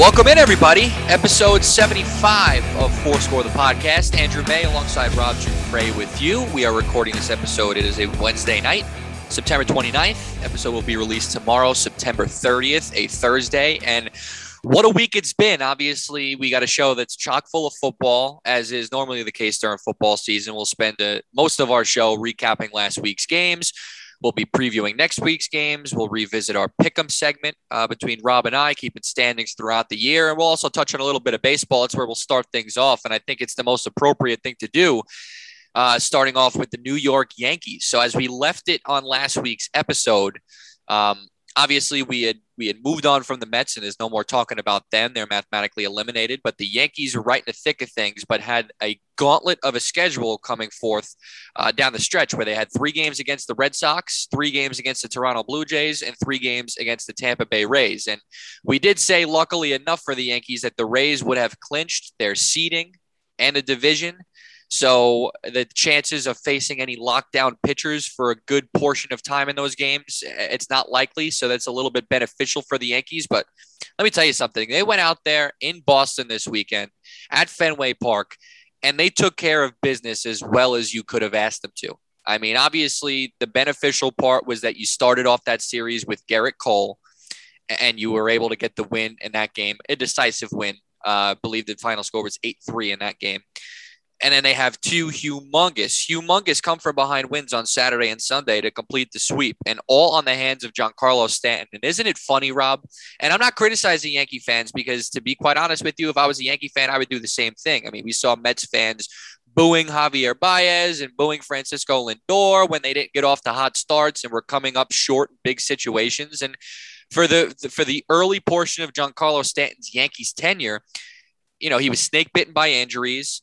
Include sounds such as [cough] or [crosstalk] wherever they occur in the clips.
Welcome in, everybody. Episode 75 of Four Score the podcast. Andrew May alongside Rob Dupre with you. We are recording this episode. It is a Wednesday night, September 29th. Episode will be released tomorrow, September 30th, a Thursday. And what a week it's been. Obviously, we got a show that's chock full of football, as is normally the case during football season. We'll spend uh, most of our show recapping last week's games We'll be previewing next week's games. We'll revisit our pick'em segment uh, between Rob and I, keeping standings throughout the year, and we'll also touch on a little bit of baseball. It's where we'll start things off, and I think it's the most appropriate thing to do. Uh, starting off with the New York Yankees. So as we left it on last week's episode, um, obviously we had we had moved on from the Mets and there's no more talking about them. They're mathematically eliminated, but the Yankees are right in the thick of things, but had a gauntlet of a schedule coming forth uh, down the stretch where they had three games against the Red Sox, three games against the Toronto Blue Jays, and three games against the Tampa Bay Rays. And we did say, luckily enough for the Yankees, that the Rays would have clinched their seeding and a division. So the chances of facing any lockdown pitchers for a good portion of time in those games, it's not likely. So that's a little bit beneficial for the Yankees. But let me tell you something. They went out there in Boston this weekend at Fenway Park, and they took care of business as well as you could have asked them to. I mean, obviously, the beneficial part was that you started off that series with Gerrit Cole, and you were able to get the win in that game, a decisive win. Uh, I believe the final score was 8 3 in that game. And then they have two humongous, humongous come from behind wins on Saturday and Sunday to complete the sweep, and all on the hands of Giancarlo Stanton. And isn't it funny, Rob? And I'm not criticizing Yankee fans because, to be quite honest with you, if I was a Yankee fan, I would do the same thing. I mean, we saw Mets fans booing Javier Baez and booing Francisco Lindor when they didn't get off the hot starts and were coming up short in big situations. And for the for the early portion of Giancarlo Stanton's Yankees tenure, you know, he was snake bitten by injuries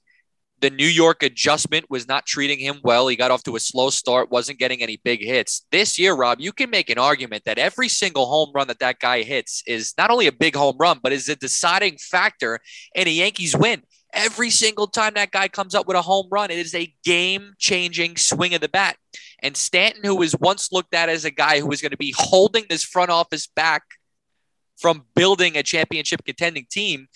the New York adjustment was not treating him well. He got off to a slow start, wasn't getting any big hits. This year, Rob, you can make an argument that every single home run that that guy hits is not only a big home run, but is a deciding factor in a Yankees win. Every single time that guy comes up with a home run, it is a game changing swing of the bat. And Stanton, who was once looked at as a guy who was going to be holding this front office back from building a championship contending team,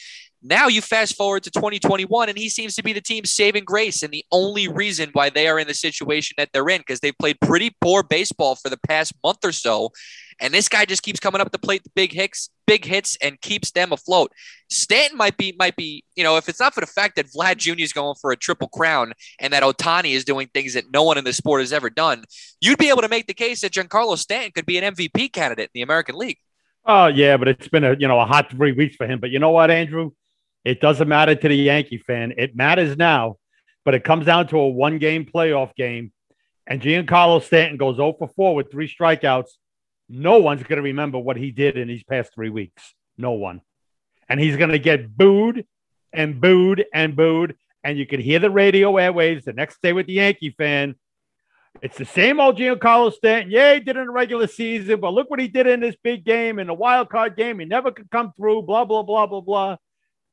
now you fast forward to 2021, and he seems to be the team's saving grace and the only reason why they are in the situation that they're in because they've played pretty poor baseball for the past month or so. And this guy just keeps coming up to plate the big hits, big hits, and keeps them afloat. Stanton might be, might be, you know, if it's not for the fact that Vlad Jr. is going for a triple crown and that Ohtani is doing things that no one in the sport has ever done, you'd be able to make the case that Giancarlo Stanton could be an MVP candidate in the American League. Oh yeah, but it's been a you know a hot three weeks for him. But you know what, Andrew? It doesn't matter to the Yankee fan. It matters now, but it comes down to a one game playoff game. And Giancarlo Stanton goes 0 for 4 with three strikeouts. No one's going to remember what he did in these past three weeks. No one. And he's going to get booed and booed and booed. And you can hear the radio airwaves the next day with the Yankee fan. It's the same old Giancarlo Stanton. Yeah, he did in the regular season, but look what he did in this big game, in the wild card game. He never could come through, blah, blah, blah, blah, blah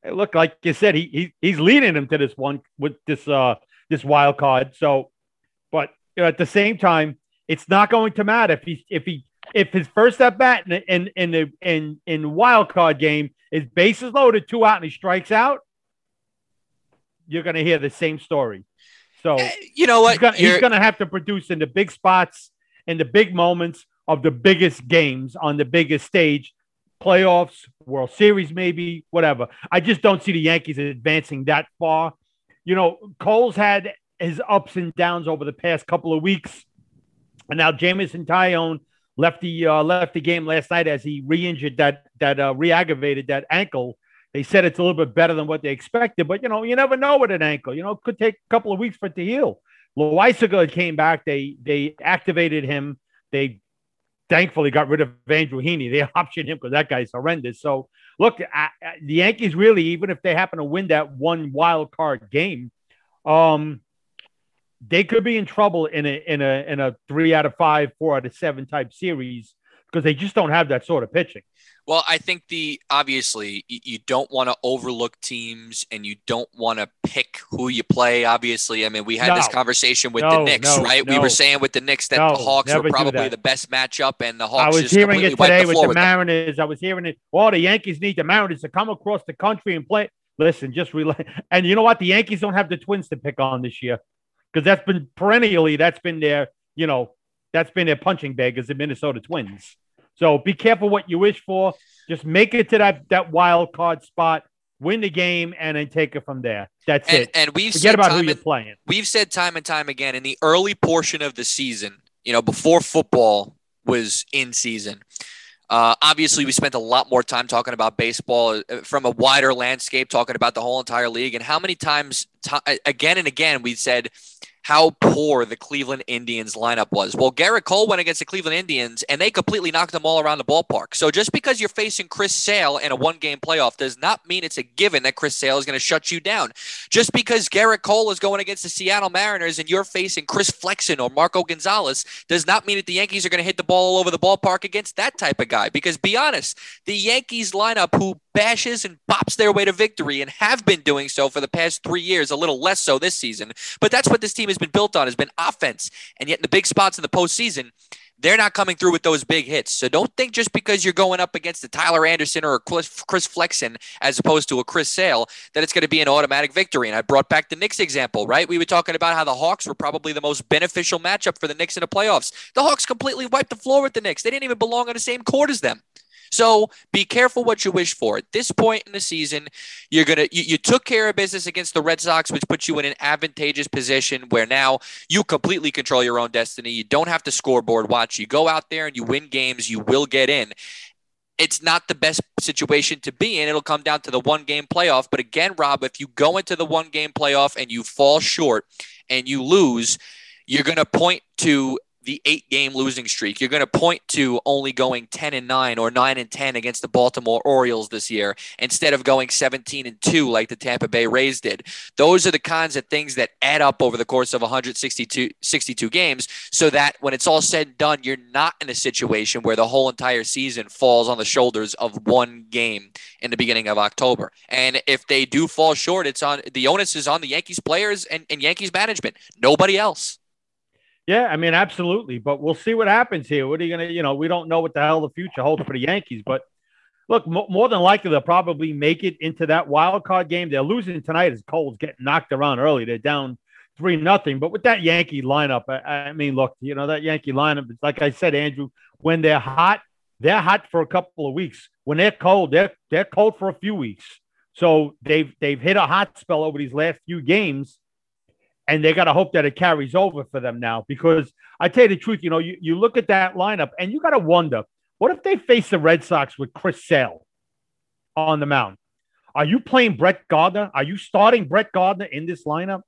look, like you said, he, he he's leading him to this one with this uh this wild card. So, but you know, at the same time, it's not going to matter if he if he if his first at bat in in in the in in wild card game is bases loaded, two out, and he strikes out. You're going to hear the same story. So uh, you know what? He's going to have to produce in the big spots, in the big moments of the biggest games on the biggest stage playoffs, World Series, maybe, whatever. I just don't see the Yankees advancing that far. You know, Cole's had his ups and downs over the past couple of weeks. And now Jameson Taillon left the uh, left the game last night as he re-injured that that uh, re-aggravated that ankle. They said it's a little bit better than what they expected, but you know, you never know with an ankle. You know, it could take a couple of weeks for it to heal. Loaisiga came back. They they activated him. They thankfully got rid of Andrew Heaney. They [laughs] optioned him because that guy's horrendous. So look, I, I, the Yankees really, even if they happen to win that one wild card game, um, they could be in trouble in a in a in a three out of five, four out of seven type series because they just don't have that sort of pitching. Well, I think the obviously you don't want to overlook teams and you don't want to pick who you play. Obviously, I mean we had no, this conversation with no, the Knicks, no, right? We were saying with the Knicks that the Hawks were probably the best matchup, and the Hawks. I was hearing it today the with the with Mariners. Them. I was hearing it. Well, the Yankees need the Mariners to come across the country and play. Listen, just relax. [laughs] And you know what? The Yankees don't have the Twins to pick on this year because that's been perennially that's been their you know that's been their punching bag as the Minnesota Twins. So be careful what you wish for. Just make it to that that wild card spot, win the game, and then take it from there. That's and, it. And we've forget about who you're playing. We've said time and time again in the early portion of the season, you know, before football was in season. Uh, obviously, we spent a lot more time talking about baseball uh, from a wider landscape, talking about the whole entire league, and how many times, t- again and again, we said how poor the Cleveland Indians lineup was. Well, Gerrit Cole went against the Cleveland Indians and they completely knocked them all around the ballpark. So just because you're facing Chris Sale in a one game playoff does not mean it's a given that Chris Sale is going to shut you down. Just because Gerrit Cole is going against the Seattle Mariners and you're facing Chris Flexen or Marco Gonzalez does not mean that the Yankees are going to hit the ball all over the ballpark against that type of guy. Because be honest, the Yankees lineup who bashes and pops their way to victory and have been doing so for the past three years, a little less so this season. But that's what this team has been built on, has been offense. And yet in the big spots in the postseason, they're not coming through with those big hits. So don't think just because you're going up against a Tyler Anderson or a Chris Flexen as opposed to a Chris Sale that it's going to be an automatic victory. And I brought back the Knicks example, right? We were talking about how the Hawks were probably the most beneficial matchup for the Knicks in the playoffs. The Hawks completely wiped the floor with the Knicks. They didn't even belong on the same court as them. So be careful what you wish for. At this point in the season, you're gonna you, you took care of business against the Red Sox, which puts you in an advantageous position where now you completely control your own destiny. You don't have to scoreboard watch. You go out there and you win games, you will get in it's not the best situation to be in. It'll come down to the one game playoff. But again, Rob, if you go into the one game playoff and you fall short and you lose, you're going to point to the eight game losing streak. You're going to point to only going 10 and 9 or 9 and 10 against the Baltimore Orioles this year instead of going 17 and 2 like the Tampa Bay Rays did. Those are the kinds of things that add up over the course of 162 62 games so that when it's all said and done, you're not in a situation where the whole entire season falls on the shoulders of one game in the beginning of October. And if they do fall short, it's on the onus is on the Yankees players and, and Yankees management, nobody else. Yeah, I mean, absolutely. But we'll see what happens here. What are you going to, you know, we don't know what the hell the future holds for the Yankees. But look, m- more than likely, they'll probably make it into that wild card game. They're losing tonight as Cole's getting knocked around early. They're down three nothing. But with that Yankee lineup, I, I mean, look, you know, that Yankee lineup, like I said, Andrew, when they're hot, they're hot for a couple of weeks. When they're cold, they're they're cold for a few weeks. So they've they've hit a hot spell over these last few games and they got to hope that it carries over for them now. Because I tell you the truth, you know, you, you look at that lineup and you got to wonder what if they face the Red Sox with Chris Sale on the mound? Are you playing Brett Gardner? Are you starting Brett Gardner in this lineup?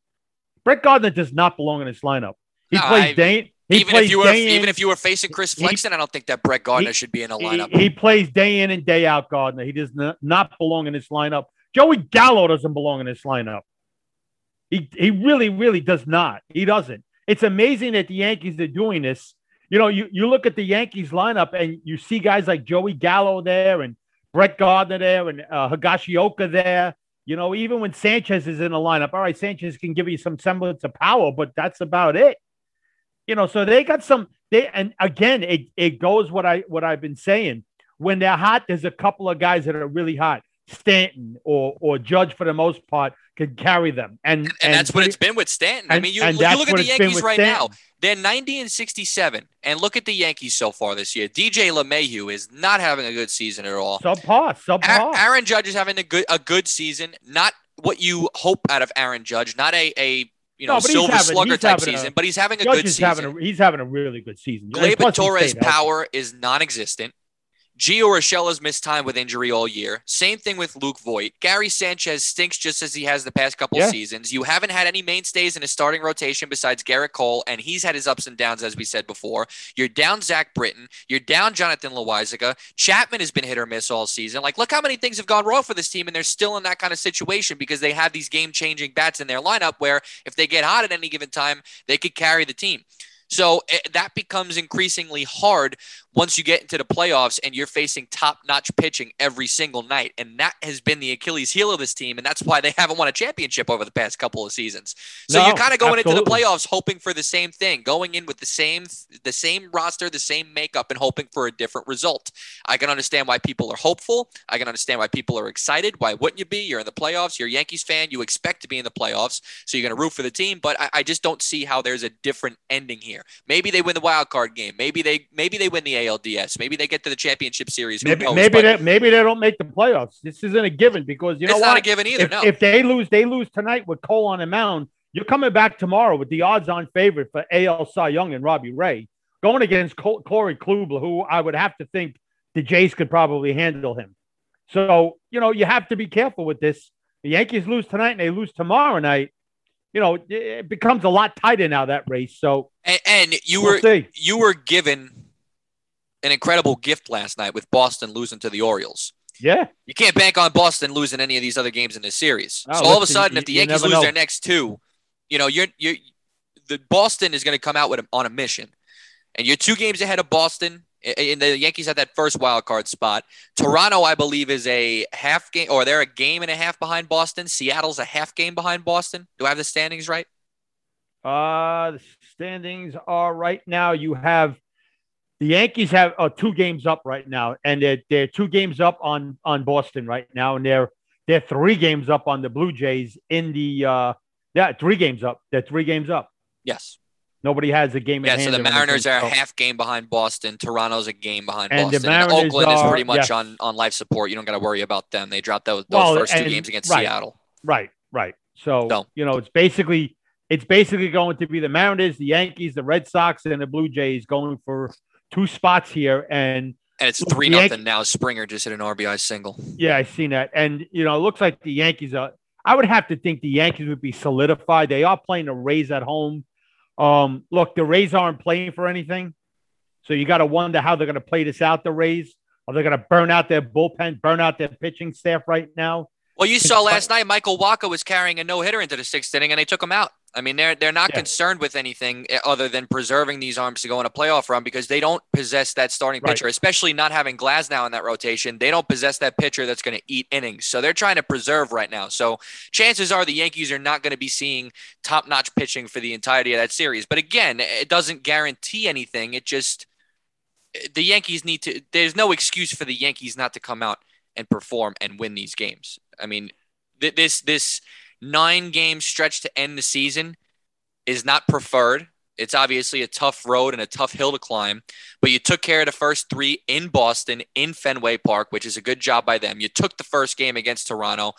Brett Gardner does not belong in this lineup. He no, plays I, day. He even if you were even if you were facing Chris Flexen, I don't think that Brett Gardner he, should be in a lineup. He, he, plays day in and day out, Gardner. He does not, not belong in this lineup. Joey Gallo doesn't belong in this lineup. He he really really does not. He doesn't. It's amazing that the Yankees are doing this. You know, you, you look at the Yankees lineup and you see guys like Joey Gallo there and Brett Gardner there and uh, Higashioka there. You know, even when Sanchez is in the lineup, all right, Sanchez can give you some semblance of power, but that's about it. You know, so they got some. They and again, it it goes what I what I've been saying. When they're hot, there's a couple of guys that are really hot. Stanton or or Judge for the most part could carry them. And and, and that's what it's been with Stanton. And, I mean, you, you look at the Yankees right Stanton. now. They're 90 and 67. And look at the Yankees so far this year. DJ LeMahieu is not having a good season at all. Subpar, subpar. Aaron Judge is having a good a good season. Not what you hope out of Aaron Judge. Not a a you know, no, silver having, slugger type season, a, but he's having a Judge good season. Having a, he's having a really good season. Gleyber Torres' power is non-existent. Gio Urshela's missed time with injury all year. Same thing with Luke Voit. Gary Sanchez stinks just as he has the past couple yeah. seasons. You haven't had any mainstays in his starting rotation besides Gerrit Cole, and he's had his ups and downs, as we said before. You're down Zach Britton. You're down Jonathan Loáisiga. Chapman has been hit or miss all season. Like, look how many things have gone wrong for this team, and they're still in that kind of situation because they have these game changing bats in their lineup where if they get hot at any given time, they could carry the team. So it, eh, that becomes increasingly hard once you get into the playoffs and you're facing top notch pitching every single night. And that has been the Achilles heel of this team. And that's why they haven't won a championship over the past couple of seasons. So No, you're kind of going into the playoffs hoping for the same thing, going in with the same the same roster, the same makeup, and hoping for a different result. I can understand why people are hopeful. I can understand why people are excited. Why wouldn't you be? You're in the playoffs. You're a Yankees fan. You expect to be in the playoffs, so you're going to root for the team. But I, I just don't see how there's a different ending here. Maybe they win the wild card game. Maybe they maybe they win the ALDS. Maybe they get to the championship series. Maybe knows? maybe they maybe they don't make the playoffs. This isn't a given because you know it's what? not a given either. if, no. if they lose, they lose tonight with Cole on the mound. You're coming back tomorrow with the odds-on favorite for AL Cy Young and Robbie Ray going against Col- Corey Kluber, who I would have to think the Jays could probably handle him. So you know you have to be careful with this. The Yankees lose tonight and they lose tomorrow night. You know it- it becomes a lot tighter now that race. So and, and you we'll were see. you were given an incredible gift last night with Boston losing to the Orioles. Yeah, You can't bank on Boston losing any of these other games in this series. Oh, so all of a sudden, you- if the Yankees lose know. their next two, you know you're you're the Boston is going to come out with a, on a mission, and you're two games ahead of Boston. And the Yankees have that first wild card spot. Toronto, I believe, is a half game, or they're a game and a half behind Boston. Seattle's a half game behind Boston. Do I have the standings right? Uh, the standings are right now. You have the Yankees have uh, two games up right now, and they're, they're two games up on on Boston right now, and they're they're three games up on the Blue Jays in the uh yeah three games up. They're three games up. Yes. Nobody has a game. in Yeah, so the Mariners are a half game behind Boston. Toronto's a game behind And the Boston. And Mariners Oakland is pretty much yes. on, on life support. You don't got to worry about them. They dropped those, those Well, first two games against right. Seattle. Right, right. So, So- you know, it's basically it's basically going to be the Mariners, the Yankees, the Red Sox, and the Blue Jays going for two spots here, and And it's 3 nothing now. Springer just hit an RBI single. Yeah, I seen that. And you know, it looks like the Yankees are I would have to think the Yankees would be solidified. They are playing the Rays at home. Um, look, the Rays aren't playing for anything. So you got to wonder how they're going to play this out, the Rays. Are they going to burn out their bullpen, burn out their pitching staff right now? Well, you saw last night Michael Wacha was carrying a no hitter into the sixth inning, and they took him out. I mean, they're they're not Yeah. concerned with anything eh, other than preserving these arms to go on a playoff run because they don't possess that starting Right. pitcher, especially not having Glasnow in that rotation. They don't possess that pitcher that's going to eat innings, so they're trying to preserve right now. So chances are the Yankees are not going to be seeing top notch pitching for the entirety of that series. But again, it doesn't guarantee anything. It just eh, the Yankees need to. There's no excuse for the Yankees not to come out and perform and win these games. I mean, th- this this nine game stretch to end the season is not preferred. It's obviously a tough road and a tough hill to climb, but you took care of the first three in Boston, in Fenway Park, which is a good job by them. You took the first game against Toronto.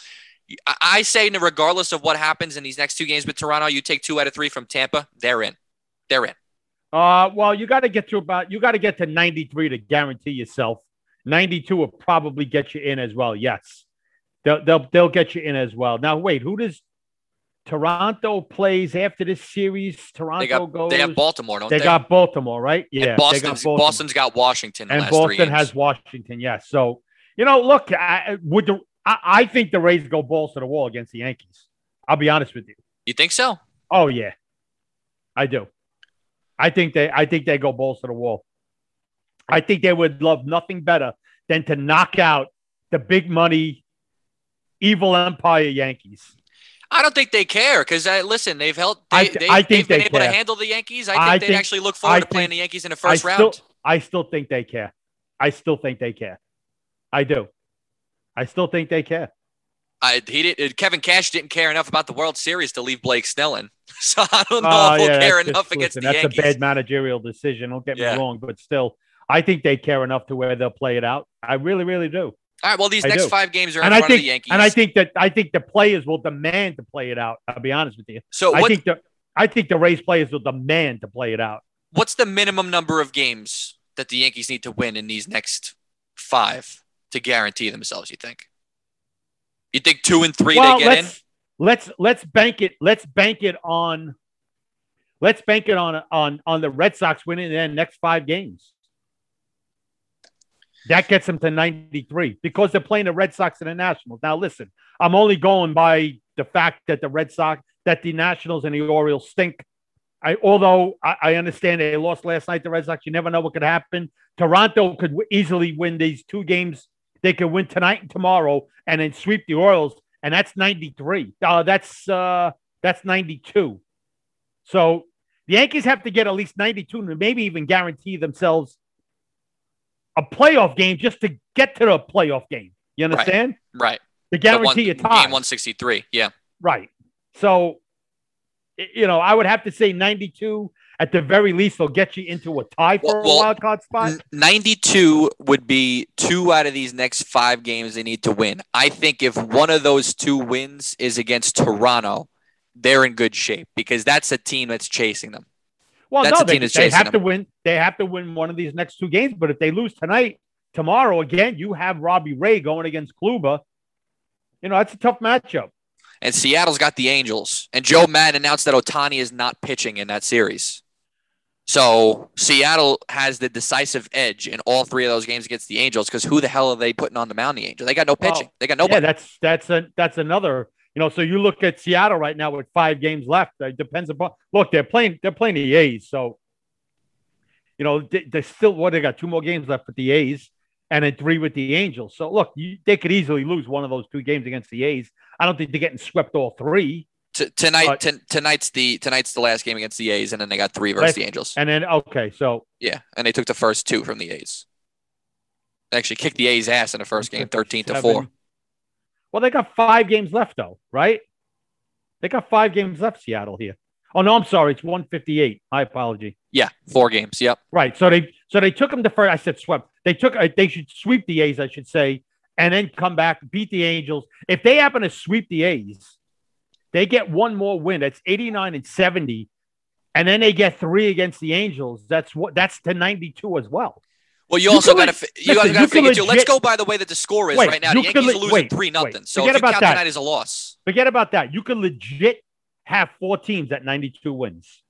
I- say, regardless of what happens in these next two games with Toronto, you take two out of three from Tampa, they're in. They're in. Uh, well, you got to get to about you got to get to 93 to guarantee yourself. 92 will probably get you in as well. Yes. They'll they'll they'll get you in as well. Now wait, who does Toronto plays after this series? Toronto They got goes they have Baltimore, don't they they? got Baltimore, right? And Yeah, got Boston's Baltimore. Boston's got Washington. And Boston has Washington. Yes. So you know, look, I, would the I, I think the Rays go balls to the wall against the Yankees. I'll be honest with you. You think so? Oh yeah, I do. I think they I think they go balls to the wall. I think they would love nothing better than to knock out the big money, evil empire Yankees. I don't think they care because uh, listen, they've held. They, I- they, I think they've been they able to handle the Yankees. I think I they'd think- actually look forward I to playing the Yankees in the first I still, round. I still think they care. I still think they care. I do. I still think they care. I, he did, Kevin Cash didn't care enough about the World Series to leave Blake Snell in, [laughs] so I don't know Uh, if he'll yeah, care enough just- against listen, the that's Yankees. That's a bad managerial decision. Don't get Yeah. me wrong, but still, I think they care enough to where they'll play it out. I really, really do. All right, well, these I next do. five games are in And front I think, of the Yankees. and I think that I think the players will demand to play it out. I'll be honest with you. so. I think the I think the Rays players will demand to play it out. what's the minimum number of games that the Yankees need to win in these next five to guarantee themselves? You think? You think two and three well, they get in? let's let's let's bank it. Let's bank it on. Let's bank it on on on the Red Sox winning their next five games. That gets them to 93 because they're playing the Red Sox and the Nationals. Now, listen, I'm only going by the fact that the Red Sox, that the Nationals and the Orioles stink. I although I, I, understand they lost last night, the Red Sox, you never know what could happen. Toronto could w- easily win these two games. They could win tonight and tomorrow, and then sweep the Orioles, and that's ninety three. Uh, that's uh, that's ninety two. So the Yankees have to get at least ninety two, and maybe even guarantee themselves a playoff game just to get to the playoff game. You understand? Right. right. To guarantee one, a tie. Game one sixty three. Yeah. Right. So you know, I would have to say 92 at the very least will get you into a tie for well, a wild card spot. 92 would be two out of these next five games they need to win. I think if one of those two wins is against Toronto, they're in good shape because that's a team that's chasing them. Well, that's no, they, they have them. to win. They have to win one of these next two games. But if they lose tonight, tomorrow again, you have Robbie Ray going against Kluber. You know that's a tough matchup and Seattle's got the Angels. And Joe Maddon announced that Ohtani is not pitching in that series. So Seattle has the decisive edge in all three of those games against the Angels because who the hell are they putting on the mound? The Angels. They got no pitching. Well, they got nobody. Yeah, that's that's a that's another. You know, so you look at Seattle right now with five games left. It depends upon. Look, they're playing. They're playing the A's. So, you know, they, they still what they got two more games left with the A's and then three with the Angels. So look, you, they could easily lose one of those two games against the A's. I don't think they're getting swept all three. T- tonight, t- tonight's the tonight's the last game against the A's, and then they got three versus the Angels. And then okay, so yeah, and they took the first two from the A's. They actually kicked the A's ass in the first game, thirteen to four. Well, they got five games left though, right? They got five games left, Seattle here. Oh no, I'm sorry, it's 158. My apology. Yeah, four games. Yep. Right. So they so they took them to first. I said swept. They took. Uh, they should sweep the A's, I should say, and then come back beat the Angels. If they happen to sweep the A's, they get one more win. That's 89 and 70, and then they get three against the Angels. That's what. That's to 92 as well. Well, you, you also got to you got to figure too. Let's go by the way that the score is wait, right now. The Yankees are losing three nothing. So forget if you about count that. tonight as a loss. Forget about that. You can legit have four teams at 92 wins.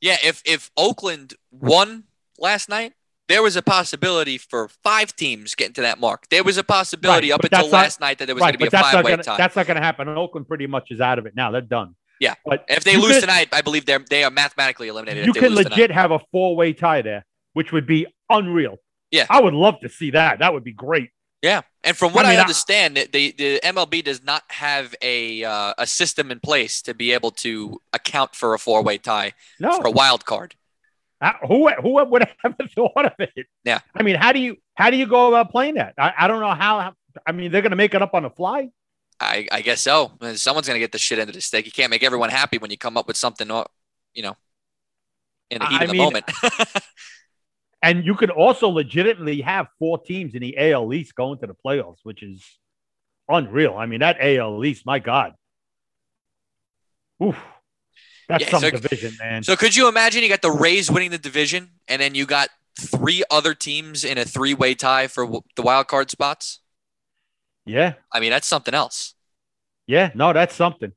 Yeah, if if Oakland won last night, there was a possibility for five teams getting to that mark. There was a possibility right, up until last not, night that there was right, going to be a five way tie. That's not going to happen. Oakland pretty much is out of it now. They're done. Yeah, but if they lose tonight, I believe they're they are mathematically eliminated. You can legit tonight. have a four way tie there, which would be unreal. Yeah, I would love to see that. That would be great. Yeah, and from what I, mean, I understand, I, the the MLB does not have a uh, a system in place to be able to account for a four way tie no. for a wild card. Uh, who who would have [laughs] thought of it? Yeah, I mean, how do you how do you go about playing that? I, I don't know how. I mean, they're going to make it up on the fly. I, I guess so. Someone's going to get the shit into the stick. You can't make everyone happy when you come up with something, uh, you know, in the heat I of the mean, moment. [laughs] and you could also legitimately have four teams in the AL East going to the playoffs, which is unreal. I mean, that AL East, my God. Oof. That's yeah, some so, division, man. So could you imagine you got the Rays winning the division, and then you got three other teams in a three-way tie for the wild card spots? Yeah, I mean that's something else. Yeah, no, that's something.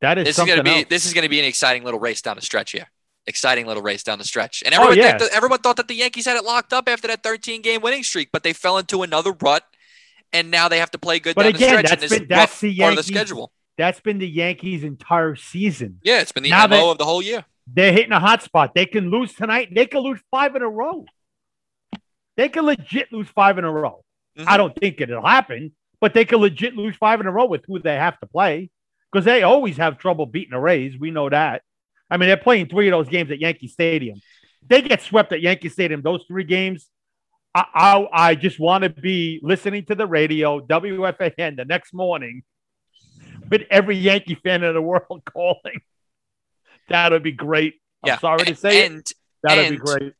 That is this something is gonna be else. this is gonna be an exciting little race down the stretch here. Exciting little race down the stretch, and everyone, oh, yeah. that, everyone thought that the Yankees had it locked up after that 13 game winning streak, but they fell into another rut, and now they have to play good but down again, the stretch in this been, rough part Yankees, of the schedule. That's been the Yankees' entire season. Yeah, it's been the now MO of the whole year. They're hitting a hot spot. They can lose tonight. They can lose five in a row. They can legit lose five in a row. Mm-hmm. I don't think it'll happen, but they can legit lose five in a row with who they have to play because they always have trouble beating the Rays. We know that. I mean, they're playing three of those games at Yankee Stadium. They get swept at Yankee Stadium. Those three games, I, I, I just want to be listening to the radio, WFAN, the next morning with every Yankee fan in the world [laughs] calling. That would be great. I'm yeah. sorry to say and, it. That would be great.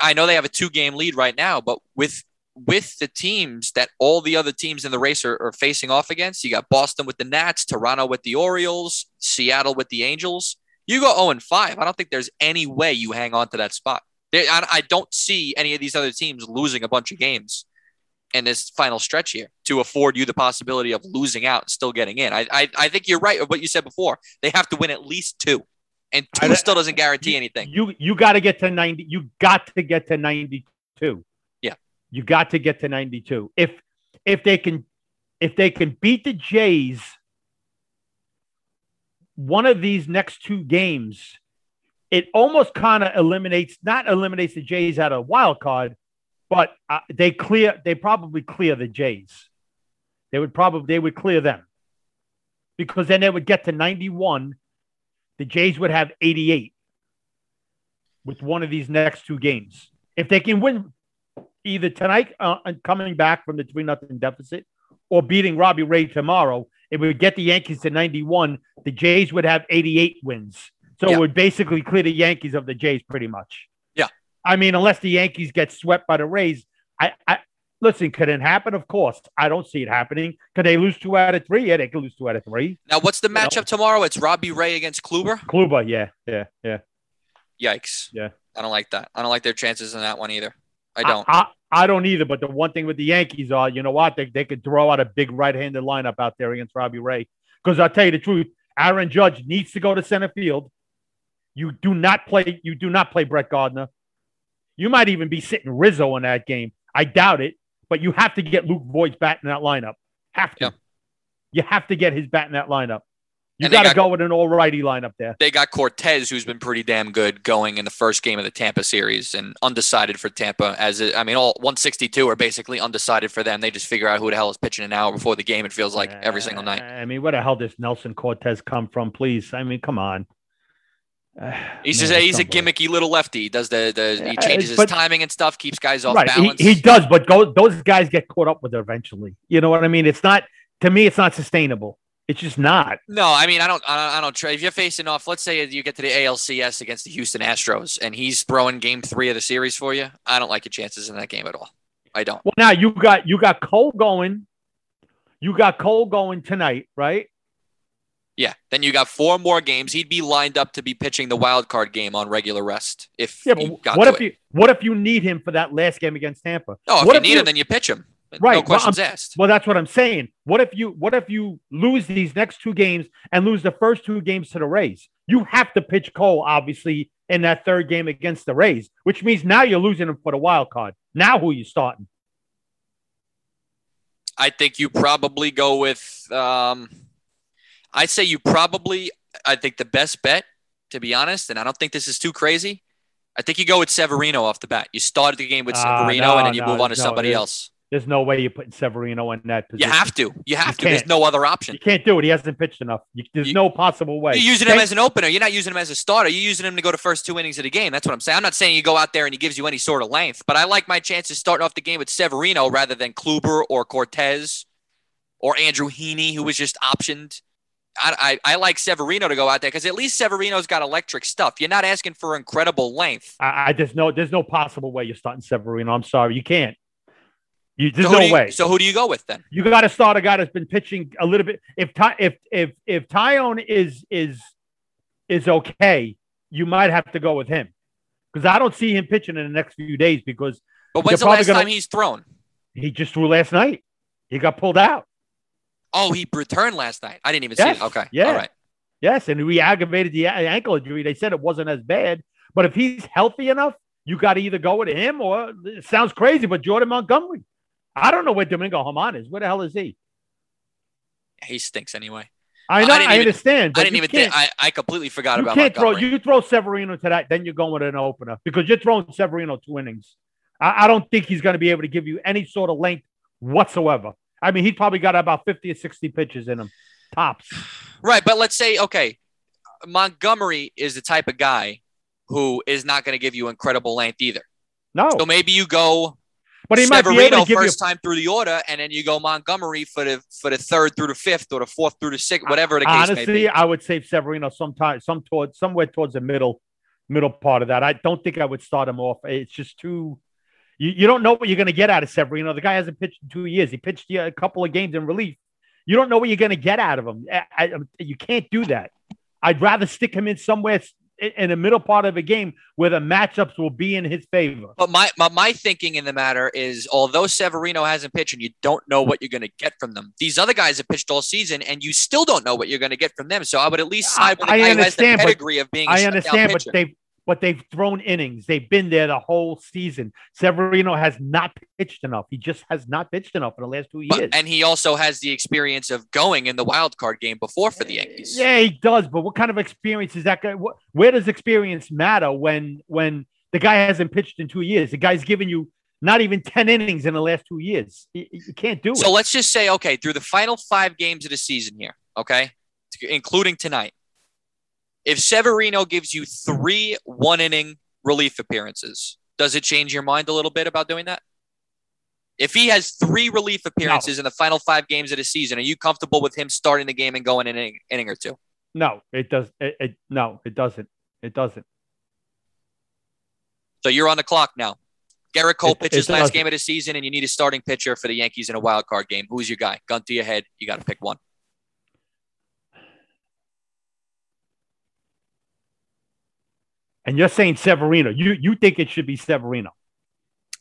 I know they have a two game lead right now, but with with the teams that all the other teams in the race are, are, facing off against, you got Boston with the Nats, Toronto with the Orioles, Seattle with the Angels. You go 0 and 5. I don't think there's any way you hang on to that spot. I, I don't see any of these other teams losing a bunch of games in this final stretch here to afford you the possibility of losing out and still getting in. I, I, I think you're right what you said before. They have to win at least two, and two I, still doesn't guarantee you, anything. You you got to get to ninety. You got to get to ninety two. Yeah, you got to get to ninety two. If if they can if they can beat the Jays one of these next two games, it almost kind of eliminates, not eliminates the Jays out of wild card, but uh, they clear, they probably clear the Jays. They would probably, they would clear them because then they would get to 91. The Jays would have 88 with one of these next two games. If they can win either tonight uh, and coming back from the 3 nothing deficit or beating Robbie Ray tomorrow, it would get the Yankees to 91. The Jays would have 88 wins. So Yeah. it would basically clear the Yankees of the Jays pretty much. Yeah. I mean, unless the Yankees get swept by the Rays, I, I listen, could it happen? Of course. I don't see it happening. Could they lose two out of three? Yeah, they could lose two out of three. Now, what's the know. matchup tomorrow? It's Robbie Ray against Kluber. Kluber, yeah, yeah, yeah. Yikes. Yeah. I don't like that. I don't like their chances in that one either. I don't. I, I, I don't either. But the one thing with the Yankees are, you know what? They, they could throw out a big right-handed lineup out there against Robbie Ray. Because I'll tell you the truth, Aaron Judge needs to go to center field. You do not play. You do not play Brett Gardner. You might even be sitting Rizzo in that game. I doubt it, but you have to get Luke Voit's bat in that lineup. Have to. Yeah. You have to get his bat in that lineup. You got to go with an all righty lineup there. they got Cortes, who's been pretty damn good going in the first game of the Tampa series and undecided for Tampa. As it, I mean, all 162 are basically undecided for them. They just figure out who the hell is pitching an hour before the game. It feels like every single night. I mean, where the hell does Nestor Cortes come from? Please, I mean, come on. Uh, [sighs] He's man, just a, he's a gimmicky little lefty. He does the the he Yeah, changes his but- timing and stuff, keeps guys off right. He, balance. he does, but go, those guys get caught up with it eventually. You know what I mean? It's not to me. It's not sustainable. It's just not. No, I mean I don't. I don't, I don't try. If you're facing off, let's say you get to the ALCS against the Houston Astros, and he's throwing Game Three of the series for you. I don't like your chances in that game at all. I don't. Well, now you got you got Cole going. You got Cole going tonight, right? Yeah. Then you got four more games. He'd be lined up to be pitching the wild card game on regular rest if Yeah, but got what if it. you what if you need him for that last game against Tampa? No, if what you if need you- him, then you pitch him. Right, No well, questions asked. Well, that's what I'm saying. What if you what if you lose these next two games and lose the first two games to the Rays? You have to pitch Cole, obviously, in that third game against the Rays, which means now you're losing him for the wild card. Now who are you starting? I think you probably go with. Um, I say you probably. I think the best bet, to be honest, and I don't think this is too crazy. I think you go with Severino off the bat. You started the game with Ah, Severino, no, and then you no, move on to no, somebody else. There's no way you're putting Severino in that position. You have to. You have You to. There's no other option. You can't do it. He hasn't pitched enough. You, there's You- no possible way. You're using him as an opener. You're not using him as a starter. You're using him to go to first two innings of the game. That's what I'm saying. I'm not saying you go out there and he gives you any sort of length, but I like my chances starting off the game with Severino rather than Kluber or Cortes or Andrew Heaney, who was just optioned. I, I, I like Severino to go out there because at least Severino's got electric stuff. You're not asking for incredible length. I, I just know there's no possible way you're starting Severino. I'm sorry, you can't. You, there's so no you- way. So who do you go with then? you got to start a guy that's been pitching a little bit. If Ty, if if if Taillon is is is okay, you might have to go with him because I don't see him pitching in the next few days because But when's the last gonna- time he's thrown? he just threw last night. He got pulled out. Oh, he returned last night. I didn't even Yes. see it. Okay. Yeah. All right. Yes, and we aggravated the ankle injury. They said it wasn't as bad, but if he's healthy enough, you got to either go with him or it sounds crazy, but Jordan Montgomery. I don't know where Domingo German is. Where the hell is he? He stinks anyway. I I know, I, didn't even- understand. I didn't even think. I, I completely forgot you about can't throw you throw Severino to that, then you're going with an opener because you're throwing Severino two innings. I, I don't think he's going to be able to give you any sort of length whatsoever. I mean, he's probably got about 50 or 60 pitches in him, tops. [sighs] Right, but let's say okay, Montgomery is the type of guy who is not going to give you incredible length either. No, So maybe you go but he might be able to give you. first time through the order, and then you go Montgomery for the for the third through the fifth or the fourth through the sixth, whatever the case may Honestly, be. I would save Severino sometime, some towards somewhere towards the middle, middle part of that. I don't think I would start him off. It's just too. You, you don't know what you're going to get out of Severino. The guy hasn't pitched in two years. He pitched you a couple of games in relief. You don't know what you're going to get out of him. I, I- you can't do that. I'd rather stick him in somewhere in the middle part of a game where the matchups will be in his favor. But my, my my thinking in the matter is, although Severino hasn't pitched, and you don't know what you're going to get from them, these other guys have pitched all season, and you still don't know what you're going to get from them. So I would at least side with the I guy who has the understand, but- pedigree of being. a I understand, but they but they've thrown innings. They've been there the whole season. Severino has not pitched enough. He just has not pitched enough in the last two years. But, and he also has the experience of going in the wild card game before for the Yankees. Yeah, he does. But what kind of experience is that guy? Where does experience matter when when the guy hasn't pitched in two years? The guy's given you not even 10 innings in the last two years. You, you can't do it. So let's just say, okay, through the final five games of the season here, okay, including tonight, if Severino gives you three one inning relief appearances, does it change your mind a little bit about doing that? If he has three relief appearances no. in the final five games of the season, are you comfortable with him starting the game and going an inning, inning or two? No, it does. It, it, no, it doesn't. It doesn't. So you're on the clock now. Gerrit Cole pitches last game of the season, and you need a starting pitcher for the Yankees in a wild card game. Who's your guy? Gun to your head. You got to pick one. And you're saying Severino. You you think it should be Severino?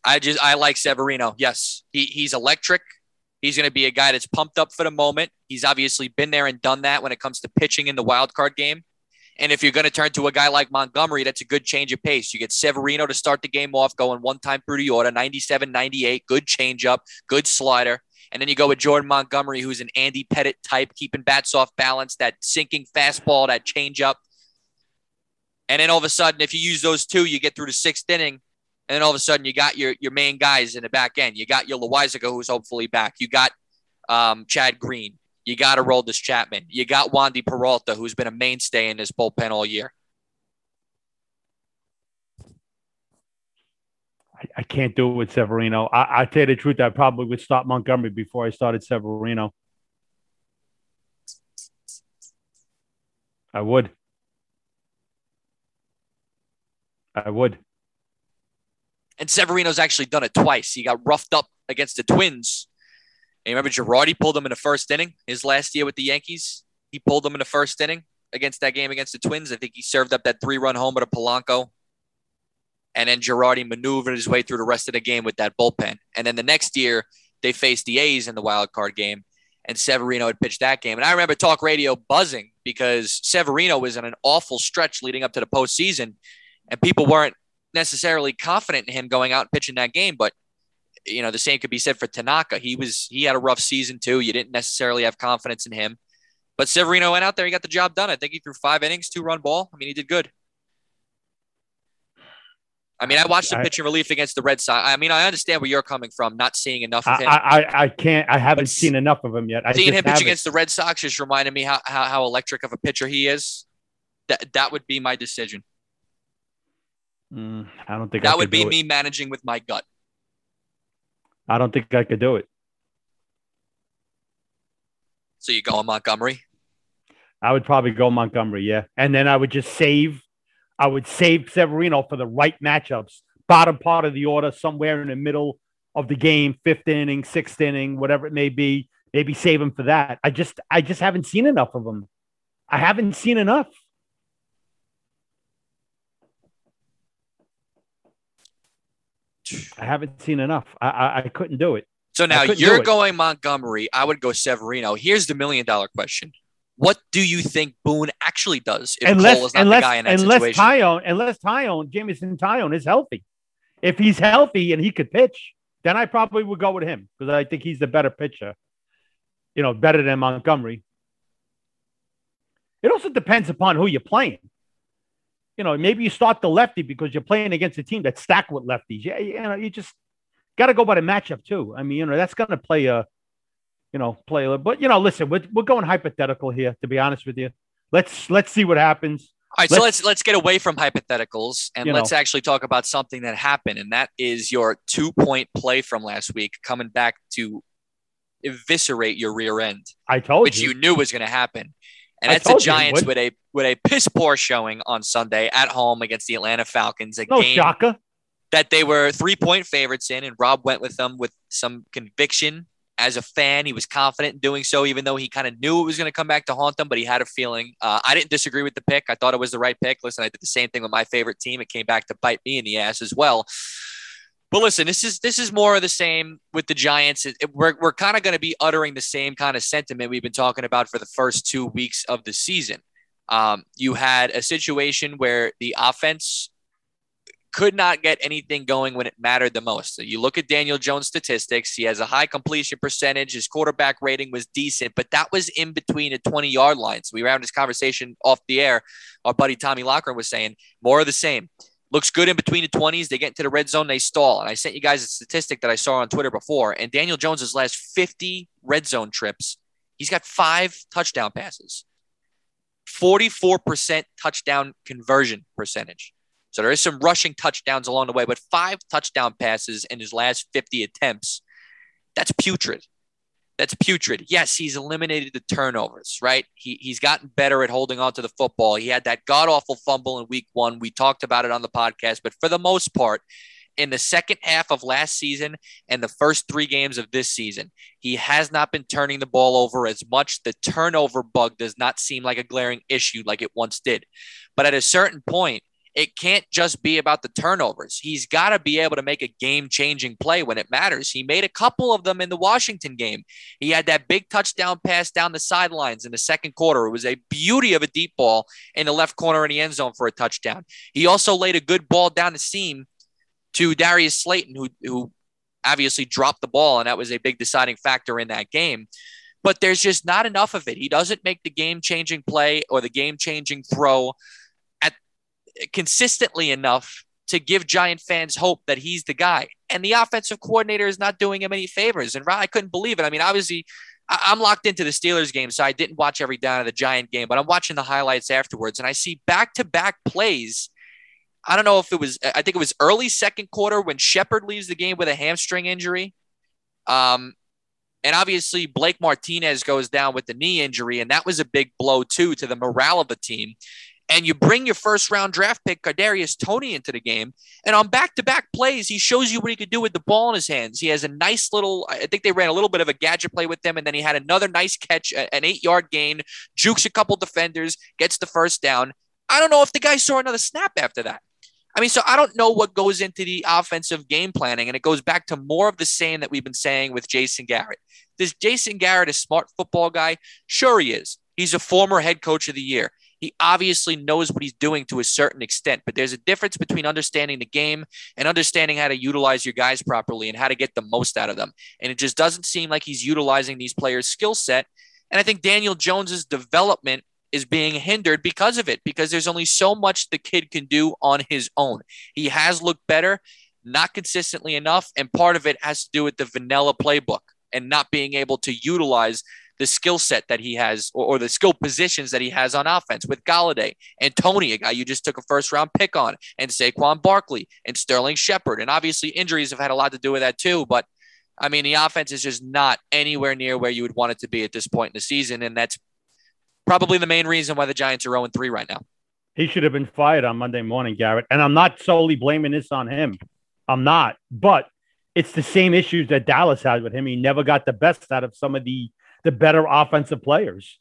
I just I like Severino. Yes, he he's electric. He's going to be a guy that's pumped up for the moment. He's obviously been there and done that when it comes to pitching in the wild card game. And if you're going to turn to a guy like Montgomery, that's a good change of pace. You get Severino to start the game off, going one time through the order, 97, 98, good change up, good slider. And then you go with Jordan Montgomery, who's an Andy Pettitte type, keeping bats off balance, that sinking fastball, that changeup. And then all of a sudden, if you use those two, you get through the sixth inning. And then all of a sudden, you got your, your main guys in the back end. You got your Loaisiga, who's hopefully back. You got um, Chad Green. You got this Chapman. You got Wandy Peralta, who's been a mainstay in this bullpen all year. I, I can't do it with Severino. I, I tell you the truth, I probably would stop Montgomery before I started Severino. I would. I would. And Severino's actually done it twice. He got roughed up against the Twins and you remember Girardi pulled him in the first inning his last year with the Yankees. He pulled him in the first inning against that game against the Twins. I think he served up that three run homer to Polanco. And then Girardi maneuvered his way through the rest of the game with that bullpen. And then the next year, they faced the A's in the wild card game, and Severino had pitched that game. And I remember talk radio buzzing because Severino was in an awful stretch leading up to the postseason, and people weren't necessarily confident in him going out and pitching that game. But you know, the same could be said for Tanaka. He was he had a rough season too. You didn't necessarily have confidence in him. But Severino went out there, he got the job done. I think he threw five innings, two run ball. I mean, he did good. I mean, I watched the pitching relief against the Red Sox. I mean, I understand where you're coming from, not seeing enough of him. I, I, I can't. I haven't seen enough of him yet. I seeing him pitch against the Red Sox just reminded me how, how, how electric of a pitcher he is. That that would be my decision. Mm, I don't think that would be me managing with my gut. I don't think I could do it. So you go on Montgomery? I would probably go Montgomery, yeah. And then I would just save I would save Severino for the right matchups, bottom part of the order, somewhere in the middle of the game, fifth inning, sixth inning, whatever it may be. Maybe save him for that. I just I just haven't seen enough of him. I haven't seen enough. I haven't seen enough. I, I, I couldn't do it. So now you're going Montgomery. I would go Severino. Here's the million dollar question. What do you think Boone actually does if unless, Cole is not unless, the guy in that unless situation? Taillon, unless Taillon, Jameson Taillon is healthy. If he's healthy and he could pitch, then I probably would go with him because I think he's the better pitcher. You know, better than Montgomery. It also depends upon who you're playing you know, maybe you start the lefty because you're playing against a team that's stacked with lefties. Yeah, you know, you just got to go by the matchup too. I mean, you know, that's going to play a, you know, play a. But you know, listen, we're we're going hypothetical here. To be honest with you, let's let's see what happens. All right, let's, so let's let's get away from hypotheticals and let's know. actually talk about something that happened, and that is your two point play from last week coming back to eviscerate your rear end. I told which you, which you knew was going to happen. And that's the Giants with a with a piss poor showing on Sunday at home against the Atlanta Falcons. A no game shaka. that they were three point favorites in, and Rob went with them with some conviction. As a fan, he was confident in doing so, even though he kind of knew it was going to come back to haunt them. But he had a feeling. Uh, I didn't disagree with the pick. I thought it was the right pick. Listen, I did the same thing with my favorite team. It came back to bite me in the ass as well. But listen, this is this is more of the same with the Giants. It, it, we're we're kind of going to be uttering the same kind of sentiment we've been talking about for the first two weeks of the season. Um, you had a situation where the offense could not get anything going when it mattered the most. So you look at Daniel Jones' statistics, he has a high completion percentage. His quarterback rating was decent, but that was in between the 20 yard line. So we were having this conversation off the air. Our buddy Tommy Locker was saying more of the same. Looks good in between the 20s. They get into the red zone, they stall. And I sent you guys a statistic that I saw on Twitter before. And Daniel Jones's last 50 red zone trips, he's got five touchdown passes, 44% touchdown conversion percentage. So there is some rushing touchdowns along the way, but five touchdown passes in his last 50 attempts. That's putrid. That's putrid. Yes, he's eliminated the turnovers, right? He, he's gotten better at holding on to the football. He had that god awful fumble in week one. We talked about it on the podcast, but for the most part, in the second half of last season and the first three games of this season, he has not been turning the ball over as much. The turnover bug does not seem like a glaring issue like it once did. But at a certain point, it can't just be about the turnovers. He's got to be able to make a game changing play when it matters. He made a couple of them in the Washington game. He had that big touchdown pass down the sidelines in the second quarter. It was a beauty of a deep ball in the left corner in the end zone for a touchdown. He also laid a good ball down the seam to Darius Slayton, who, who obviously dropped the ball, and that was a big deciding factor in that game but there's just not enough of it. He doesn't make the game changing play or the game changing throw consistently enough to give Giant fans hope that he's the guy. And the offensive coordinator is not doing him any favors. And I couldn't believe it. I mean, obviously, I'm locked into the Steelers game, so I didn't watch every down of the Giant game, but I'm watching the highlights afterwards, and I see back to back plays. I don't know if it was, I think it was early second quarter when Shepard leaves the game with a hamstring injury. Um, and obviously, Blake Martinez goes down with the knee injury, and that was a big blow, too, to the morale of the team and you bring your first round draft pick Kadarius Toney, into the game, and on back to back plays, he shows you what he could do with the ball in his hands. He has a nice little. I think they ran a little bit of a gadget play with him, and then he had another nice catch, an eight yard gain, jukes a couple defenders, gets the first down. I don't know if the guy saw another snap after that. I mean, so I don't know what goes into the offensive game planning, and it goes back to more of the same that we've been saying with Jason Garrett. Is Jason Garrett a smart football guy? Sure, he is. He's a former head coach of the year. He obviously knows what he's doing to a certain extent, but there's a difference between understanding the game and understanding how to utilize your guys properly and how to get the most out of them. And it just doesn't seem like he's utilizing these players' skill set. And I think Daniel Jones's development is being hindered because of it, because there's only so much the kid can do on his own. He has looked better, not consistently enough, and part of it has to do with the vanilla playbook and not being able to utilize the skill set that he has or, or, the skill positions that he has on offense with Golladay and Toney, a guy you just took a first round pick on, and Saquon Barkley and Sterling Shepard. And obviously, injuries have had a lot to do with that too. But I mean, the offense is just not anywhere near where you would want it to be at this point in the season. And that's probably the main reason why the Giants are 0 3 right now. He should have been fired on Monday morning, Garrett. And I'm not solely blaming this on him. I'm not. But it's the same issues that Dallas had with him. He never got the best out of some of the the better offensive players.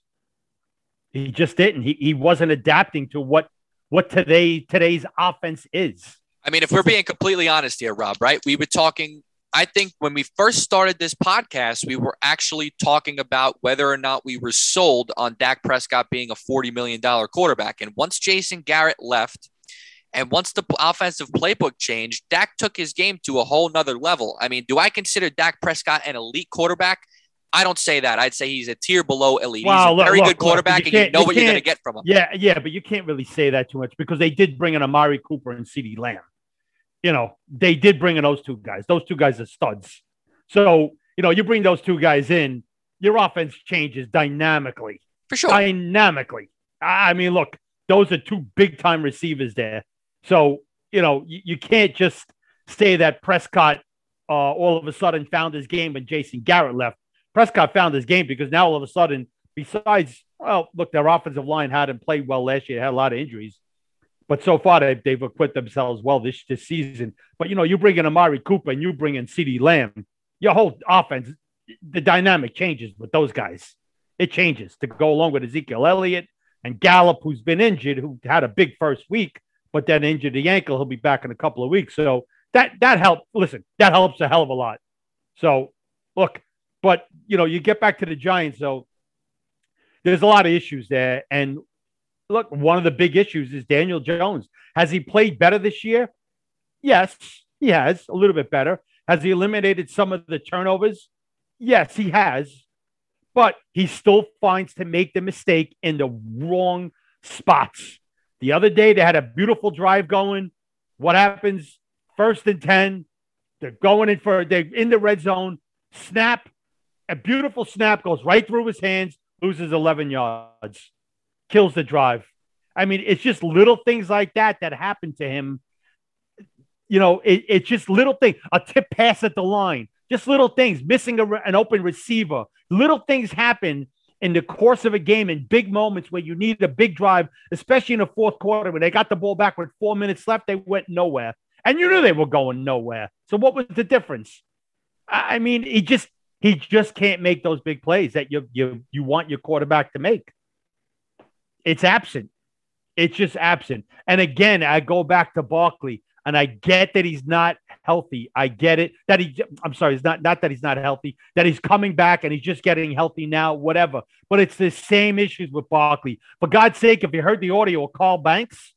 He just didn't. He, he wasn't adapting to what what today today's offense is. I mean, if we're being completely honest here, Rob, right? We were talking. I think when we first started this podcast, we were actually talking about whether or not we were sold on Dak Prescott being a $40 million quarterback. And once Jason Garrett left, and once the offensive playbook changed, Dak took his game to a whole nother level. I mean, do I consider Dak Prescott an elite quarterback? I don't say that. I'd say he's a tier below elite. Wow, he's a look, very look, good quarterback, look, you and you know you what you're going to get from him. Yeah, yeah, but you can't really say that too much because they did bring in Amari Cooper and CeeDee Lamb. You know, they did bring in those two guys. Those two guys are studs. So, you know, you bring those two guys in, your offense changes dynamically. For sure. Dynamically. I mean, look, those are two big time receivers there. So, you know, you, you can't just say that Prescott uh, all of a sudden found his game when Jason Garrett left Prescott found his game because now all of a sudden, besides, well, look, their offensive line hadn't played well last year, had a lot of injuries. But so far, they've, they've equipped themselves well this, this season. But, you know, you bring in Amari Cooper and you bring in CeeDee Lamb, your whole offense, the dynamic changes with those guys. It changes to go along with Ezekiel Elliott and Gallup, who's been injured, who had a big first week, but then injured the ankle. He'll be back in a couple of weeks. So that that helps. Listen, that helps a hell of a lot. So look, but you know, you get back to the Giants, though. There's a lot of issues there, and look, one of the big issues is Daniel Jones. Has he played better this year? Yes, he has a little bit better. Has he eliminated some of the turnovers? Yes, he has. But he still finds to make the mistake in the wrong spots. The other day, they had a beautiful drive going. What happens? First and 10. They're going in for, they're in the red zone. Snap. A beautiful snap goes right through his hands, loses 11 yards, kills the drive. I mean, it's just little things like that that happen to him. You know, it, it's just little things. A tip pass at the line, just little things. Missing a, an open receiver, little things happen in the course of a game in big moments where you need a big drive, especially in the fourth quarter when they got the ball back with four minutes left. They went nowhere, and you knew they were going nowhere. So what was the difference? I mean, he just he just can't make those big plays that you you you want your quarterback to make. It's absent. It's just absent. And again, I go back to Barkley, and I get that he's not healthy. I get it that he. I'm sorry, it's not not that he's not healthy. That he's coming back and he's just getting healthy now. Whatever. But it's the same issues with Barkley. For God's sake, if you heard the audio of Carl Banks,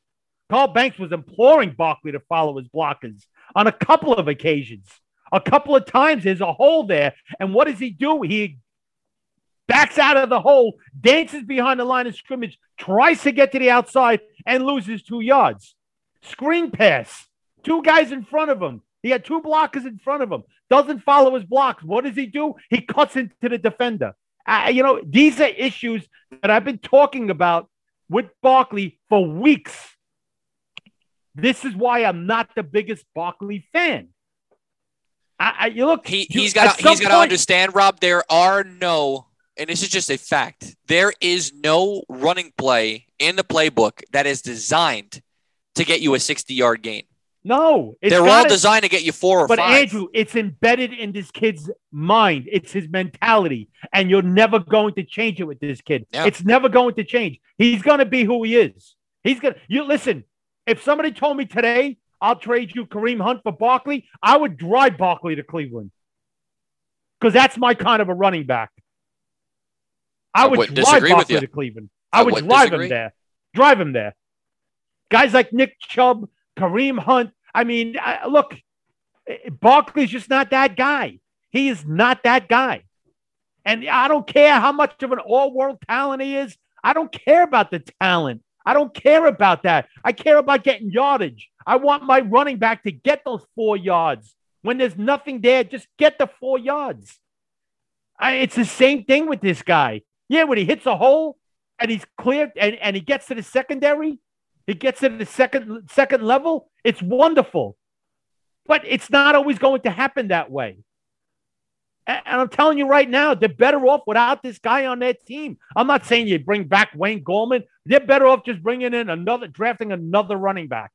Carl Banks was imploring Barkley to follow his blockers on a couple of occasions. A couple of times there's a hole there. And what does he do? He backs out of the hole, dances behind the line of scrimmage, tries to get to the outside, and loses two yards. Screen pass, two guys in front of him. He had two blockers in front of him. Doesn't follow his blocks. What does he do? He cuts into the defender. Uh, you know, these are issues that I've been talking about with Barkley for weeks. This is why I'm not the biggest Barkley fan. I, I you look. He, he's got. He's got to understand, Rob. There are no and this is just a fact, there is no running play in the playbook that is designed to get you a 60 yard gain. No, they're all designed to get you four or but five. But Andrew, it's embedded in this kid's mind. It's his mentality, and you're never going to change it with this kid. Yeah. It's never going to change. He's going to be who he is. He's going to. You listen. If somebody told me today I'll trade you Kareem Hunt for Barkley, I would drive Barkley to Cleveland because that's my kind of a running back. I would drive Barkley to Cleveland. I, I would drive disagree. him there. Drive him there. Guys like Nick Chubb, Kareem Hunt. I mean, I, look, Barkley's just not that guy. He is not that guy. And I don't care how much of an all world talent he is. I don't care about the talent. I don't care about that. I care about getting yardage. I want my running back to get those four yards. When there's nothing there, just get the four yards. I, it's the same thing with this guy. Yeah, when he hits a hole and he's cleared and, and he gets to the secondary, he gets to the second second level, it's wonderful. But it's not always going to happen that way. And, I'm telling you right now, they're better off without this guy on their team. I'm not saying you bring back Wayne Gallman. They're better off just bringing in another, drafting another running back.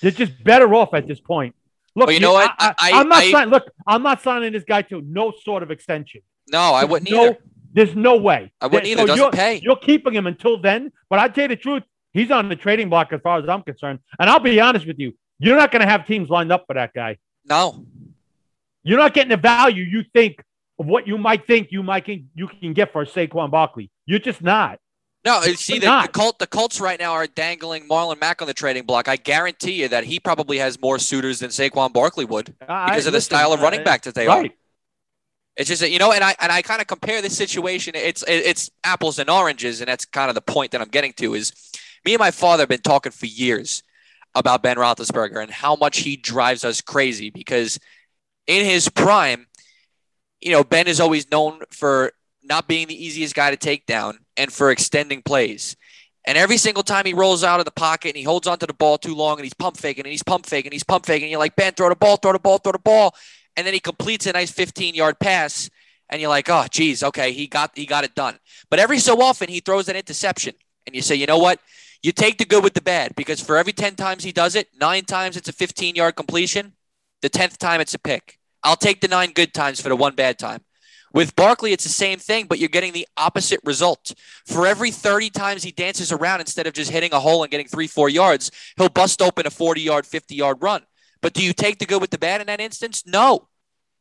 They're just better off at this point. Look, you know what? I, am not I, signing. Look, I'm not signing this guy to no sort of extension. No, I wouldn't no, either. There's no way. I wouldn't either. So Doesn't you're, pay. You're keeping him until then. But I tell you the truth, he's on the trading block as far as I'm concerned. And I'll be honest with you, you're not going to have teams lined up for that guy. No. You're not getting the value you think of what you might think you might can, you can get for Saquon Barkley. You're just not. No, see the, the, Colt, the Colts right now are dangling Marlon Mack on the trading block. I guarantee you that he probably has more suitors than Saquon Barkley would because I, of listen, the style of running back that they right. are. It's just that you know, and I and I kind of compare this situation. It's it's apples and oranges, and that's kind of the point that I'm getting to. Is me and my father have been talking for years about Ben Roethlisberger and how much he drives us crazy because in his prime, you know, Ben is always known for not being the easiest guy to take down and for extending plays. And every single time he rolls out of the pocket and he holds onto the ball too long and he's pump faking and he's pump faking, and he's pump faking, you're like, Ben, throw the ball, throw the ball, throw the ball and then he completes a nice 15 yard pass and you're like, oh, geez, okay, he got he got it done. But every so often he throws an interception, and you say, you know what? You take the good with the bad because for every 10 times he does it, nine times it's a 15 yard completion. The 10th time it's a pick. I'll take the nine good times for the one bad time. With Barkley, it's the same thing, but you're getting the opposite result. For every 30 times he dances around, instead of just hitting a hole and getting three, four yards, he'll bust open a 40 yard, 50 yard run. But do you take the good with the bad in that instance? No.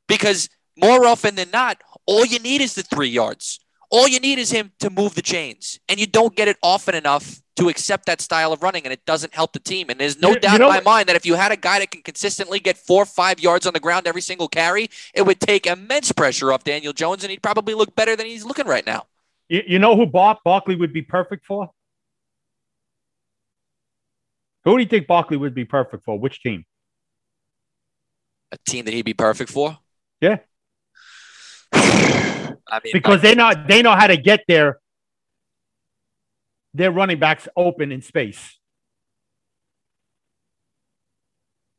Because more often than not, all you need is the three yards. All you need is him to move the chains, and you don't get it often enough to accept that style of running, and it doesn't help the team. And there's no You- doubt you know in my what- mind that if you had a guy that can consistently get four or five yards on the ground every single carry, it would take immense pressure off Daniel Jones, and he'd probably look better than he's looking right now. You, you know who Bar- Barkley would be perfect for? Who do you think Barkley would be perfect for? Which team? A team that he'd be perfect for. Yeah. I mean, Because they know they know how to get their their running backs open in space.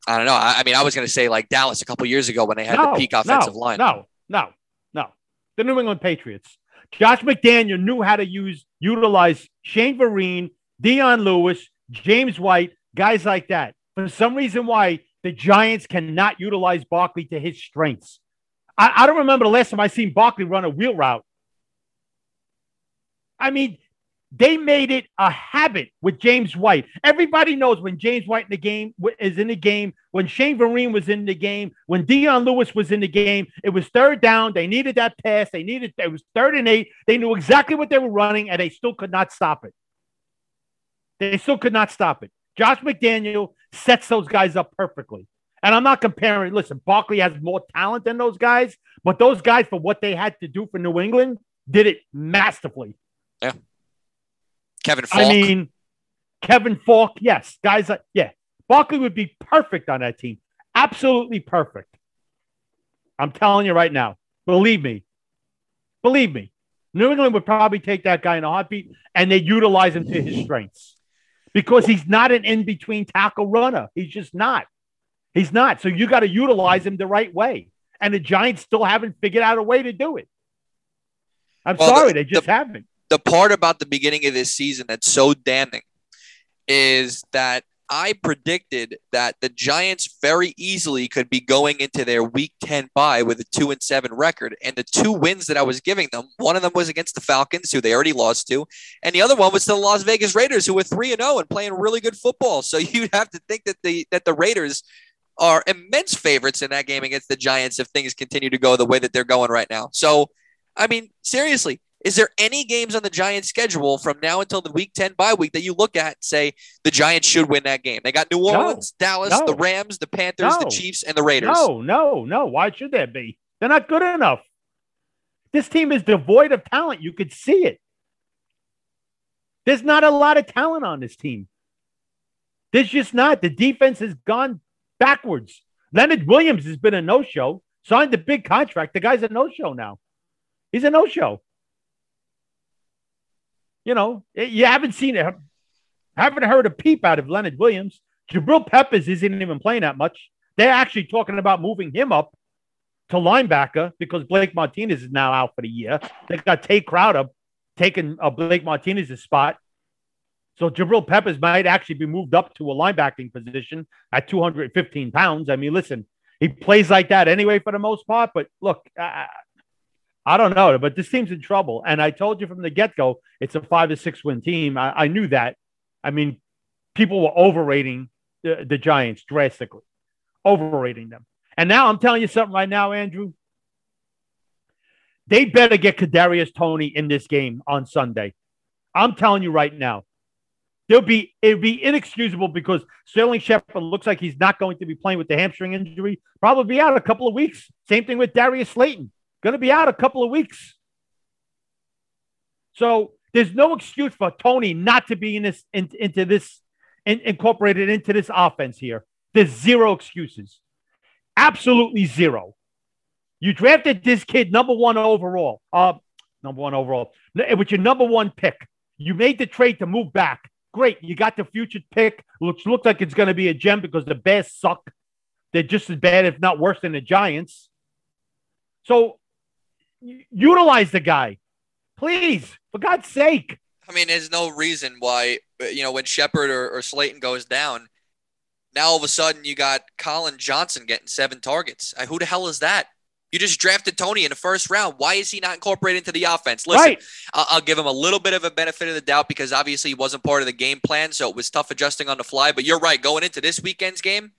I don't know. I, I mean, I was going to say like Dallas a couple years ago when they had no, the peak offensive no, line. No, no, no. The New England Patriots. Josh McDaniel knew how to use utilize Shane Vereen, Dion Lewis, James White, guys like that. For some reason, why the Giants cannot utilize Barkley to his strengths. I, I don't remember the last time I seen Barkley run a wheel route. I mean, they made it a habit with James White. Everybody knows when James White in the game is in the game, when Shane Vereen was in the game, when Dion Lewis was in the game, it was third down. They needed that pass. They needed it was third and eight. They knew exactly what they were running, and they still could not stop it. They still could not stop it. Josh McDaniel sets those guys up perfectly. And I'm not comparing. Listen, Barkley has more talent than those guys, but those guys, for what they had to do for New England, did it masterfully. Kevin Faulk. I mean, Kevin Faulk, yes. Guys like, yeah. Barkley would be perfect on that team. Absolutely perfect. I'm telling you right now. Believe me. Believe me. New England would probably take that guy in a heartbeat and they utilize him to his strengths because he's not an in between tackle runner. He's just not. He's not. So you got to utilize him the right way. And the Giants still haven't figured out a way to do it. I'm Well, sorry, the- they just haven't. the part about the beginning of this season that's so damning is that I predicted that the Giants very easily could be going into their week 10 bye with a 2 and 7 record and the two wins that I was giving them one of them was against the Falcons who they already lost to and the other one was to the Las Vegas Raiders who were 3 and 0 and playing really good football so [laughs] you'd have to think that the that the Raiders are immense favorites in that game against the Giants if things continue to go the way that they're going right now. So I mean seriously is there any games on the Giants schedule from now until the week 10 bye week that you look at and say the Giants should win that game? They got New Orleans, Dallas, No. the Rams, the Panthers, the Chiefs, and the Raiders. No, no, no. Why should there be? They're not good enough. This team is devoid of talent. You could see it. There's not a lot of talent on this team. There's just not. The defense has gone backwards. Leonard Williams has been a no show, signed a big contract. The guy's a no show now. He's a no show. You know, you haven't seen it, haven't heard a peep out of Leonard Williams. Jabril Peppers isn't even playing that much. They're actually talking about moving him up to linebacker because Blake Martinez is now out for the year. They got Tae Crowder taking uh, Blake Martinez's spot. So Jabril Peppers might actually be moved up to a linebacking position at 215 pounds. I mean, listen, he plays like that anyway for the most part. But look, I, I don't know, but this team's in trouble. And I told you from the get go, it's a five to six win team. I, I knew that. I mean, people were overrating the, the Giants drastically, overrating them. And now I'm telling you something right now, Andrew. They better get Kadarius Toney in this game on Sunday. I'm telling you right now. There'll be it'll be inexcusable because Sterling Shepard looks like he's not going to be playing with the hamstring injury. Probably be out a couple of weeks. Same thing with Darius Slayton. Going to be out a couple of weeks. So there's no excuse for Toney not to be in this in, into this in, incorporated into this offense here. There's zero excuses. Absolutely zero. You drafted this kid number one overall. Uh, number one overall. With your number one pick. You made the trade to move back. Great. You got the future pick. Looks looks like it's going to be a gem because the Bears suck. They're just as bad, if not worse, than the Giants. So utilize the guy. Please, for God's sake. I mean, there's no reason why, you know, when Shepard or, or Slayton goes down, now all of a sudden you got Collin Johnson getting seven targets. Who the hell is that? You just drafted Toney in the first round. Why is he not incorporated into the offense? Listen, right. I'll, I'll give him a little bit of a benefit of the doubt because obviously he wasn't part of the game plan, so it was tough adjusting on the fly. But you're right. Going into this weekend's game,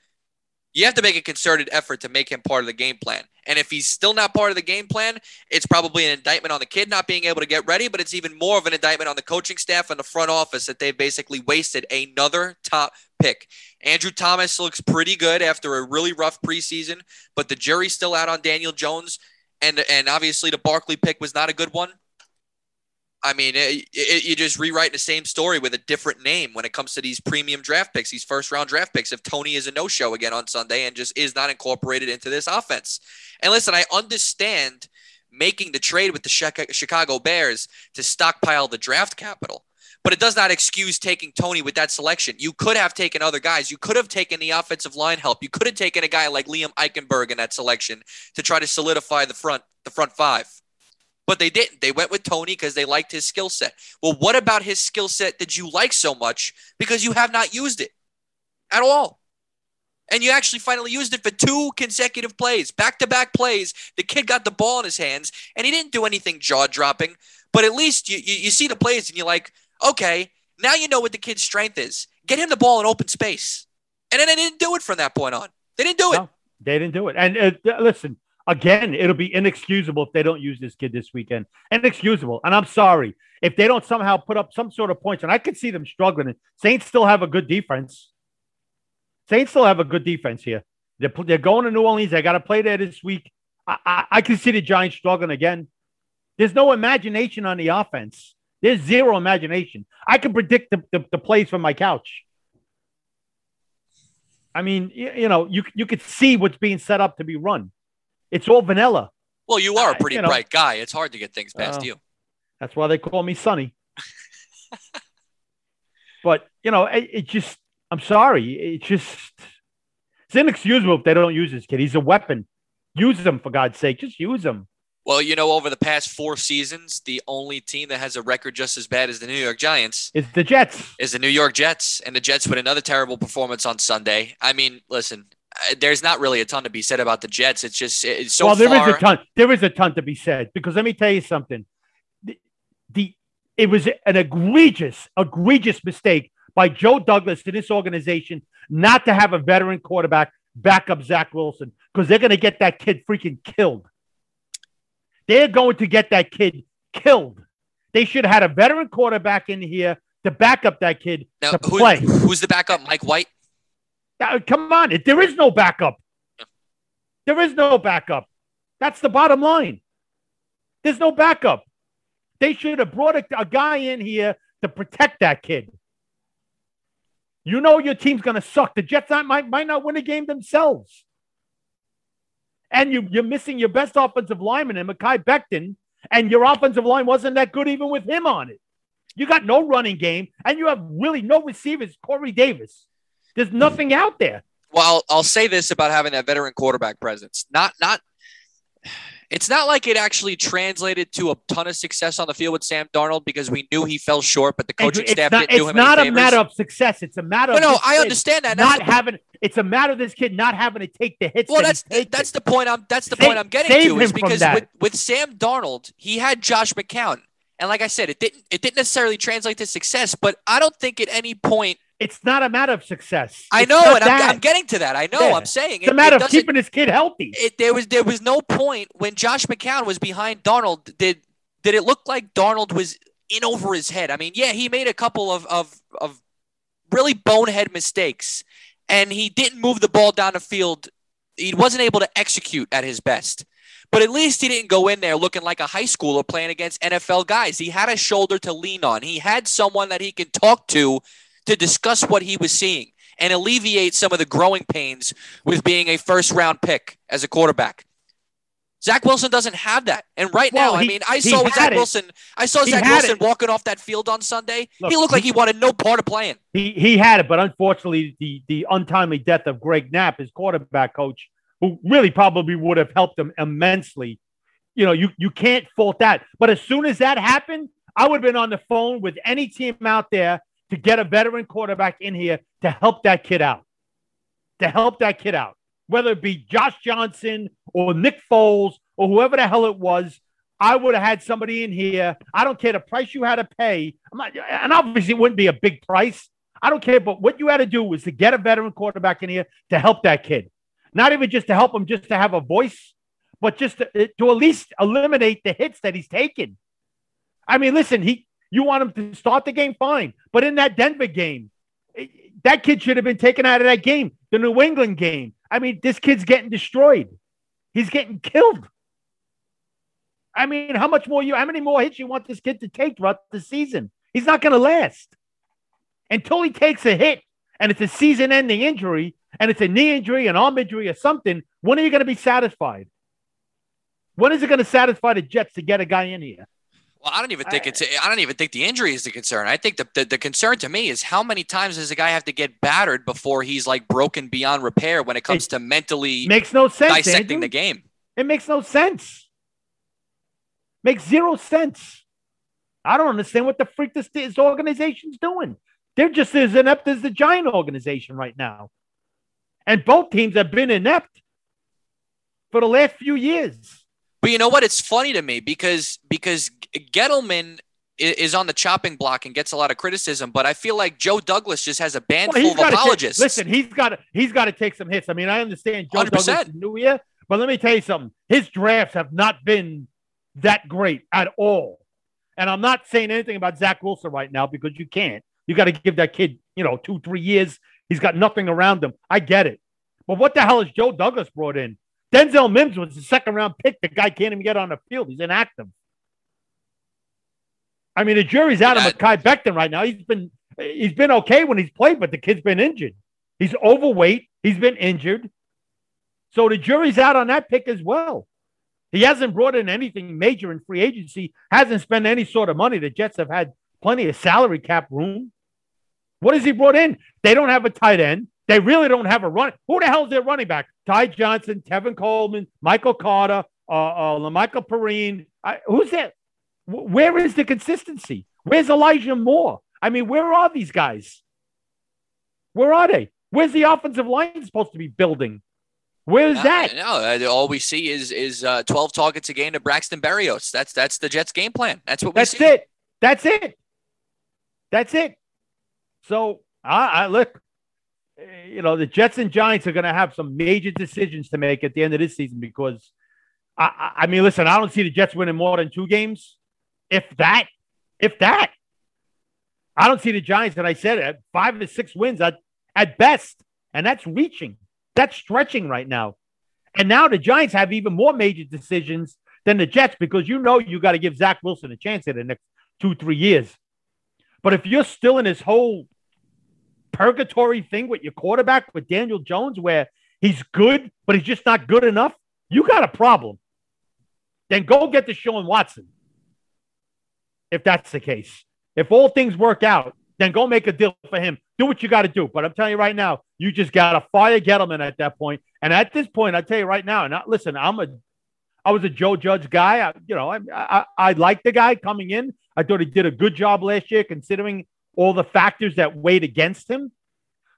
You have to make a concerted effort to make him part of the game plan. And if he's still not part of the game plan, it's probably an indictment on the kid not being able to get ready, but it's even more of an indictment on the coaching staff and the front office that they've basically wasted another top pick. Andrew Thomas looks pretty good after a really rough preseason, but the jury's still out on Daniel Jones. And, and obviously, the Barkley pick was not a good one. I mean, it, it, you just rewrite the same story with a different name when it comes to these premium draft picks, these first round draft picks. If Toney is a no show again on Sunday and just is not incorporated into this offense. And listen, I understand making the trade with the Chicago Bears to stockpile the draft capital, but it does not excuse taking Toney with that selection. You could have taken other guys. You could have taken the offensive line help. You could have taken a guy like Liam Eichenberg in that selection to try to solidify the front, the front five but they didn't. They went with Toney because they liked his skill set. Well, what about his skill set did you like so much because you have not used it at all? And you actually finally used it for two consecutive plays, back to back plays. The kid got the ball in his hands and he didn't do anything jaw dropping, but at least you, you, you see the plays and you're like, okay, now you know what the kid's strength is. Get him the ball in open space. And then they didn't do it from that point on. They didn't do it. No, they didn't do it. And uh, listen, Again, it'll be inexcusable if they don't use this kid this weekend. Inexcusable. And I'm sorry if they don't somehow put up some sort of points. And I could see them struggling. Saints still have a good defense. Saints still have a good defense here. They're, they're going to New Orleans. They got to play there this week. I, I, I can see the Giants struggling again. There's no imagination on the offense. There's zero imagination. I can predict the, the, the plays from my couch. I mean, you, you, know, you you could see what's being set up to be run. It's all vanilla. Well, you are a pretty uh, bright know, guy. It's hard to get things past uh, you. That's why they call me Sonny. [laughs] but you know, it, it, just I'm sorry. It just it's inexcusable if they don't use this kid. He's a weapon. Use him for God's sake. Just use him. Well, you know, over the past four seasons, the only team that has a record just as bad as the New York Giants is the Jets. Is the New York Jets, and the Jets with another terrible performance on Sunday. I mean, listen, uh, Uh, there's not really a ton to be said about the Jets. It's just it's so. Well, there far... is a ton. There is a ton to be said because let me tell you something. The, the it was an egregious, egregious mistake by Joe Douglas to this organization not to have a veteran quarterback back up Zach Wilson because they're going to get that kid freaking killed. They're going to get that kid killed. They should have had a veteran quarterback in here to back up that kid now, to play. who's the backup? Mike White. Uh, come on, there is no backup. There is no backup. That's the bottom line. There's no backup. They should have brought a, a guy in here to protect that kid. You know your team's going to suck. The Jets might, might not win a game themselves. And you, you're missing your best offensive lineman in Mekhi Becton, and your offensive line wasn't that good even with him on it. You got no running game, and you have really no receivers. Corey Davis. There's nothing out there. Well, I'll, I'll say this about having that veteran quarterback presence. Not not it's not like it actually translated to a ton of success on the field with Sam Darnold because we knew he fell short, but the coaching it's staff not, didn't do him It's not a matter of success. It's a matter. No, of no, I understand that. Not having. It's a matter of this kid not having to take the hits. Well, that that's that's the point. I'm that's the save, point I'm getting to is because with, with Sam Darnold, he had Josh McCown, and like I said, it didn't it didn't necessarily translate to success. But I don't think at any point it's not a matter of success. I it's know, and I'm, I'm, getting to that. I know. Yeah. I'm saying it's it, a matter of keeping his kid healthy. It, there was there was no point when Josh McCown was behind Darnold. Did did it look like Darnold was in over his head? I mean, yeah, he made a couple of of of really bonehead mistakes, and he didn't move the ball down the field. He wasn't able to execute at his best. But at least he didn't go in there looking like a high schooler playing against NFL guys. He had a shoulder to lean on. He had someone that he could talk to to discuss what he was seeing and alleviate some of the growing pains with being a first round pick as a quarterback. Zach Wilson doesn't have that. And right well, now, he, I mean, I saw Zach it. Wilson. I saw he Zach Wilson it. walking off that field on Sunday. Look, he looked like he wanted no part of playing. He he had it, but unfortunately, the the untimely death of Greg Knapp, his quarterback coach, who really probably would have helped him immensely. You know, you you can't fault that. But as soon as that happened, I would have been on the phone with any team out there to get a veteran quarterback in here to help that kid out, to help that kid out, whether it be Josh Johnson or Nick Foles or whoever the hell it was. I would have had somebody in here. I don't care the price you had to pay. Not, and obviously, it wouldn't be a big price. I don't care. But what you had to do was to get a veteran quarterback in here to help that kid. not even just to help him just to have a voice, but just to, to at least eliminate the hits that he's taken. I mean, listen, he you want him to start the game, fine. But in that Denver game, eh, that kid should have been taken out of that game. The New England game. I mean, this kid's getting destroyed. He's getting killed. I mean, how much more you how many more hits you want this kid to take throughout the season? He's not going to last. Until he takes a hit and it's a season-ending injury and it's a knee injury, an arm injury, or something, when are you going to be satisfied? When is it going to satisfy the Jets to get a guy in here? Well, I don't even think it's. I don't even think the injury is the concern. I think the, the, the concern to me is how many times does a guy have to get battered before he's like broken beyond repair when it comes it to mentally makes no sense dissecting Andrew. the game. It makes no sense. Makes zero sense. I don't understand what the freak this, this organization's doing. They're just as inept as the Giant organization right now, and both teams have been inept for the last few years. But you know what? It's funny to me because because Gettleman is on the chopping block and gets a lot of criticism, but I feel like Joe Douglas just has a band well, full of apologists. Take, listen, he's got to he's got to take some hits. I mean, I understand Joe 100%. Douglas is new here, but let me tell you something. His drafts have not been that great at all. And I'm not saying anything about Zach Wilson right now because you can't. You got to give that kid, you know, two, three years. He's got nothing around him. I get it. But what the hell is Joe Douglas brought in? Denzel Mims was the second round pick. The guy can't even get on the field. He's inactive. I mean, the jury's out of Mekhi Becton right now. He's been he's been okay when he's played, but the kid's been injured. He's overweight. He's been injured. So the jury's out on that pick as well. He hasn't brought in anything major in free agency, hasn't spent any sort of money. The Jets have had plenty of salary cap room. What has he brought in? They don't have a tight end. They really don't have a run. Who the hell is their running back? Ty Johnson, Tevin Coleman, Michael Carter, uh, uh, Michael Perine. I, who's that? Where is the consistency? Where's Elijah Moore? I mean, where are these guys? Where are they? Where's the offensive line supposed to be building? Where's no, that? No, all we see is is uh, twelve targets a game to Braxton Berrios. That's that's the Jets' game plan. That's what. That's see. it. That's it. That's it. So I, I look Eh, you know, the Jets and Giants are going to have some major decisions to make at the end of this season because, I, I mean, listen, I don't see the Jets winning more than two games, if that, if that. I don't see the Giants, and I said it, five to six wins at, at best, and that's reaching, that's stretching right now. And now the Giants have even more major decisions than the Jets because you know you got to give Zach Wilson a chance in the next two, three years. But if you're still in this whole purgatory thing with your quarterback with Daniel Jones where he's good, but he's just not good enough, you got a problem. Then go get the Deshaun Watson. If that's the case. If all things work out, then go make a deal for him. Do what you got to do. But I'm telling you right now, you just got to fire Gettleman at that point. And at this point, I tell you right now, and I, listen, I'm a, I was a Joe Judge guy. I, you know, I, I, I like the guy coming in. I thought he did a good job last year, considering all the factors that weighed against him.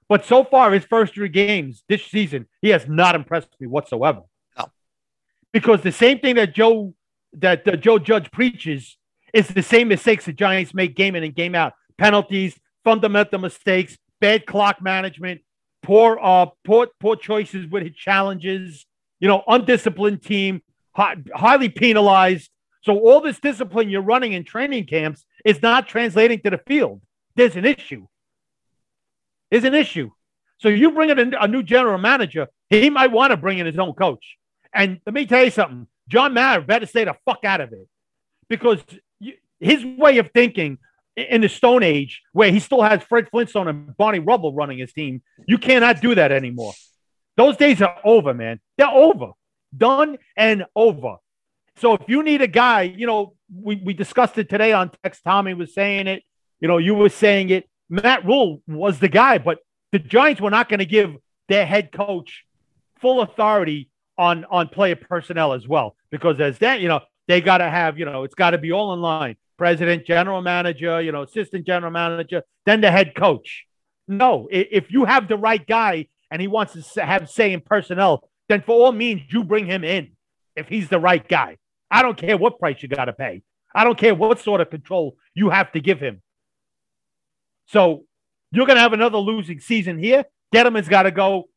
But so far, his first three games this season, he has not impressed me whatsoever. No. Because the same thing that Joe that uh, Joe Judge preaches is the same mistakes the Giants make game in and game out. Penalties, fundamental mistakes, bad clock management, poor uh poor poor choices with his challenges, you know, undisciplined team, high, highly penalized. So all this discipline you're running in training camps is not translating to the field there's an issue. There's an issue. So you bring in a, new general manager, he might want to bring in his own coach. And let me tell you something, John Mara better stay the fuck out of it because his way of thinking in the Stone Age, where he still has Fred Flintstone and Barney Rubble running his team, you cannot do that anymore. Those days are over, man. They're over, done and over. So if you need a guy, you know, we, we discussed it today on text. Tommy was saying it. You know, you were saying it. Matt Rhule was the guy, but the Giants were not going to give their head coach full authority on on player personnel as well, because as that, you know, they got to have, you know, it's got to be all in line. President, general manager, you know, assistant general manager, then the head coach. No, if you have the right guy and he wants to have say in personnel, then for all means, you bring him in if he's the right guy. I don't care what price you got to pay. I don't care what sort of control you have to give him. So you're going to have another losing season here. Gettleman's got to go.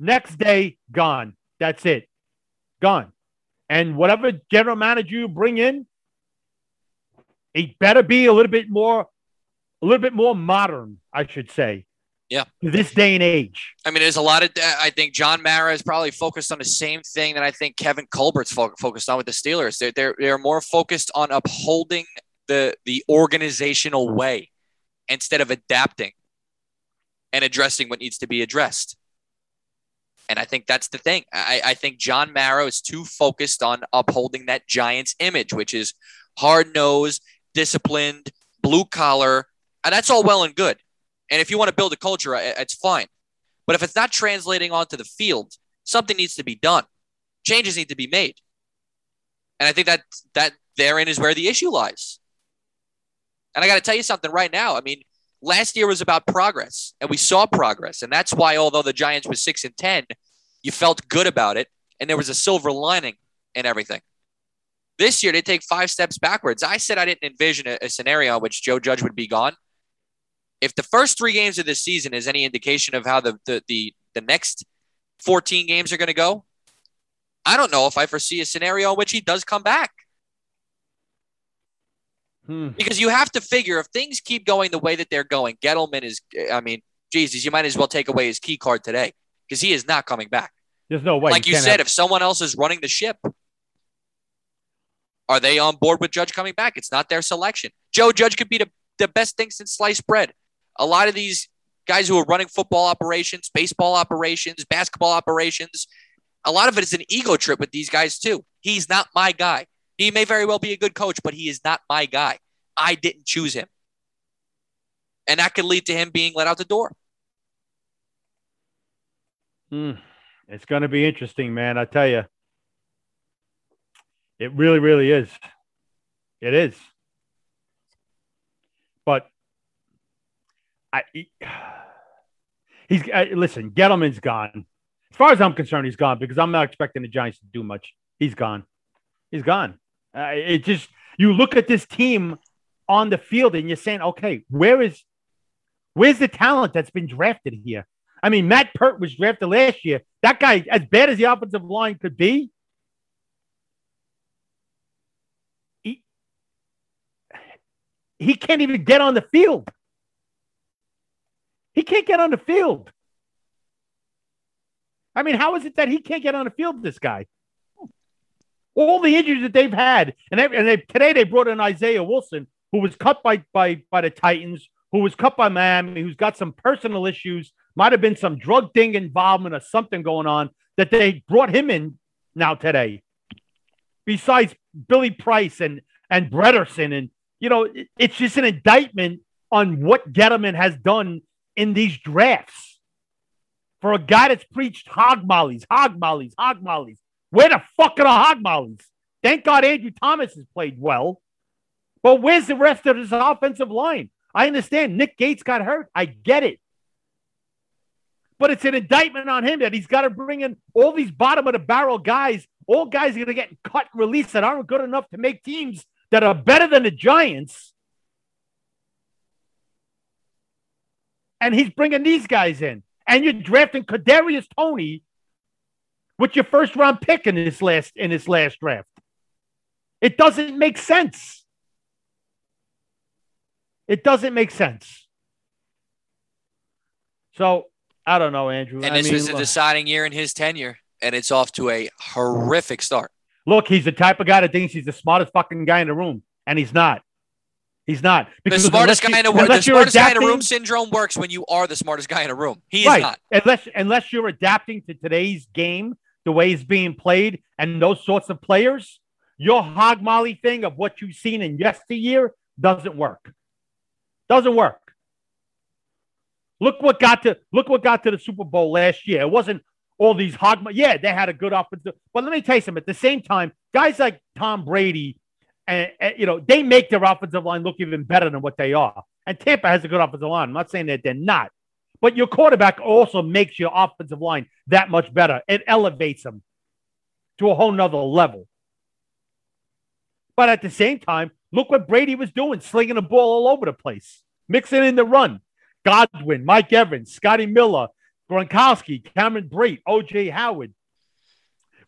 Next day, gone. That's it. Gone. And whatever general manager you bring in, it better be a little bit more, a little bit more modern, I should say. Yeah. This day and age. I mean, there's a lot of. I think John Mara is probably focused on the same thing that I think Kevin Colbert's fo- focused on with the Steelers. They're, they're they're more focused on upholding the the organizational way instead of adapting and addressing what needs to be addressed. And I think that's the thing. I, I think John Mara is too focused on upholding that Giants image, which is hard nosed, disciplined, blue collar. And that's all well and good. And if you want to build a culture, it's fine. But if it's not translating onto the field, something needs to be done. Changes need to be made. And I think that that therein is where the issue lies. And I got to tell you something right now. I mean, last year was about progress, and we saw progress, and that's why, although the Giants were six and ten, you felt good about it, and there was a silver lining in everything. This year, they take five steps backwards. I said I didn't envision a, a scenario in which Joe Judge would be gone. If the first three games of this season is any indication of how the the the, the next 14 games are going to go, I don't know if I foresee a scenario in which he does come back. Hmm. Because you have to figure if things keep going the way that they're going, Gettleman is, I mean, Jesus, you might as well take away his key card today because he is not coming back. There's no way. Like you, you said, have... if someone else is running the ship, are they on board with Judge coming back? It's not their selection. Joe Judge could be the, the best thing since sliced bread. A lot of these guys who are running football operations, baseball operations, basketball operations, a lot of it is an ego trip with these guys too. He's not my guy. He may very well be a good coach, but he is not my guy. I didn't choose him. And that could lead to him being let out the door. Hmm. It's going to be interesting, man. I tell you. It really, really is. It is. But I, [sighs] he's listen. Gettleman's gone. As far as I'm concerned, he's gone because I'm not expecting the Giants to do much. He's gone. He's gone. Uh, it just you look at this team on the field and you're saying, okay, where is where's the talent that's been drafted here? I mean, Matt Peart was drafted last year. That guy, as bad as the offensive line could be, he, he can't even get on the field. He can't get on the field. I mean, how is it that he can't get on the field, this guy? All the injuries that they've had, and, they, and they, today they brought in Isaiah Wilson, who was cut by by by the Titans, who was cut by Miami, who's got some personal issues, might have been some drug thing involvement or something going on that they brought him in now today. Besides Billy Price and and Bredeson, and you know, it, it's just an indictment on what Gettleman has done in these drafts. For a guy that's preached hog mollies, hog mollies, hog mollies, where the fuck are the hog mollies? Thank God Andrew Thomas has played well. But where's the rest of his offensive line? I understand Nick Gates got hurt. I get it. But it's an indictment on him that he's got to bring in all these bottom of the barrel guys. All guys are going to get cut and released that aren't good enough to make teams that are better than the Giants. And he's bringing these guys in. And you're drafting Kadarius Toney with your first round pick in this last in this last draft. It doesn't make sense. It doesn't make sense. So I don't know, Andrew. And I this mean, was a deciding year in his tenure, and it's off to a horrific start. Look, he's the type of guy that thinks he's the smartest fucking guy in the room, and he's not. He's not. Because the smartest guy in a room. The smartest adapting, guy in a room syndrome works when you are the smartest guy in a room. He is right. not. Unless unless you're adapting to today's game the way it's being played and those sorts of players, your hog molly thing of what you've seen in yesteryear doesn't work. Doesn't work. Look what got to look what got to the Super Bowl last year. It wasn't all these hog. Yeah, they had a good offensive, but let me tell you something. At the same time, guys like Tom Brady, and, and you know they make their offensive line look even better than what they are. And Tampa has a good offensive line. I'm not saying that they're not, but your quarterback also makes your offensive line that much better. It elevates them to a whole nother level. But at the same time, look what Brady was doing, slinging the ball all over the place, mixing in the run. Godwin, Mike Evans, Scotty Miller, Gronkowski, Cameron Brate, OJ Howard.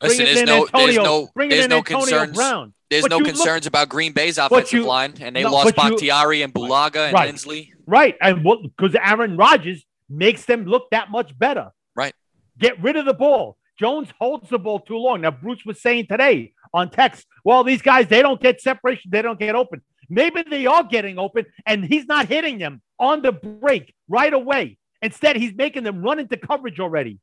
Listen, there's no, Antonio, there's no, there's no Antonio concerns. Brown. There's But no you look- concerns about Green Bay's offensive you- line, and they no, lost but you- Bakhtiari and Bulaga and Right. Linsley. Right. And because Aaron Rodgers makes them look that much better. Right. Get rid of the ball. Jones holds the ball too long. Now, Bruce was saying today on text, well, these guys, they don't get separation, they don't get open. Maybe they are getting open, and he's not hitting them on the break right away. Instead, he's making them run into coverage already.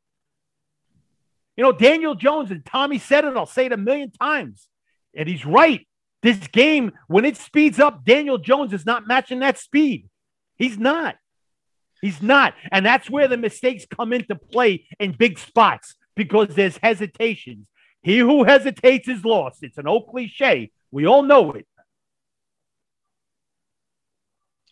You know, Daniel Jones and Tommy said it, I'll say it a million times. And he's right. This game, when it speeds up, Daniel Jones is not matching that speed. He's not. He's not. And that's where the mistakes come into play in big spots because there's hesitations. He who hesitates is lost. It's an old cliche. We all know it.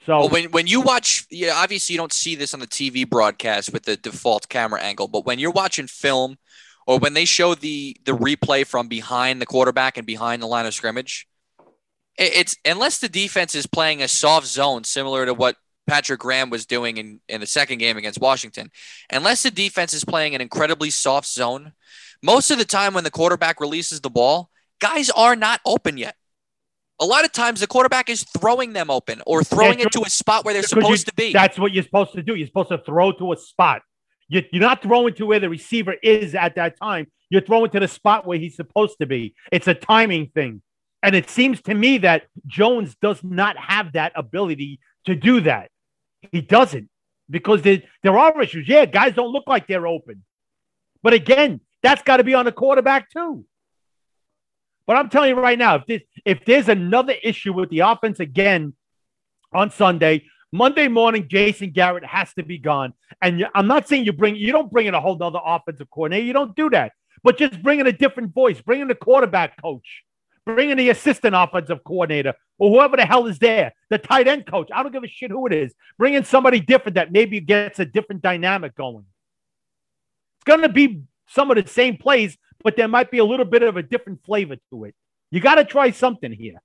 So Well, when when you watch, yeah, obviously you don't see this on the TV broadcast with the default camera angle, but when you're watching film, or when they show the the replay from behind the quarterback and behind the line of scrimmage, it, it's unless the defense is playing a soft zone similar to what Patrick Graham was doing in in the second game against Washington, unless the defense is playing an incredibly soft zone, most of the time when the quarterback releases the ball, guys are not open yet. A lot of times the quarterback is throwing them open or throwing Yeah, it to a spot where they're Because you- supposed to be. That's what you're supposed to do. You're supposed to throw to a spot. You're not throwing to where the receiver is at that time. You're throwing to the spot where he's supposed to be. It's a timing thing. And it seems to me that Jones does not have that ability to do that. He doesn't because there, there are issues. Yeah, guys don't look like they're open. But again, that's got to be on the quarterback too. But I'm telling you right now, if this, if there's another issue with the offense again on Sunday, Monday morning, Jason Garrett has to be gone. And I'm not saying you bring you don't bring in a whole nother offensive coordinator. You don't do that. But just bring in a different voice. Bring in the quarterback coach. Bring in the assistant offensive coordinator or whoever the hell is there. The tight end coach. I don't give a shit who it is. Bring in somebody different that maybe gets a different dynamic going. It's going to be some of the same plays, but there might be a little bit of a different flavor to it. You got to try something here.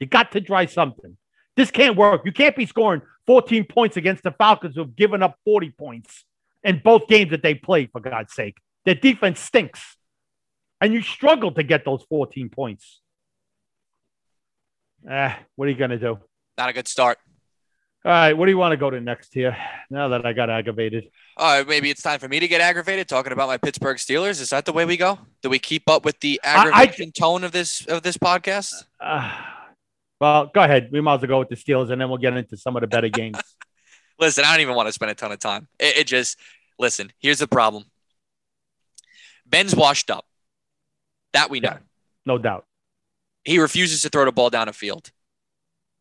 You got to try something. This can't work. You can't be scoring 14 points against the Falcons who've given up 40 points in both games that they played, for God's sake. Their defense stinks. And you struggle to get those 14 points. Ah, what are you going to do? Not a good start. All right, what do you want to go to next here? Now that I got aggravated. All right, maybe it's time for me to get aggravated talking about my Pittsburgh Steelers. Is that the way we go? Do we keep up with the I- I- aggravation tone of this of this podcast? Uh, well, go ahead. We might as well go with the Steelers, and then we'll get into some of the better [laughs] games. Listen, I don't even want to spend a ton of time. It, it just listen. Here's the problem. Ben's washed up. That we know. Yeah. No doubt. He refuses to throw the ball down a field.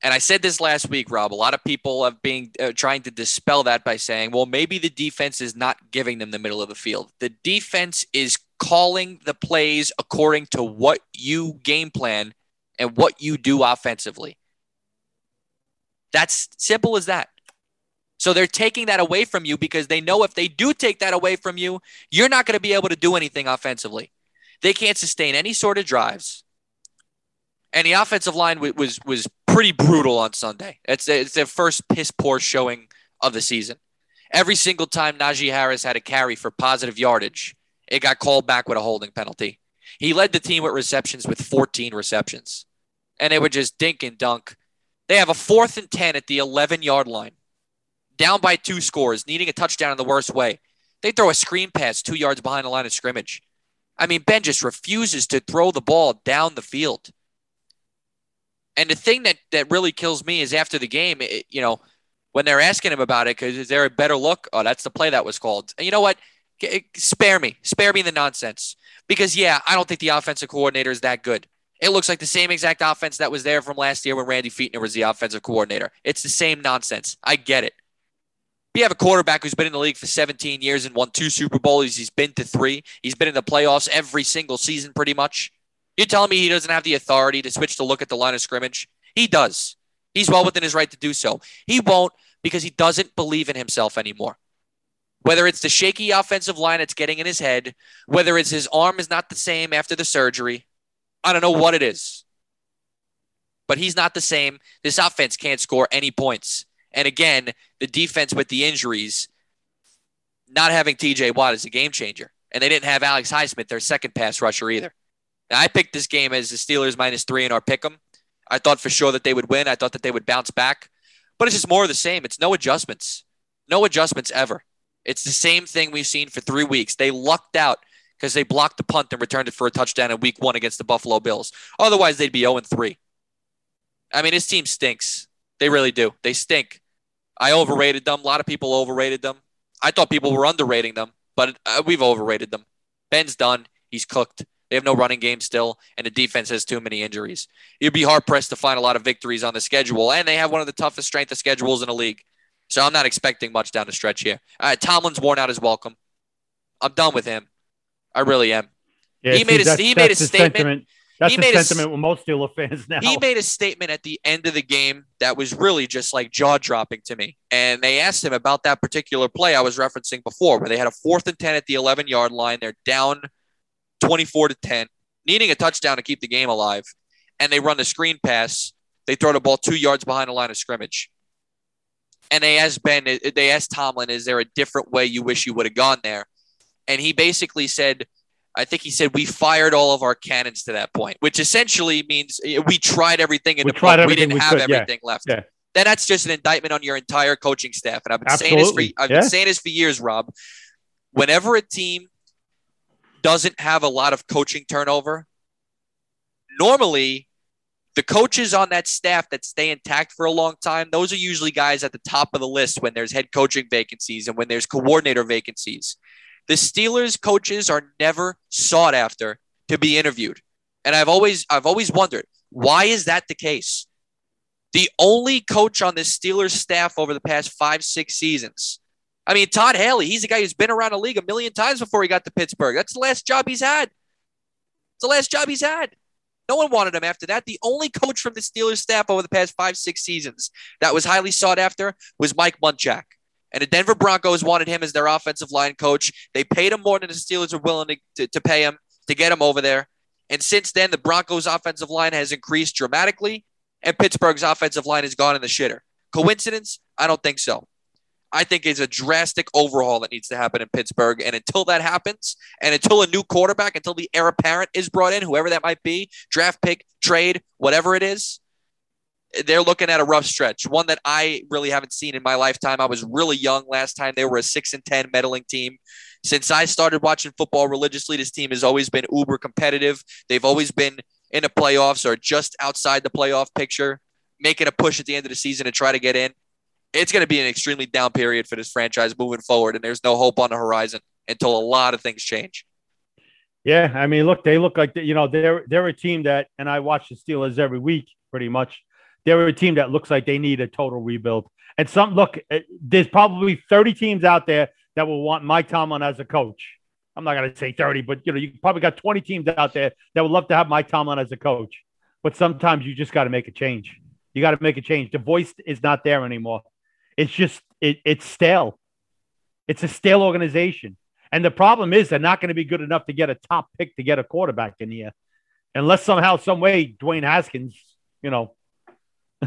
And I said this last week, Rob. A lot of people have been uh, trying to dispel that by saying, well, maybe the defense is not giving them the middle of the field. The defense is calling the plays according to what you game plan and what you do offensively. That's simple as that. So they're taking that away from you because they know if they do take that away from you, you're not going to be able to do anything offensively. They can't sustain any sort of drives. And the offensive line wa- was was pretty brutal on Sunday. It's it's their first piss poor showing of the season. Every single time Najee Harris had a carry for positive yardage, it got called back with a holding penalty. He led the team with receptions with 14 receptions, and they were just dink and dunk. They have a fourth and 10 at the 11 yard line, down by two scores, needing a touchdown in the worst way. They throw a screen pass two yards behind the line of scrimmage. I mean, Ben just refuses to throw the ball down the field. And the thing that that really kills me is after the game, it, you know, when they're asking him about it, because is there a better look? Oh, that's the play that was called. And you know what? Eh, spare me, spare me the nonsense. Because yeah, I don't think the offensive coordinator is that good. It looks like the same exact offense that was there from last year when Randy Fichtner was the offensive coordinator. It's the same nonsense. I get it. You have a quarterback who's been in the league for 17 years and won two Super Bowls. He's been to three. He's been in the playoffs every single season, pretty much. You're telling me he doesn't have the authority to switch to look at the line of scrimmage? He does. He's well within his right to do so. He won't because he doesn't believe in himself anymore. Whether it's the shaky offensive line that's getting in his head, whether it's his arm is not the same after the surgery, I don't know what it is. But he's not the same. This offense can't score any points. And again, the defense with the injuries, not having TJ Watt is a game changer. And they didn't have Alex Highsmith, their second pass rusher, either. Now, I picked this game as the Steelers minus three in our pick 'em. I thought for sure that they would win. I thought that they would bounce back, but it's just more of the same. It's no adjustments, no adjustments ever. It's the same thing we've seen for three weeks. They lucked out because they blocked the punt and returned it for a touchdown in week one against the Buffalo Bills. Otherwise, they'd be 0 3. I mean, this team stinks. They really do. They stink. I overrated them. A lot of people overrated them. I thought people were underrating them, but uh, we've overrated them. Ben's done. He's cooked. They have no running game still, and the defense has too many injuries. You'd be hard pressed to find a lot of victories on the schedule, and they have one of the toughest strength of schedules in the league. So I'm not expecting much down the stretch here. All right, Tomlin's worn out his welcome. I'm done with him. I really am. Yeah, he see, made a he made a that's the statement. Sentiment. That's He the made a sentiment with most Steeler fans [laughs] now. He made a statement at the end of the game that was really just like jaw dropping to me. And they asked him about that particular play I was referencing before, where they had a fourth and 10 at the 11 yard line. They're down 24 to 10, needing a touchdown to keep the game alive. And they run the screen pass. They throw the ball two yards behind the line of scrimmage. And they asked Ben, they asked Tomlin, is there a different way you wish you would have gone there? And he basically said, I think he said we fired all of our cannons to that point, which essentially means eh, we tried everything in We. We didn't we have could, yeah. everything left. Yeah. Then that's just an indictment on your entire coaching staff. And I've been saying this for I've yeah. been saying this for years, Rob. Whenever a team doesn't have a lot of coaching turnover, normally the coaches on that staff that stay intact for a long time, those are usually guys at the top of the list when there's head coaching vacancies and when there's coordinator vacancies. The Steelers coaches are never sought after to be interviewed. And I've always I've always wondered, why is that the case? The only coach on the Steelers staff over the past 5-6 seasons. I mean, Todd Haley, he's a guy who's been around the league a million times before he got to Pittsburgh. That's the last job he's had. It's the last job he's had. No one wanted him after that. The only coach from the Steelers staff over the past five, six seasons that was highly sought after was Mike Munchak. And the Denver Broncos wanted him as their offensive line coach. They paid him more than the Steelers were willing to, to, to pay him to get him over there. And since then, the Broncos' offensive line has increased dramatically, and Pittsburgh's offensive line has gone in the shitter. Coincidence? I don't think so. I think it's a drastic overhaul that needs to happen in Pittsburgh. And until that happens, and until a new quarterback, until the heir apparent is brought in, whoever that might be, draft pick, trade, whatever it is, they're looking at a rough stretch. One that I really haven't seen in my lifetime. I was really young last time. They were a six and ten meddling team. Since I started watching football religiously, this team has always been uber competitive. They've always been in the playoffs or just outside the playoff picture, making a push at the end of the season to try to get in it's going to be an extremely down period for this franchise moving forward, and there's no hope on the horizon until a lot of things change. Yeah, I mean, look, they look like you know they're they're a team that, and I watch the Steelers every week, pretty much. They're a team that looks like they need a total rebuild. And some look, eh, there's probably 30 teams out there that will want Mike Tomlin as a coach. I'm not going to say 30, but you know, you probably got 20 teams out there that would love to have Mike Tomlin as a coach. But sometimes you just got to make a change. You got to make a change. The voice is not there anymore. It's just it, it's stale. It's a stale organization. And the problem is they're not going to be good enough to get a top pick to get a quarterback in here. Unless somehow, some way, Dwayne Haskins, you know,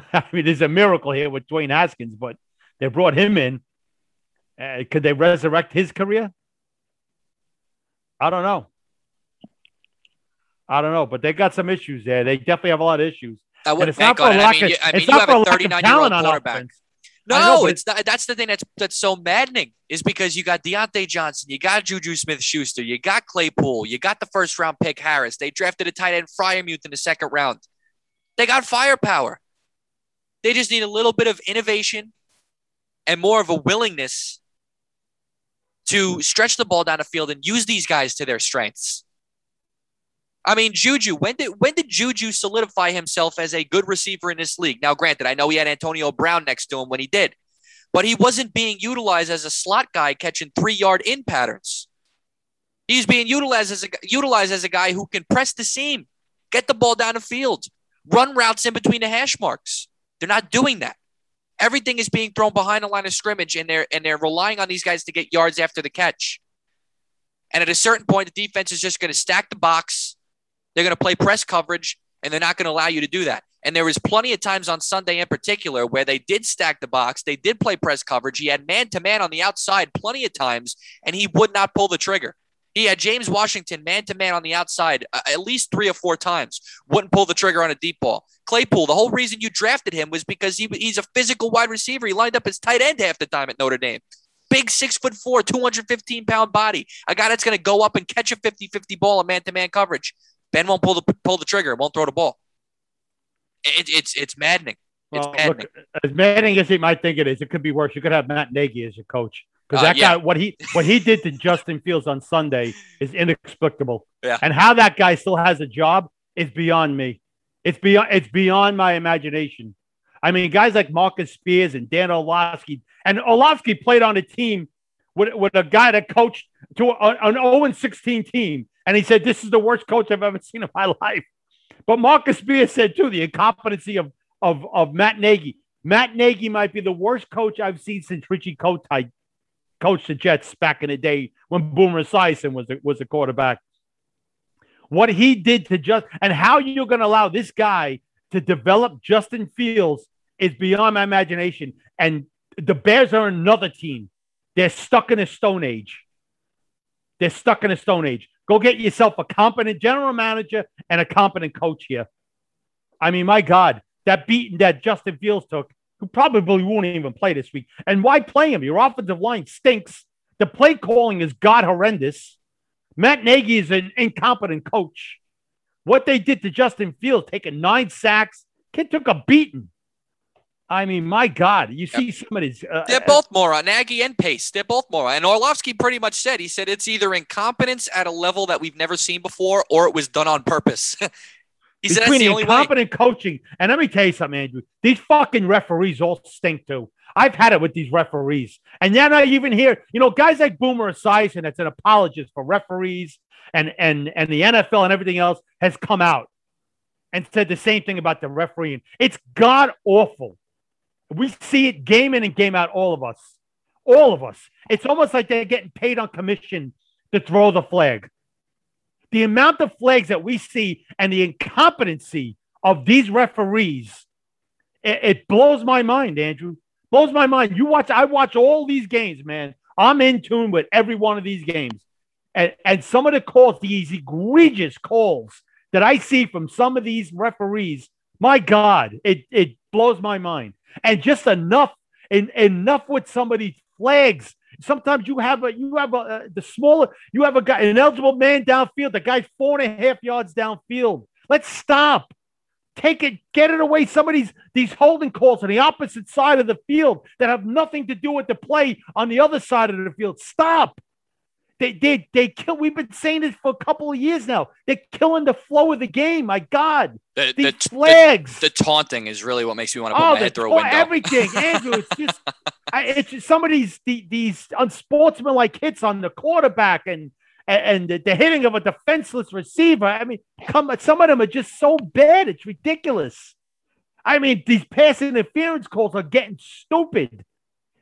[laughs] I mean, there's a miracle here with Dwayne Haskins, but they brought him in. Uh, could they resurrect his career? I don't know. I don't know, but they got some issues there. They definitely have a lot of issues. I wouldn't it's not for it. I mean, of, I mean, it's not for a lack of 39 year talent on quarterback. offense. I know, No, it's not. That's the thing that's that's so maddening is because you got Diontae Johnson, you got Juju Smith Schuster, you got Claypool, you got the first round pick Harris. They drafted a tight end Freiermuth in the second round. They got firepower. They just need a little bit of innovation and more of a willingness to stretch the ball down the field and use these guys to their strengths. I mean, Juju, when did when did Juju solidify himself as a good receiver in this league? Now, granted, I know he had Antonio Brown next to him when he did, but he wasn't being utilized as a slot guy catching three yard in patterns. He's being utilized as a utilized as a guy who can press the seam, get the ball down the field, run routes in between the hash marks. They're not doing that. Everything is being thrown behind the line of scrimmage, and they're and they're relying on these guys to get yards after the catch. And at a certain point, the defense is just going to stack the box. They're going to play press coverage, and they're not going to allow you to do that. And there was plenty of times on Sunday in particular where they did stack the box. They did play press coverage. He had man to man on the outside plenty of times, and he would not pull the trigger. He had James Washington man to man on the outside uh, at least three or four times. Wouldn't pull the trigger on a deep ball. Claypool, the whole reason you drafted him was because he, he's a physical wide receiver. He lined up as tight end half the time at Notre Dame. Big six foot four, 215 pound body. A guy that's going to go up and catch a 50 50 ball in man to man coverage. Ben won't pull the pull the trigger, won't throw the ball. It, it's it's maddening. It's Well, maddening. look, as maddening as he might think it is, it could be worse. You could have Matt Nagy as your coach because Uh, that yeah. guy, what he what he did to Justin Fields on Sunday is inexplicable. Yeah. And how that guy still has a job is beyond me. It's beyond it's beyond my imagination. I mean, guys like Marcus Spears and Dan Orlovsky, and Orlovsky played on a team with, with a guy that coached to a- an 0 16 team, and he said, "This is the worst coach I've ever seen in my [laughs] life." But Marcus Spears said too the incompetency of of of Matt Nagy. Matt Nagy might be the worst coach I've seen since Richie Kotite coached the Jets back in the day when Boomer Esiason was a, was a quarterback. What he did to just and how you're going to allow this guy to develop Justin Fields is beyond my imagination. And the Bears are another team. They're stuck in a stone age. They're stuck in a stone age. Go get yourself a competent general manager and a competent coach here. I mean, my God, that beating that Justin Fields took, who probably won't even play this week. And why play him? Your offensive line stinks. The play calling is god horrendous. Matt Nagy is an incompetent coach. What they did to Justin Fields, taking nine sacks, kid took a beating. I mean, my God, you see some of these. Uh, They're both moron. Nagy and Pace. They're both moron. And Orlovsky pretty much said he said it's either incompetence at a level that we've never seen before, or it was done on purpose. [laughs] he said that's between the only way. incompetent coaching and let me tell you something, Andrew. These fucking referees all stink too. I've had it with these referees, and then I even hear, you know, guys like Boomer Esiason, that's an apologist for referees and and and the NFL and everything else, has come out and said the same thing about the refereeing. It's god awful. We see it game in and game out. All of us, all of us. It's almost like they're getting paid on commission to throw the flag the amount of flags that we see and the incompetency of these referees, it, it blows my mind, Andrew. Blows my mind. You watch, I watch all these games, man. I'm in tune with every one of these games. And, and some of the calls, these egregious calls that I see from some of these referees, my God, it, it blows my mind. And just enough, en- enough with some of these flags Sometimes you have a you have a uh, the smaller you have a guy an eligible man downfield. The guy's four and a half yards downfield. Let's stop. Take it, get it away. Some of these these holding calls on the opposite side of the field that have nothing to do with the play on the other side of the field. Stop. They they they kill. We've been saying this for a couple of years now. They're killing the flow of the game. My God, The, these the, flags. the, the taunting is really what makes me want to put Oh, my head through a oh, window. everything, Andrew. It's [laughs] just, I, it's just some of these the, these unsportsmanlike hits on the quarterback and and, and the, the hitting of a defenseless receiver. I mean, come, some of them are just so bad. It's ridiculous. I mean, these pass interference calls are getting stupid.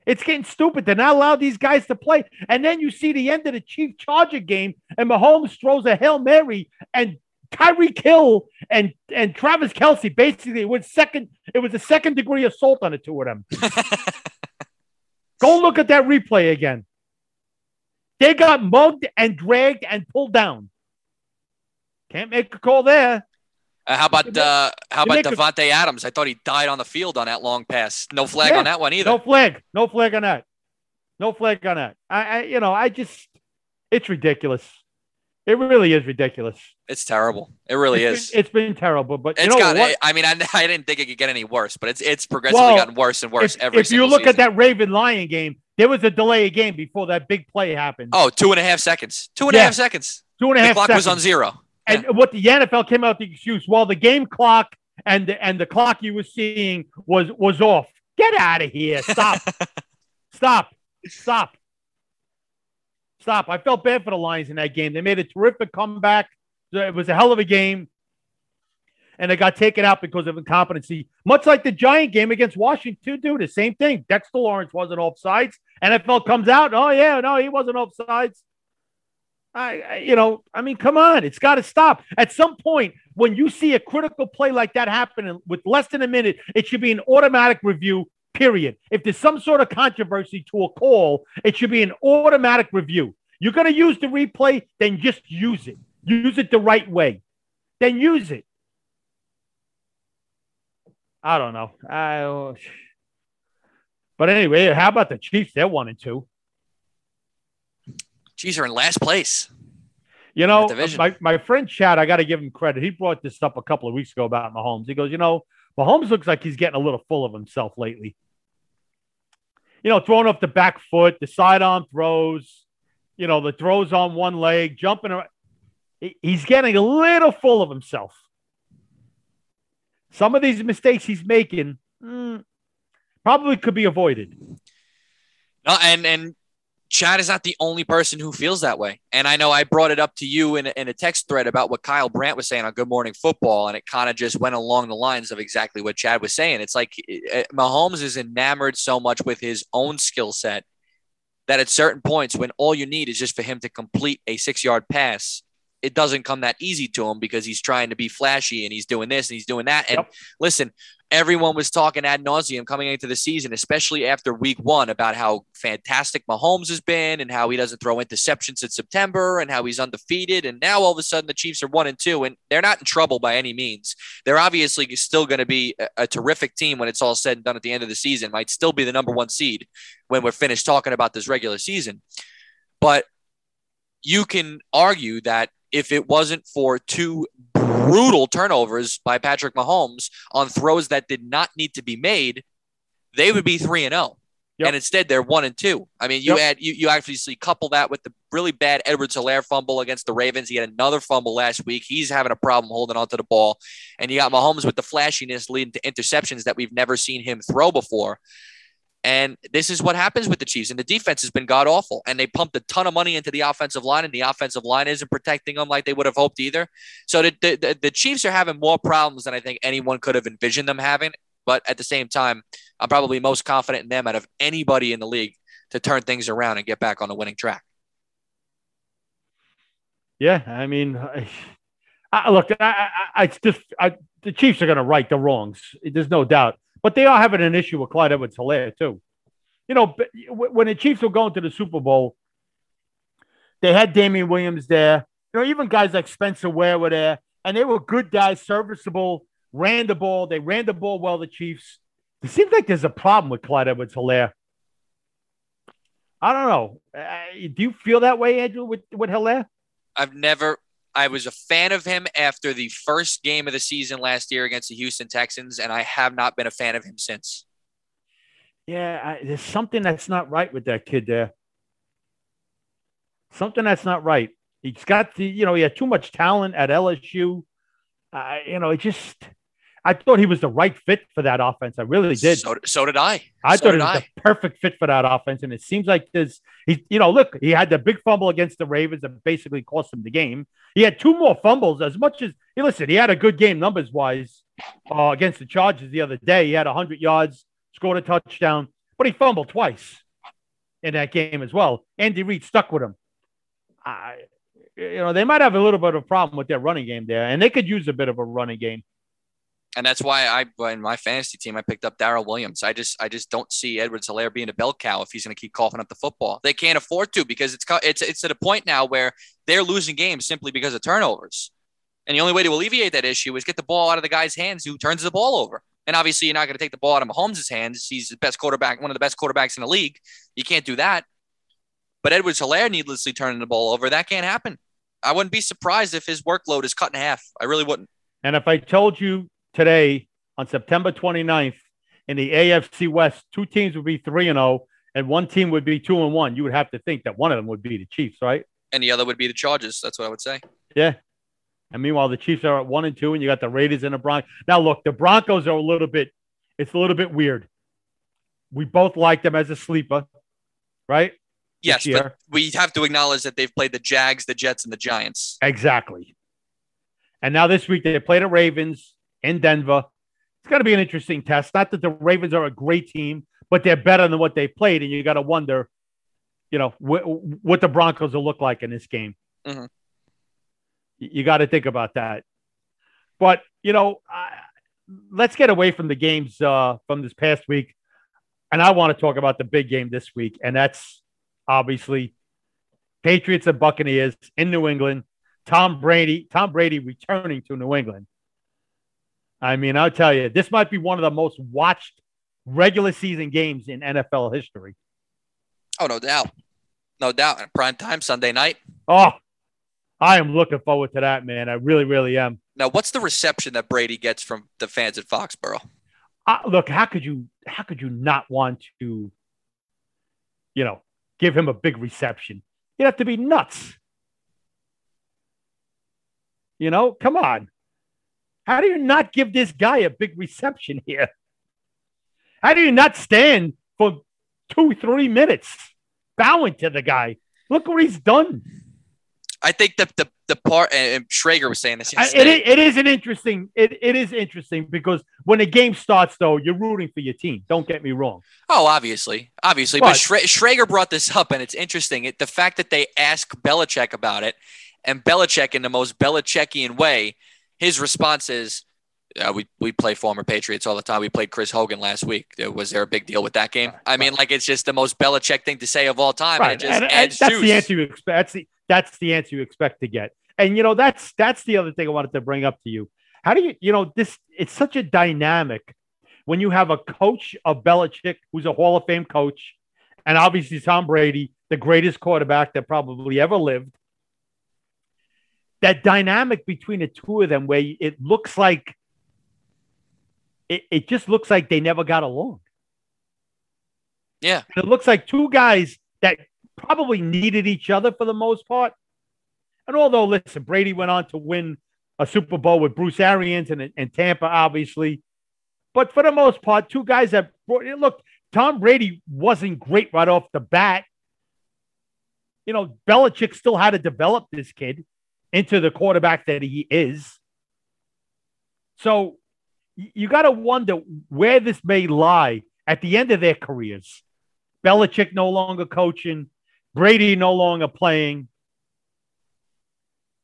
It's getting stupid to not allow these guys to play. And then you see the end of the Chief Charger game, and Mahomes throws a Hail Mary, and Tyreek Hill and and Travis Kelce basically it was second. It was a second degree assault on the two of them. [laughs] Go look at that replay again. They got mugged and dragged and pulled down. Can't make a call there. Uh, how about uh, how about Davante Adams? I thought he died on the field on that long pass. No flag Yeah. on that one either. No flag. No flag on that. No flag on that. I, I you know, I just it's ridiculous. It really is ridiculous. It's terrible. It really It's is. been- it's been terrible. But you It's know got. what? I mean, I, [laughs] I didn't think it could get any worse, but it's it's progressively Well, gotten worse and worse if, every if you look at that Raven Lion game, there was a delay of game before that big play happened. Oh, two and a half seconds. Two and a half Yeah. seconds. Two and a The clock seconds. was on zero. And what the NFL came out with the excuse, well, the game clock and the, and the clock you were seeing was was off. Get out of here! Stop! [laughs] Stop! Stop! Stop! I felt bad for the Lions in that game. They made a terrific comeback. It was a hell of a game, and they got taken out because of incompetency. Much like the Giant game against Washington, too. The same thing. Dexter Lawrence wasn't offsides. NFL comes out. Oh yeah, no, he wasn't offsides. I, I, you know, I mean, come on, it's got to stop. At some point, when you see a critical play like that happen with less than a minute, it should be an automatic review. Period. If there's some sort of controversy to a call, it should be an automatic review. You're going to use the replay, then just use it. Use it the right way. Then use it. I don't know. I, oh, but anyway, how about the Chiefs? They're one and two. Chiefs are in last place. You know, my, my friend Chad, I got to give him credit. He brought this up a couple of weeks ago about Mahomes. He goes, you know, Mahomes looks like he's getting a little full of himself lately. You know, throwing off the back foot, the sidearm throws, you know, the throws on one leg, jumping around. He's getting a little full of himself. Some of these mistakes he's making mm, probably could be avoided. No, and and Chad is not the only person who feels that way. And I know I brought it up to you in a, in a text thread about what Kyle Brandt was saying on Good Morning Football, and it kind of just went along the lines of exactly what Chad was saying. It's like uh, Mahomes is enamored so much with his own skill set that at certain points, when all you need is just for him to complete a six yard pass, it doesn't come that easy to him because he's trying to be flashy and he's doing this and he's doing that. And yep. listen, everyone was talking ad nauseum coming into the season, especially after week one, about how fantastic Mahomes has been and how he doesn't throw interceptions in September and how he's undefeated. And now all of a sudden the Chiefs are one and two, and they're not in trouble by any means. They're obviously still going to be a, a terrific team when it's all said and done at the end of the season, might still be the number one seed when we're finished talking about this regular season. But you can argue that if it wasn't for two brutal turnovers by Patrick Mahomes on throws that did not need to be made, they would be 3 and 0. Yep. And instead, they're one and two. I mean, you yep. add you you obviously couple that with the really bad Edwards-Helaire fumble against the Ravens. He had another fumble last week. He's having a problem holding onto the ball, and you got Mahomes with the flashiness leading to interceptions that we've never seen him throw before. And this is what happens with the Chiefs. And the defense has been god awful. And they pumped a ton of money into the offensive line, and the offensive line isn't protecting them like they would have hoped either. So the, the, the Chiefs are having more problems than I think anyone could have envisioned them having. But at the same time, I'm probably most confident in them out of anybody in the league to turn things around and get back on the winning track. Yeah, I mean, I, I, look, I, I, just the Chiefs are going to right the wrongs. There's no doubt. But they are having an issue with Clyde Edwards Helaire, too. You know, when the Chiefs were going to the Super Bowl, they had Damien Williams there. You know, even guys like Spencer Ware were there, and they were good guys, serviceable, ran the ball. They ran the ball well, the Chiefs. It seems like there's a problem with Clyde Edwards Helaire. I don't know. Uh, do you feel that way, Andrew, with, with Helaire? I've never I was a fan of him after the first game of the season last year against the Houston Texans, and I have not been a fan of him since. Yeah, I, there's something that's not right with that kid there. Something that's not right. He's got the, you know, he had too much talent at LSU. Uh, you know, it just I thought he was the right fit for that offense. I really did. So, so did I. I so thought he was I. the perfect fit for that offense. And it seems like this, he, you know, look, he had the big fumble against the Ravens that basically cost him the game. He had two more fumbles as much as, hey, listen, he had a good game numbers wise uh, against the Chargers the other day. He had 100 yards, scored a touchdown, but he fumbled twice in that game as well. Andy Reid stuck with him. I, you know, they might have a little bit of a problem with their running game there, and they could use a bit of a running game and that's why I in my fantasy team I picked up Darrel Williams. I just I just don't see Edwards Helaire being a bell cow if he's going to keep coughing up the football. They can't afford to because it's it's it's at a point now where they're losing games simply because of turnovers. And the only way to alleviate that issue is get the ball out of the guy's hands who turns the ball over. And obviously, you're not going to take the ball out of Mahomes' hands. He's the best quarterback, one of the best quarterbacks in the league. You can't do that. But Edwards Helaire needlessly turning the ball over, that can't happen. I wouldn't be surprised if his workload is cut in half. I really wouldn't. And if I told you today on September 29th in the AFC West, two teams would be 3 and 0 and one team would be 2 and 1. You would have to think that one of them would be the Chiefs, right? And the other would be the Chargers. That's what I would say. Yeah. And meanwhile, the Chiefs are at 1 and 2 and you got the Raiders and the Broncos. Now look, the Broncos are a little bit it's a little bit weird. We both like them as a sleeper, right? Yes, but we have to acknowledge that they've played the Jags, the Jets, and the Giants. Exactly. And now this week they play the Ravens in Denver. It's going to be an interesting test. Not that the Ravens are a great team, but they're better than what they played, and you got to wonder, you know, wh- what the Broncos will look like in this game. Mhm. You, you got to think about that. But you know, I, let's get away from the games uh, from this past week, and I want to talk about the big game this week, and that's obviously Patriots and Buccaneers in New England. Tom Brady, Tom Brady returning to New England. I mean, I'll tell you, this might be one of the most watched regular season games in NFL history. Oh, no doubt. No doubt. And prime time Sunday night. Oh, I am looking forward to that, man. I really, really am. Now, what's the reception that Brady gets from the fans at Foxborough? Uh, look, how could you how could you not want to, you know, give him a big reception? You'd have to be nuts. You know, come on. How do you not give this guy a big reception here? How do you not stand for two, three minutes bowing to the guy? Look what he's done. I think the the, the part and Schrager was saying this it, it is an interesting. It, it is interesting because when the game starts, though, you're rooting for your team. Don't get me wrong. Oh, obviously, obviously. But, But- Schra- Schrager brought this up, and it's interesting. It, the fact that they ask Belichick about it, and Belichick, in the most Belichickian way, his response is, uh, "We we play former Patriots all the time. We played Chris Hogan last week. Was there a big deal with that game? I mean, like it's just the most Belichick thing to say of all time, and it just and, and that's juice. the answer you expect. That's the that's the answer you expect to get. And you know that's that's the other thing I wanted to bring up to you. How do you you know this? It's such a dynamic when you have a coach of Belichick who's a Hall of Fame coach, and obviously Tom Brady, the greatest quarterback that probably ever lived. That dynamic between the two of them, where it looks like it, it just looks like they never got along. Yeah. And it looks like two guys that probably needed each other for the most part. And although, listen, Brady went on to win a Super Bowl with Bruce Arians and, and Tampa, obviously. But for the most part, two guys that brought, it. look, Tom Brady wasn't great right off the bat. You know, Belichick still had to develop this kid into the quarterback that he is. So you got to wonder where this may lie at the end of their careers. Belichick no longer coaching, Brady no longer playing.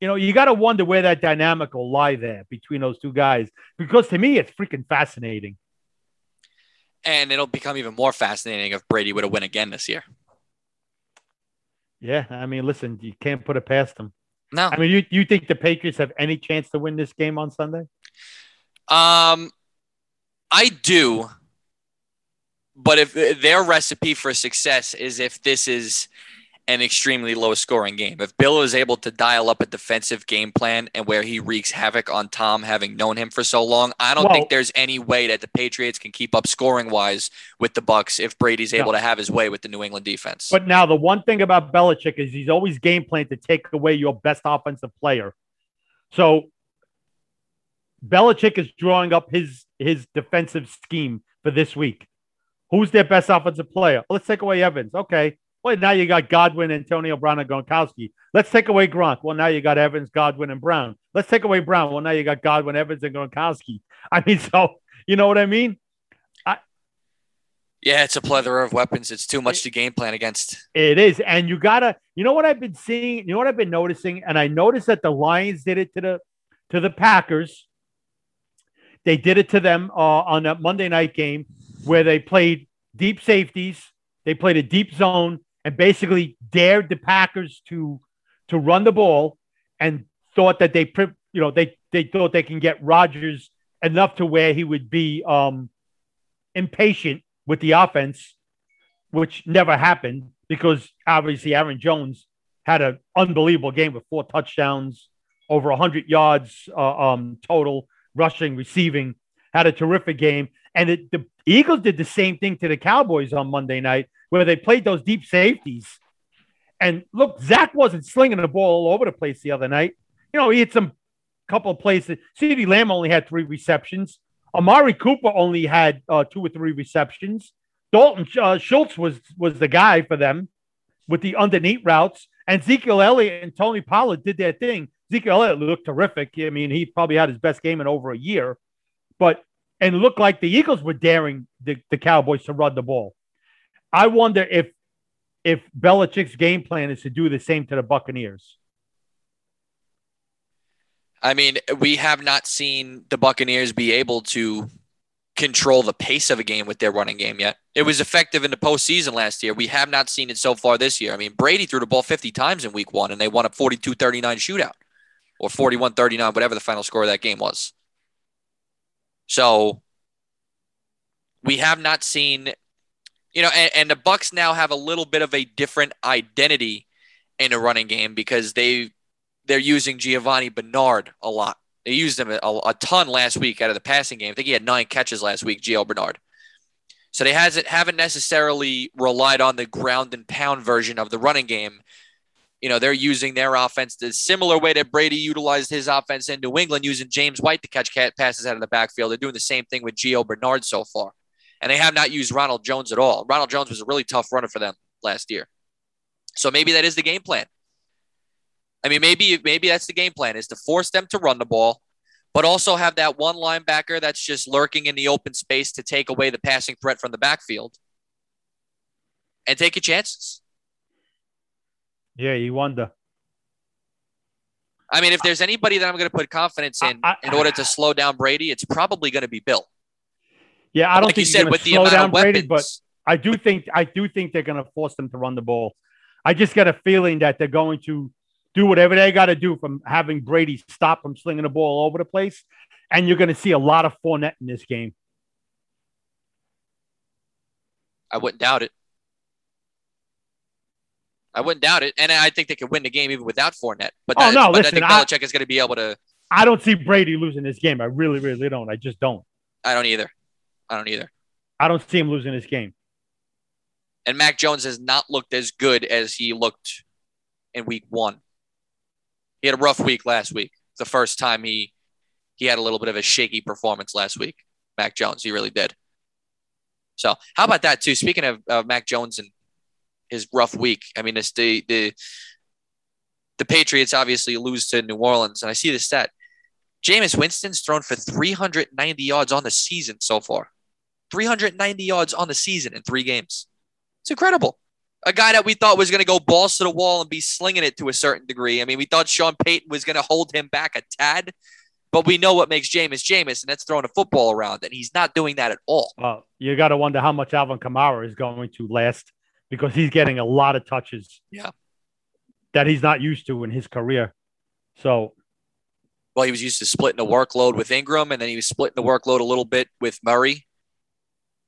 You know, you got to wonder where that dynamic will lie there between those two guys because to me, it's freaking fascinating. and it'll become even more fascinating if Brady would have win again this year. Yeah, I mean, listen, you can't put it past them. No, I mean, you, you think the Patriots have any chance to win this game on Sunday? Um, I do. But if their recipe for success is if this is an extremely low scoring game, if Bill is able to dial up a defensive game plan and where he wreaks havoc on Tom, having known him for so long, I don't Well- think there's any way that the Patriots can keep up scoring wise with the Bucks if Brady's able No. to have his way with the New England defense. But now the one thing about Belichick is he's always game plan to take away your best offensive player. So Belichick is drawing up his his defensive scheme for this week. Who's their best offensive player? Let's take away Evans. Okay. Well, now you got Godwin, Antonio Brown, and Gronkowski. Let's take away Gronk. Well, now you got Evans, Godwin, and Brown. Let's take away Brown. Well, now you got Godwin, Evans, and Gronkowski. [laughs] I mean, so you know what I mean? yeah, it's a plethora of weapons. It's too much to game plan against. It is, and you gotta. You know what I've been seeing. You know what I've been noticing, and I noticed that the Lions did it to the to the Packers. They did it to them uh, on that Monday night game where they played deep safeties. They played a deep zone and basically dared the Packers to to run the ball and thought that they you know they they thought they can get Rodgers enough to where he would be um impatient with the offense which never happened because obviously Aaron Jones had an unbelievable game with four touchdowns, over 100 yards uh, um, total, rushing, receiving, had a terrific game. And it, the Eagles did the same thing to the Cowboys on Monday night, where they played those deep safeties. And look, Zach wasn't slinging the ball all over the place the other night. You know, he had some couple of places. CeeDee Lamb only had three receptions. Amari Cooper only had uh, two or three receptions. Dalton uh, Schultz was was the guy for them with the underneath routes, and Ezekiel Elliott and Tony Pollard did their thing. Ezekiel Elliott looked terrific. I mean, he probably had his best game in over a year, but and looked like the Eagles were daring the, the Cowboys to run the ball. I wonder if if Belichick's game plan is to do the same to the Buccaneers. I mean, we have not seen the Buccaneers be able to control the pace of a game with their running game yet. It was effective in the postseason last year. We have not seen it so far this year. I mean, Brady threw the ball 50 times in week one and they won a 42 39 shootout or 41 39, whatever the final score of that game was. So we have not seen, you know, and, and the Bucks now have a little bit of a different identity in a running game because they they're using Giovani Bernard a lot. They used him a, a, ton last week out of the passing game. I think he had nine catches last week, Gio Bernard. So they hasn't haven't necessarily relied on the ground and pound version of the running game. You know, they're using their offense the similar way that Brady utilized his offense in New England, using James White to catch passes out of the backfield. They're doing the same thing with Gio Bernard so far. And they have not used Ronald Jones at all. Ronald Jones was a really tough runner for them last year. So maybe that is the game plan. I mean, maybe maybe that's the game plan is to force them to run the ball, but also have that one linebacker that's just lurking in the open space to take away the passing threat from the backfield and take your chances. Yeah, you wonder. I mean, if there's anybody that I'm going to put confidence in I, I, in order to slow down Brady, it's probably going to be Bill. Yeah, I don't like think you said with the amount of Brady, but I do think I do think they're going to force them to run the ball. I just got a feeling that they're going to do whatever they got to do from having Brady stop from slinging the ball all over the place. And you're going to see a lot of Fournette in this game. I wouldn't doubt it. I wouldn't doubt it. And I think they could win the game even without Fournette. But, oh, that, oh, no, but listen, I think Belichick I, is going to be able to. I don't see Brady losing this game. I really, really don't. I just don't. I don't either. I don't either. I don't see him losing this game. And Mac Jones has not looked as good as he looked in week one. He had a rough week last week. The first time he he had a little bit of a shaky performance last week. Mac Jones, he really did. So how about that too? Speaking of uh, Mac Jones and his rough week, I mean, it's the the the Patriots obviously lose to New Orleans, and I see the stat. Jameis Winston's thrown for 390 yards on the season so far. 390 yards on the season in three games. It's incredible a guy that we thought was going to go balls to the wall and be slinging it to a certain degree. I mean, we thought Sean Payton was going to hold him back a tad, but we know what makes Jameis Jameis, and that's throwing a football around, and he's not doing that at all. Well, you got to wonder how much Alvin Kamara is going to last because he's getting a lot of touches. Yeah. That he's not used to in his career. So, well, he was used to splitting the workload with Ingram, and then he was splitting the workload a little bit with Murray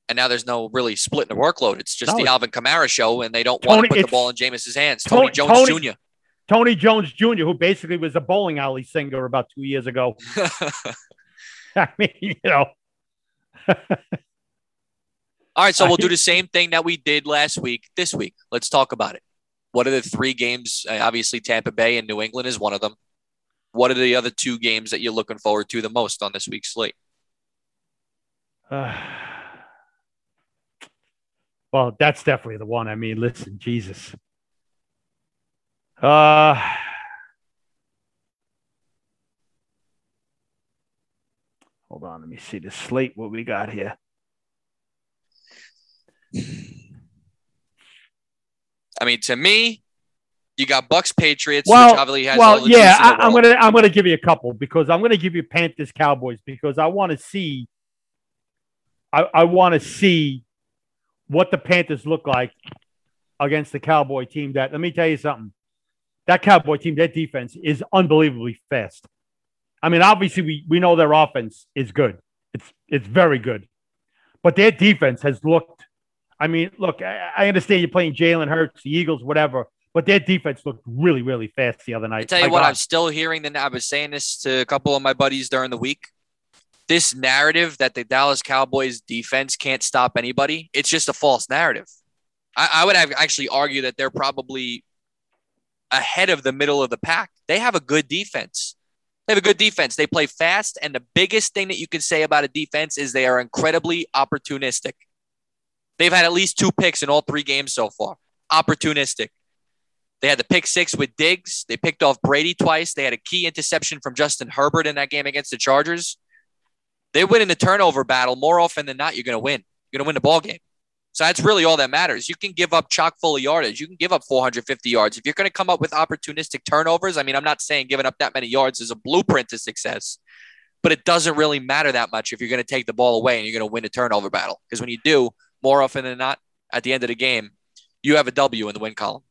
and now there's no really splitting the workload. It's just no, the Alvin Kamara show, and they don't Tony, want to put the ball in Jameis's hands. Tony, Tony Jones Tony, Jr. Tony Jones Jr., who basically was a bowling alley singer about two years ago. [laughs] [laughs] I mean, you know. [laughs] All right, so we'll do the same thing that we did last week this week. Let's talk about it. What are the three games? Uh, obviously, Tampa Bay and New England is one of them. What are the other two games that you're looking forward to the most on this week's slate? [sighs] Uh, well, that's definitely the one. I mean, listen, Jesus. Uh Hold on, let me see the slate what we got here. I mean, to me, you got Bucks Patriots, well, well, yeah, I, am gonna I'm gonna give you a couple because I'm gonna give you Panthers Cowboys because I want to see I, I want to see what the Panthers look like against the Cowboy team. That let me tell you something. That Cowboy team, their defense is unbelievably fast. I mean, obviously, we, we know their offense is good. It's it's very good, but their defense has looked. I mean, look, I, I understand you're playing Jalen Hurts, the Eagles, whatever, but their defense looked really, really fast the other night. I tell you my what, God. I'm still hearing that. I was saying this to a couple of my buddies during the week this narrative that the Dallas Cowboys defense can't stop anybody, it's just a false narrative. I, I would actually argue that they're probably ahead of the middle of the pack. They have a good defense. They have a good defense. They play fast. And the biggest thing that you can say about a defense is they are incredibly opportunistic. They've had at least two picks in all three games so far. Opportunistic. They had the pick six with Diggs. They picked off Brady twice. They had a key interception from Justin Herbert in that game against the Chargers. They win in the turnover battle more often than not. You're going to win. You're going to win the ball game. So that's really all that matters. You can give up chock full of yardage. You can give up 450 yards. If you're going to come up with opportunistic turnovers, I mean, I'm not saying giving up that many yards is a blueprint to success, but it doesn't really matter that much if you're going to take the ball away and you're going to win a turnover battle. Because when you do, more often than not, at the end of the game, you have a W in the win column.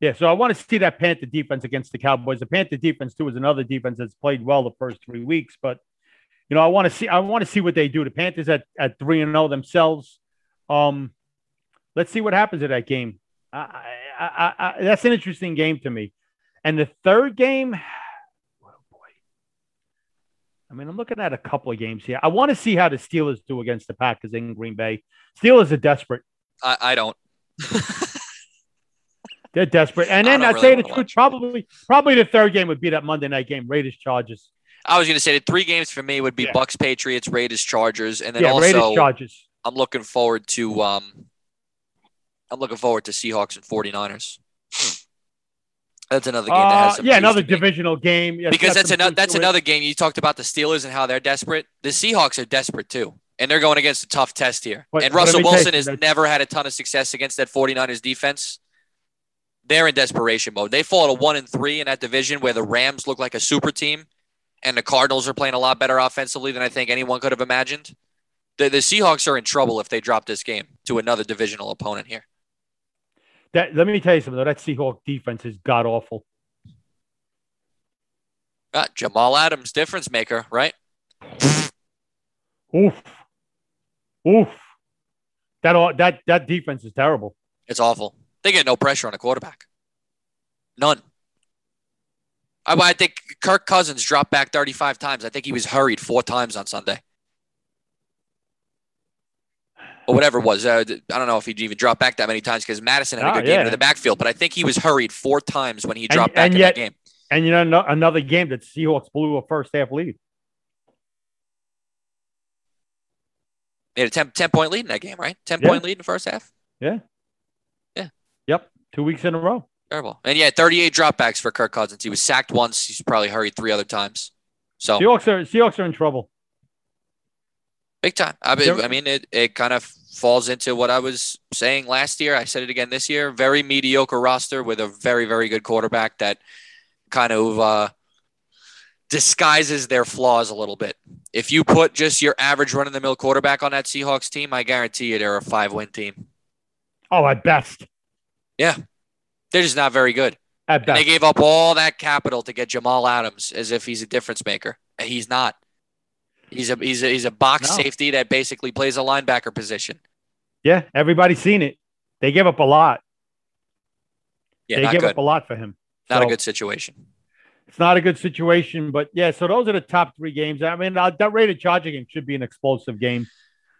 Yeah, so I want to see that Panther defense against the Cowboys. The Panther defense too is another defense that's played well the first three weeks, but you know I want to see I want to see what they do. The Panthers at at three and zero oh themselves. Um, let's see what happens in that game. I, I, I, that's an interesting game to me. And the third game, [sighs] oh boy. I mean, I'm looking at a couple of games here. I want to see how the Steelers do against the Packers in Green Bay. Steelers are desperate. I, I don't. They're desperate. And then I really say the truth, probably probably the third game would be that Monday night game, Raiders Chargers. I was going to say the three games for me would be yeah. Bucs Patriots, Raiders Chargers, and then yeah, also Raiders Chargers. I'm looking forward to um, I'm looking forward to Seahawks and 49ers. That's another game that has uh, yeah, another divisional game. Yeah, because that's another that's another game. You talked about the Steelers and how they're desperate. The Seahawks are desperate too, and they're going against a tough test here. But, and Russell Wilson has never had a ton of success against that 49ers defense. They're in desperation mode. They fall to one and three in that division where the Rams look like a super team, and the Cardinals are playing a lot better offensively than I think anyone could have imagined. The, the Seahawks are in trouble if they drop this game to another divisional opponent here. That let me tell you something. Though, that Seahawk defense is god awful. Uh, Jamal Adams, difference maker, right? Oof, oof. That that that defense is terrible. It's awful. They get no pressure on a quarterback. None. I, I think Kirk Cousins dropped back 35 times. I think he was hurried four times on Sunday or whatever it was. Uh, I don't know if he even dropped back that many times because Mattison had a ah, good yeah. game in the backfield, but I think he was hurried four times when he dropped and, back and in yet, that game. And you know, no, another game that Seahawks blew a first half lead. They had a 10, 10 point lead in that game, right? 10 yeah. point lead in the first half. Yeah. Yeah. Yep. Two weeks in a row. Terrible. And yeah, 38 dropbacks for Kirk Cousins. He was sacked once. He's probably hurried three other times. So Seahawks are Seahawks are in trouble. Big time. I mean, I mean it, it kind of falls into what I was saying last year. I said it again this year. Very mediocre roster with a very, very good quarterback that kind of uh, disguises their flaws a little bit. If you put just your average run of the mill quarterback on that Seahawks team, I guarantee you they're a five win team. Oh, at best. Yeah. They're just not very good. At best. they gave up all that capital to get Jamal Adams as if he's a difference maker. He's not. He's a he's a he's a box no. safety that basically plays a linebacker position. Yeah, everybody's seen it. They give up a lot. Yeah, they give good. up a lot for him. Not so, a good situation. It's not a good situation, but yeah. So those are the top three games. I mean, uh, that Raider Charger game should be an explosive game.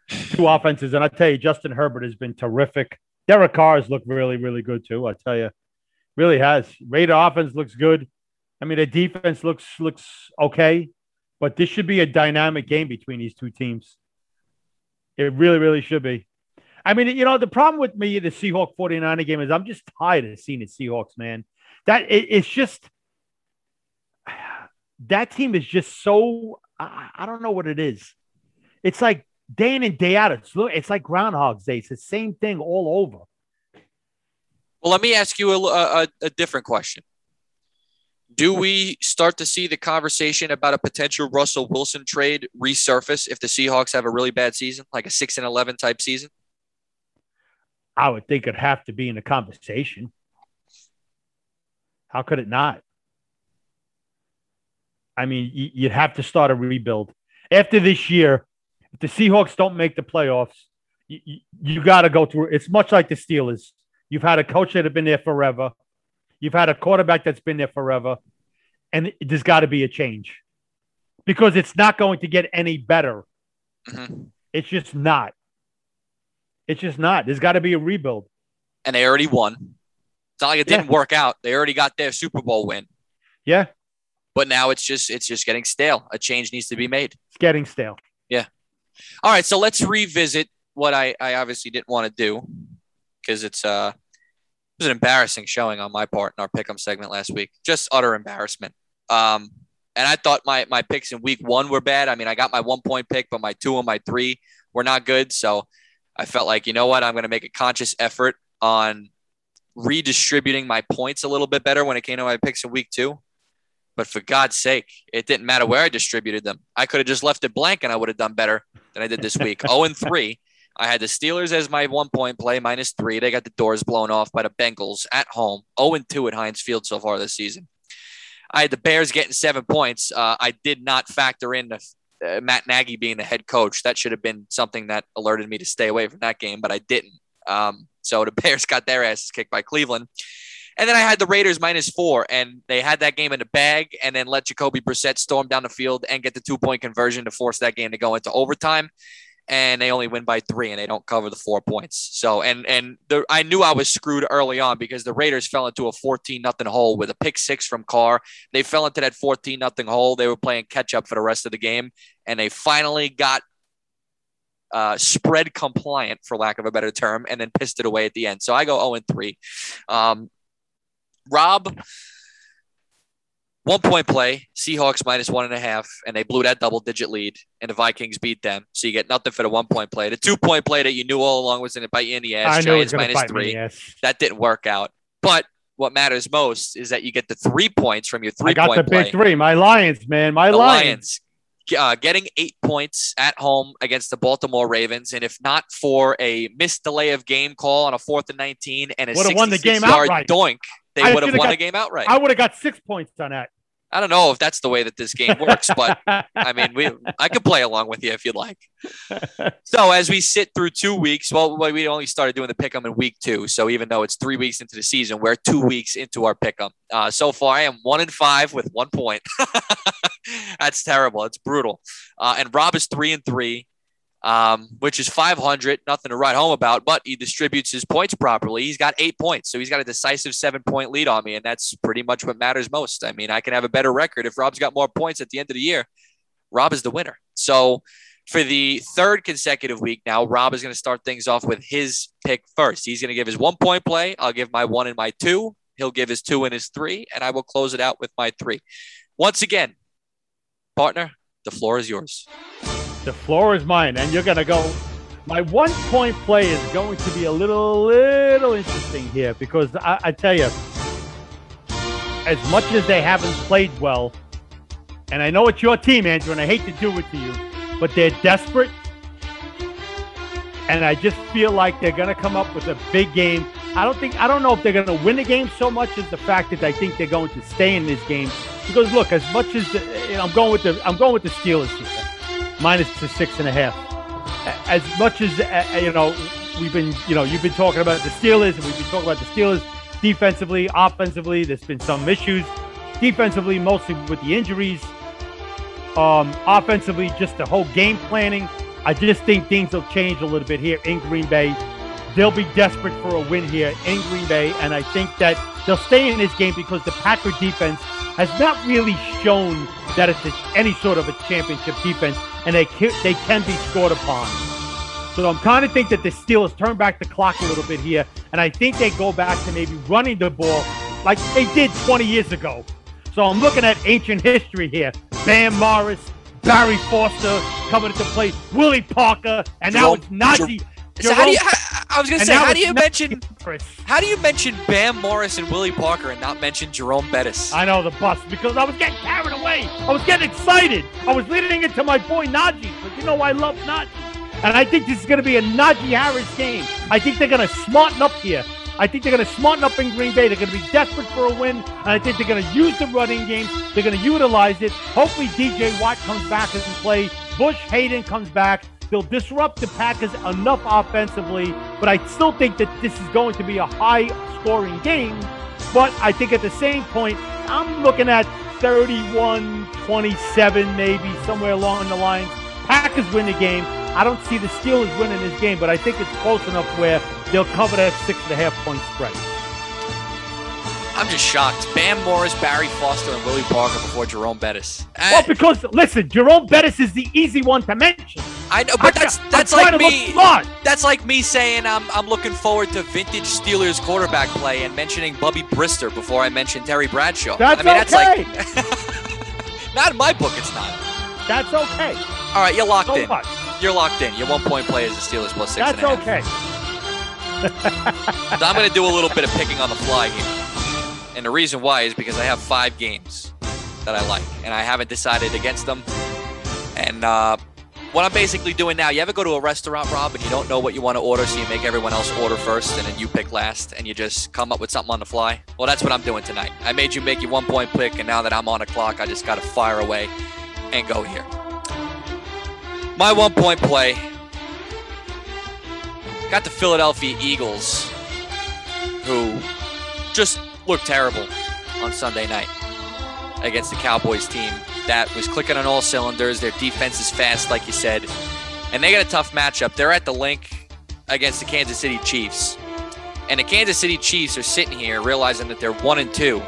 Two [sighs] offenses, and I tell you, Justin Herbert has been terrific. Derek Carr has looked really, really good too. I tell you, really has. Raider offense looks good. I mean, the defense looks looks okay. But this should be a dynamic game between these two teams. It really, really should be. I mean, you know, the problem with me, the Seahawk 49er game is I'm just tired of seeing the Seahawks, man. That it, it's just [sighs] that team is just so I, I, don't know what it is. It's like day in and day out. It's it's like Groundhog's Day. It's the same thing all over. Well, let me ask you a, a, a different question do we start to see the conversation about a potential Russell Wilson trade resurface if the Seahawks have a really bad season, like a six and eleven type season? I would think it'd have to be in the conversation. How could it not? I mean, you'd have to start a rebuild after this year. If the Seahawks don't make the playoffs, you, you got to go through. It's much like the Steelers. You've had a coach that have been there forever. You've had a quarterback that's been there forever, and there's got to be a change because it's not going to get any better. Mm-hmm. It's just not. It's just not. There's got to be a rebuild. And they already won. It's not like it didn't work out. They already got their Super Bowl win. Yeah. But now it's just it's just getting stale. A change needs to be made. It's getting stale. All right. So let's revisit what I, I obviously didn't want to do because it's uh it was an embarrassing showing on my part in our pick'em segment last week. Just utter embarrassment. Um, and I thought my my picks in week one were bad. I mean, I got my one point pick, but my two and my three were not good. So I felt like, you know what, I'm going to make a conscious effort on redistributing my points a little bit better when it came to my picks in week two. But for God's sake, it didn't matter where I distributed them. I could have just left it blank and I would have done better than I did this week. 0 [laughs] and 3. I had the Steelers as my one point play, minus three. They got the doors blown off by the Bengals at home. 0 and 2 at Heinz Field so far this season. I had the Bears getting seven points. Uh, I did not factor in the, uh, Matt Nagy being the head coach. That should have been something that alerted me to stay away from that game, but I didn't. Um, so the [laughs] Bears got their asses kicked by Cleveland. And then I had the Raiders minus four, and they had that game in the bag, and then let Jacoby Brissett storm down the field and get the two point conversion to force that game to go into overtime. And they only win by three, and they don't cover the four points. So, and and the, I knew I was screwed early on because the Raiders fell into a fourteen nothing hole with a pick six from Carr. They fell into that fourteen nothing hole. They were playing catch up for the rest of the game, and they finally got uh, spread compliant, for lack of a better term, and then pissed it away at the end. So I go 0 and 3. Um, Rob, one point play, Seahawks minus one and a half, and they blew that double digit lead, and the Vikings beat them. So you get nothing for the one point play. The two point play that you knew all along was going to bite you in the ass. I Giants it minus three. That didn't work out. But what matters most is that you get the three points from your three I got point the play. big three. My Lions, man. My the Lions. Lions. Uh, getting eight points at home against the Baltimore Ravens, and if not for a missed delay of game call on a fourth and nineteen and a Would've won the game 66-yard outright. doink, they I would have won got- the game outright. I would have got six points on that. I don't know if that's the way that this game works, but [laughs] I mean, we I could play along with you if you'd like. So as we sit through two weeks, well, we only started doing the pick'em in week two. So even though it's three weeks into the season, we're two weeks into our pick'em. Uh, so far, I am one in five with one point. [laughs] That's terrible. It's brutal. Uh, and Rob is three and three, um, which is 500. Nothing to write home about, but he distributes his points properly. He's got eight points, so he's got a decisive seven point lead on me, and that's pretty much what matters most. I mean, I can have a better record if Rob's got more points at the end of the year. Rob is the winner. So for the third consecutive week now, Rob is going to start things off with his pick first. He's going to give his one point play. I'll give my one and my two. He'll give his two and his three, and I will close it out with my three. Once again, partner, the floor is yours. The floor is mine, and you're gonna go. My one point play is going to be a little, little interesting here because I, I tell you, as much as they haven't played well, and I know it's your team, Andrew, and I hate to do it to you, but they're desperate, and I just feel like they're gonna come up with a big game. I don't think I don't know if they're gonna win the game so much as the fact that I think they're going to stay in this game because look, as much as the, I'm going with the I'm going with the Steelers here, minus to six and half. A- As much as uh, you know, we've been you know you've been talking about the Steelers and we've been talking about the Steelers defensively, offensively. There's been some issues defensively, mostly with the injuries. Um, offensively, just the whole game planning. I just think things will change a little bit here in Green Bay. They'll be desperate for a win here in Green Bay, and I think that they'll stay in this game because the Packer defense has not really shown that it's a, any sort of a championship defense, and they can, they can be scored upon. So I'm kind of think that the Steelers turn back the clock a little bit here, and I think they go back to maybe running the ball like they did 20 years ago. So I'm looking at ancient history here. Bam Morris, Barry Foster coming into play, Willie Parker, and now Jerome- it's Najee. So how do you? How, I was to and say, how do you mention? How do you mention Bam Morris and Willie Parker and not mention Jerome Bettis? I know the bus because I was getting carried away. I was getting excited. I was leading it to my boy Najee because you know I love Najee. And I think this is to be a Najee Harris game. I think they're to smarten up here. I think they're going to smarten up in Green Bay. They're going to be desperate for a win. And I think they're going to use the running game. They're going to utilize it. Hopefully, TJ Watt comes back and play. Bush Haden comes back. They'll disrupt the Packers enough offensively, but I still think that this is going to be a high scoring game. But I think at the same point, I'm looking at 31 27, maybe somewhere along the lines. Packers win the game. I don't see the Steelers winning this game, but I think it's close enough where they'll cover that six and a half point spread. I'm just shocked. Bam Morris, Barry Foster, and Willie Parker before Jerome Bettis. Well, because listen, Jerome Bettis is the easy one to mention. I know, but I- that's that's like me. That's like me saying I'm I'm looking forward to vintage Steelers quarterback play and mentioning Bubby Brister before I mention Terry Bradshaw. That's I mean, that's okay. like [laughs] not in my book. It's not. That's okay. All right, you're locked So in. what? you're locked in. Your one point play is the Steelers plus six. That's okay. so I'm going to do a little bit of picking on the fly here, and the reason why is because I have five games that I like, and I haven't decided against them. And uh, what I'm basically doing now, you ever go to a restaurant, Rob, and you don't know what you want to order, so you make everyone else order first, and then you pick last, and you just come up with something on the fly? Well, that's what I'm doing tonight. I made you make your one point pick, and now that I'm on a clock, I just got to fire away and go here. My one point play got the Philadelphia Eagles, who just looked terrible on Sunday night against the Cowboys team that was clicking on all cylinders. Their defense is fast, like you said, and they got a tough matchup. They're at the Linc against the Kansas City Chiefs, and the Kansas City Chiefs are sitting here realizing that they're one and two,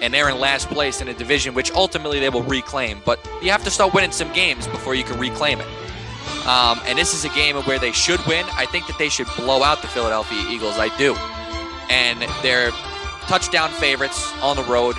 and they're in last place in a division which ultimately they will reclaim. But you have to start winning some games before you can reclaim it. Um, and this is a game where they should win. I think that they should blow out the Philadelphia Eagles. I do. And they're touchdown favorites on the road.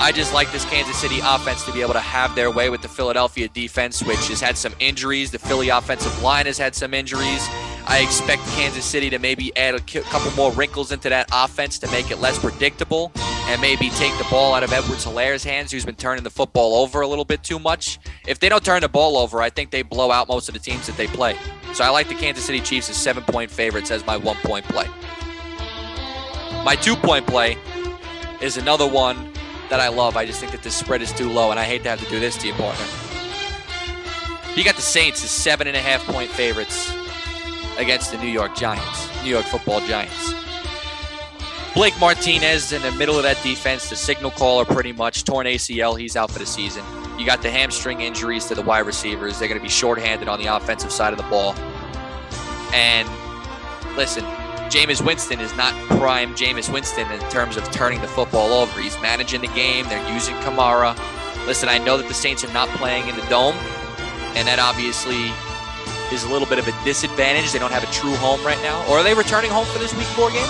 I just like this Kansas City offense to be able to have their way with the Philadelphia defense, which has had some injuries. The Philly offensive line has had some injuries. I expect Kansas City to maybe add a couple more wrinkles into that offense to make it less predictable and maybe take the ball out of Edwards Helaire's hands, who's been turning the football over a little bit too much. If they don't turn the ball over, I think they blow out most of the teams that they play. So I like the Kansas City Chiefs as seven point favorites as my one point play. My two point play is another one that I love. I just think that this spread is too low, and I hate to have to do this to you, partner. You got the Saints as seven and a half point favorites against the New York Giants, New York football Giants. Blake Martinez in the middle of that defense, the signal caller pretty much, torn ACL, he's out for the season. You got the hamstring injuries to the wide receivers. They're going to be shorthanded on the offensive side of the ball. And listen, Jameis Winston is not prime Jameis Winston in terms of turning the football over. He's managing the game. They're using Kamara. Listen, I know that the Saints are not playing in the dome, and that obviously is a little bit of a disadvantage. They don't have a true home right now. Or are they returning home for this Week Four game?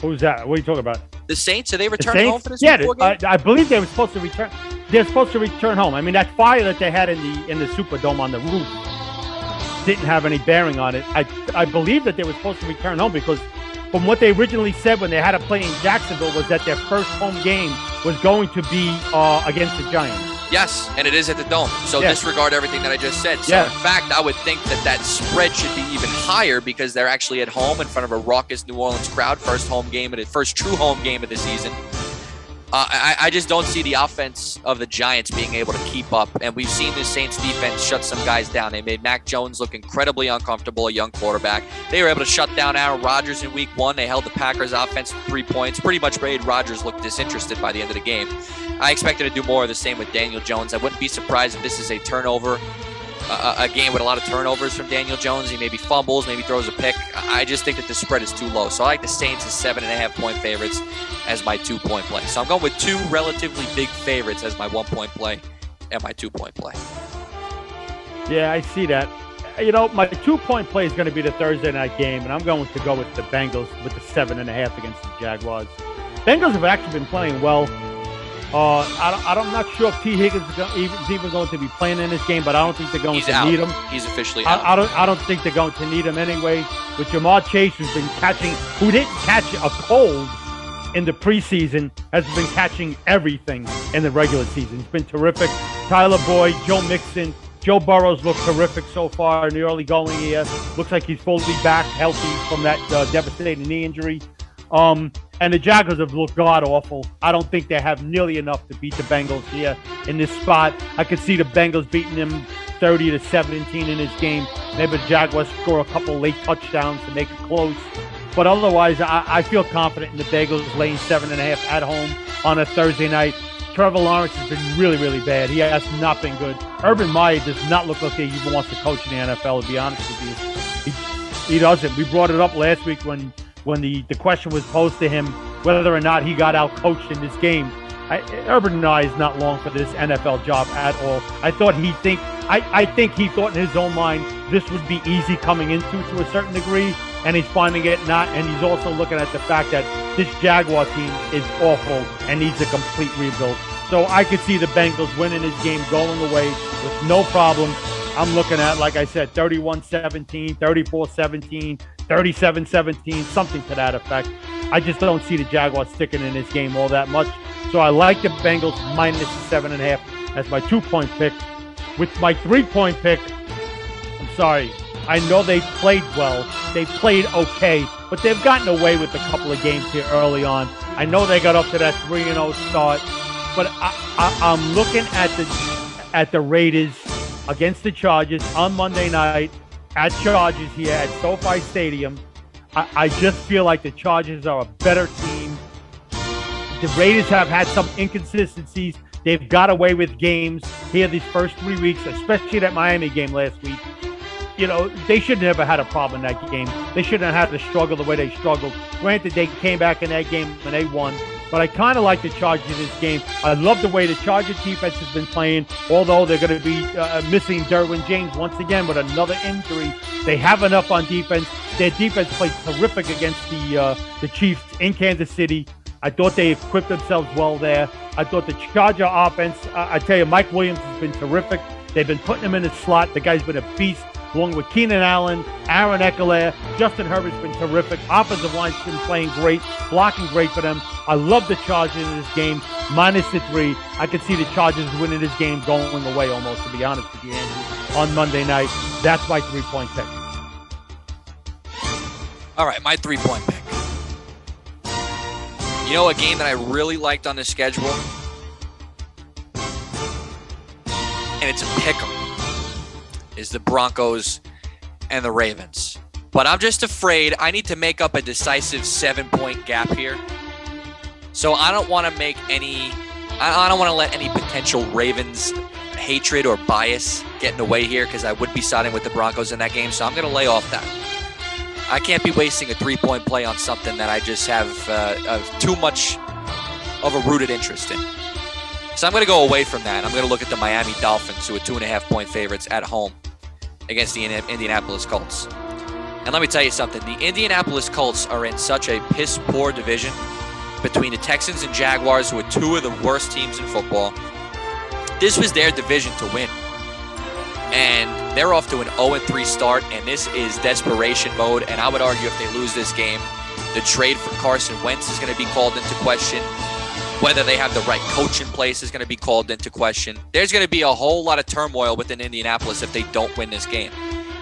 Who's that? What are you talking about? The Saints? Are they returning home for this yeah, Week Four game? I, I believe they were supposed to return. They're supposed to return home. I mean, that fire that they had in the in the Superdome on the roof didn't have any bearing on it. I I believe that they were supposed to return home because from what they originally said when they had to play in Jacksonville was that their first home game was going to be uh, against the Giants. Yes, and it is at the Dome. So Yeah. disregard everything that I just said. So Yeah. in fact, I would think that that spread should be even higher because they're actually at home in front of a raucous New Orleans crowd. First home game of the first true home game of the season. Uh, I, I just don't see the offense of the Giants being able to keep up, and we've seen the Saints defense shut some guys down. They made Mac Jones look incredibly uncomfortable, a young quarterback. They were able to shut down Aaron Rodgers in Week One. They held the Packers' offense to three points, pretty much made Rodgers look disinterested by the end of the game. I expected to do more of the same with Daniel Jones. I wouldn't be surprised if this is a turnover, a, a game with a lot of turnovers from Daniel Jones. He maybe fumbles, maybe throws a pick. I just think that the spread is too low. So I like the Saints as seven and a half point favorites as my two point play. So I'm going with two relatively big favorites as my one point play and my two point play. Yeah, I see that. You know, my two point play is going to be the Thursday night game, and I'm going to go with the Bengals with the seven and a half against the Jaguars. Bengals have actually been playing well. Uh, I don't, I don't, I'm not sure if Tee Higgins is, even going to be playing in this game, but I don't think they're going He's to out. need him. He's officially out. I, I don't. I don't think they're going to need him anyway. With Ja'Marr Chase, who's been catching, who didn't catch a cold in the preseason, has been catching everything in the regular season. He's been terrific. Tyler Boyd, Joe Mixon, Joe Burrows look terrific so far in the early going here. Looks like he's fully back, healthy from that uh, devastating knee injury. Um, and the Jaguars have looked god awful. I don't think they have nearly enough to beat the Bengals here in this spot. I could see the Bengals beating them 30 to 17 in this game. Maybe the Jaguars score a couple late touchdowns to make it close. But otherwise, I, I feel confident in the Bengals laying seven and a half at home on a Thursday night. Trevor Lawrence has been really, really bad. He has not been good. Urban Meyer does not look like he even wants to coach in the NFL, to be honest with you. He, he doesn't. We brought it up last week when when the, the question was posed to him whether or not he got out coached in this game. I, Urban Meyer is not long for this NFL job at all. I thought he think I, I think he thought in his own mind this would be easy coming into to a certain degree, and he's finding it not. And he's also looking at the fact that this Jaguar team is awful and needs a complete rebuild. So I could see the Bengals winning this game, going away with no problem. I'm looking at, like I said, 31 17, 34 17, 37 17, something to that effect. I just don't see the Jaguars sticking in this game all that much. So I like the Bengals minus seven and a half as my two point pick. With my three point pick, I'm sorry. I know they played well. They played okay, but they've gotten away with a couple of games here early on. I know they got up to that 3 0 start, but I, am looking at the at the Raiders against the Chargers on Monday night at Chargers here at SoFi Stadium. I, I just feel like the Chargers are a better team. The Raiders have had some inconsistencies. They've got away with games here these first three weeks, especially that Miami game last week you know, they shouldn't have had a problem in that game. They shouldn't have had to struggle the way they struggled. Granted, they came back in that game and they won. But I kind of like the Chargers in this game. I love the way the Chargers defense has been playing, although they're going to be uh, missing Derwin James once again with another injury. They have enough on defense. Their defense played terrific against the uh, the Chiefs in Kansas City. I thought they equipped themselves well there. I thought the Charger offense, I tell you, Mike Williams has been terrific. They've been putting him in his slot. The guy's been a beast along with Keenan Allen, Aaron Ekeler. Justin Herbert's been terrific. Offensive line's been playing great, blocking great for them. I love the Chargers in this game, minus the three. I could see the Chargers winning this game going away almost, to be honest with you, Andrew, on Monday night. That's my three point pick. All right, my three point pick. You know a game that I really liked on the schedule? And it's a pick 'em is the Broncos and the Ravens. But I'm just afraid I need to make up a decisive seven point gap here. So I don't want to make any, I don't want to let any potential Ravens hatred or bias get in the way here because I would be siding with the Broncos in that game. So I'm going to lay off that. I can't be wasting a three point play on something that I just have uh, too much of a rooted interest in. So I'm going to go away from that. I'm going to look at the Miami Dolphins, who are two and a half point favorites at home against the Indianapolis Colts. And let me tell you something the Indianapolis Colts are in such a piss poor division between the Texans and Jaguars, who are two of the worst teams in football. This was their division to win. And they're off to an 0 3 start, and this is desperation mode. And I would argue if they lose this game, the trade for Carson Wentz is going to be called into question. Whether they have the right coach in place is going to be called into question. There's going to be a whole lot of turmoil within Indianapolis if they don't win this game.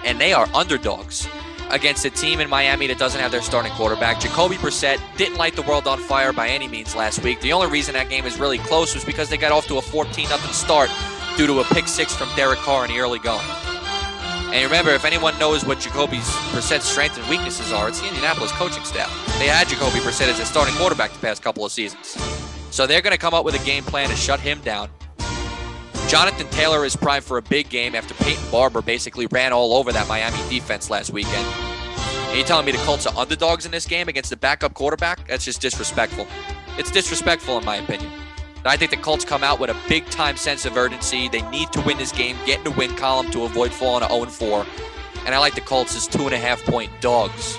And they are underdogs against a team in Miami that doesn't have their starting quarterback. Jacoby Brissett didn't light the world on fire by any means last week. The only reason that game is really close was because they got off to a 14 0 start due to a pick six from Derek Carr in the early going. And remember, if anyone knows what Jacoby's Brissett's strengths and weaknesses are, it's the Indianapolis coaching staff. They had Jacoby Brissett as a starting quarterback the past couple of seasons. So they're going to come up with a game plan to shut him down. Jonathan Taylor is primed for a big game after Peyton Barber basically ran all over that Miami defense last weekend. And you telling me the Colts are underdogs in this game against the backup quarterback? That's just disrespectful. It's disrespectful, in my opinion. I think the Colts come out with a big time sense of urgency. They need to win this game, get in the win column to avoid falling to 0 4. And I like the Colts as two and a half point dogs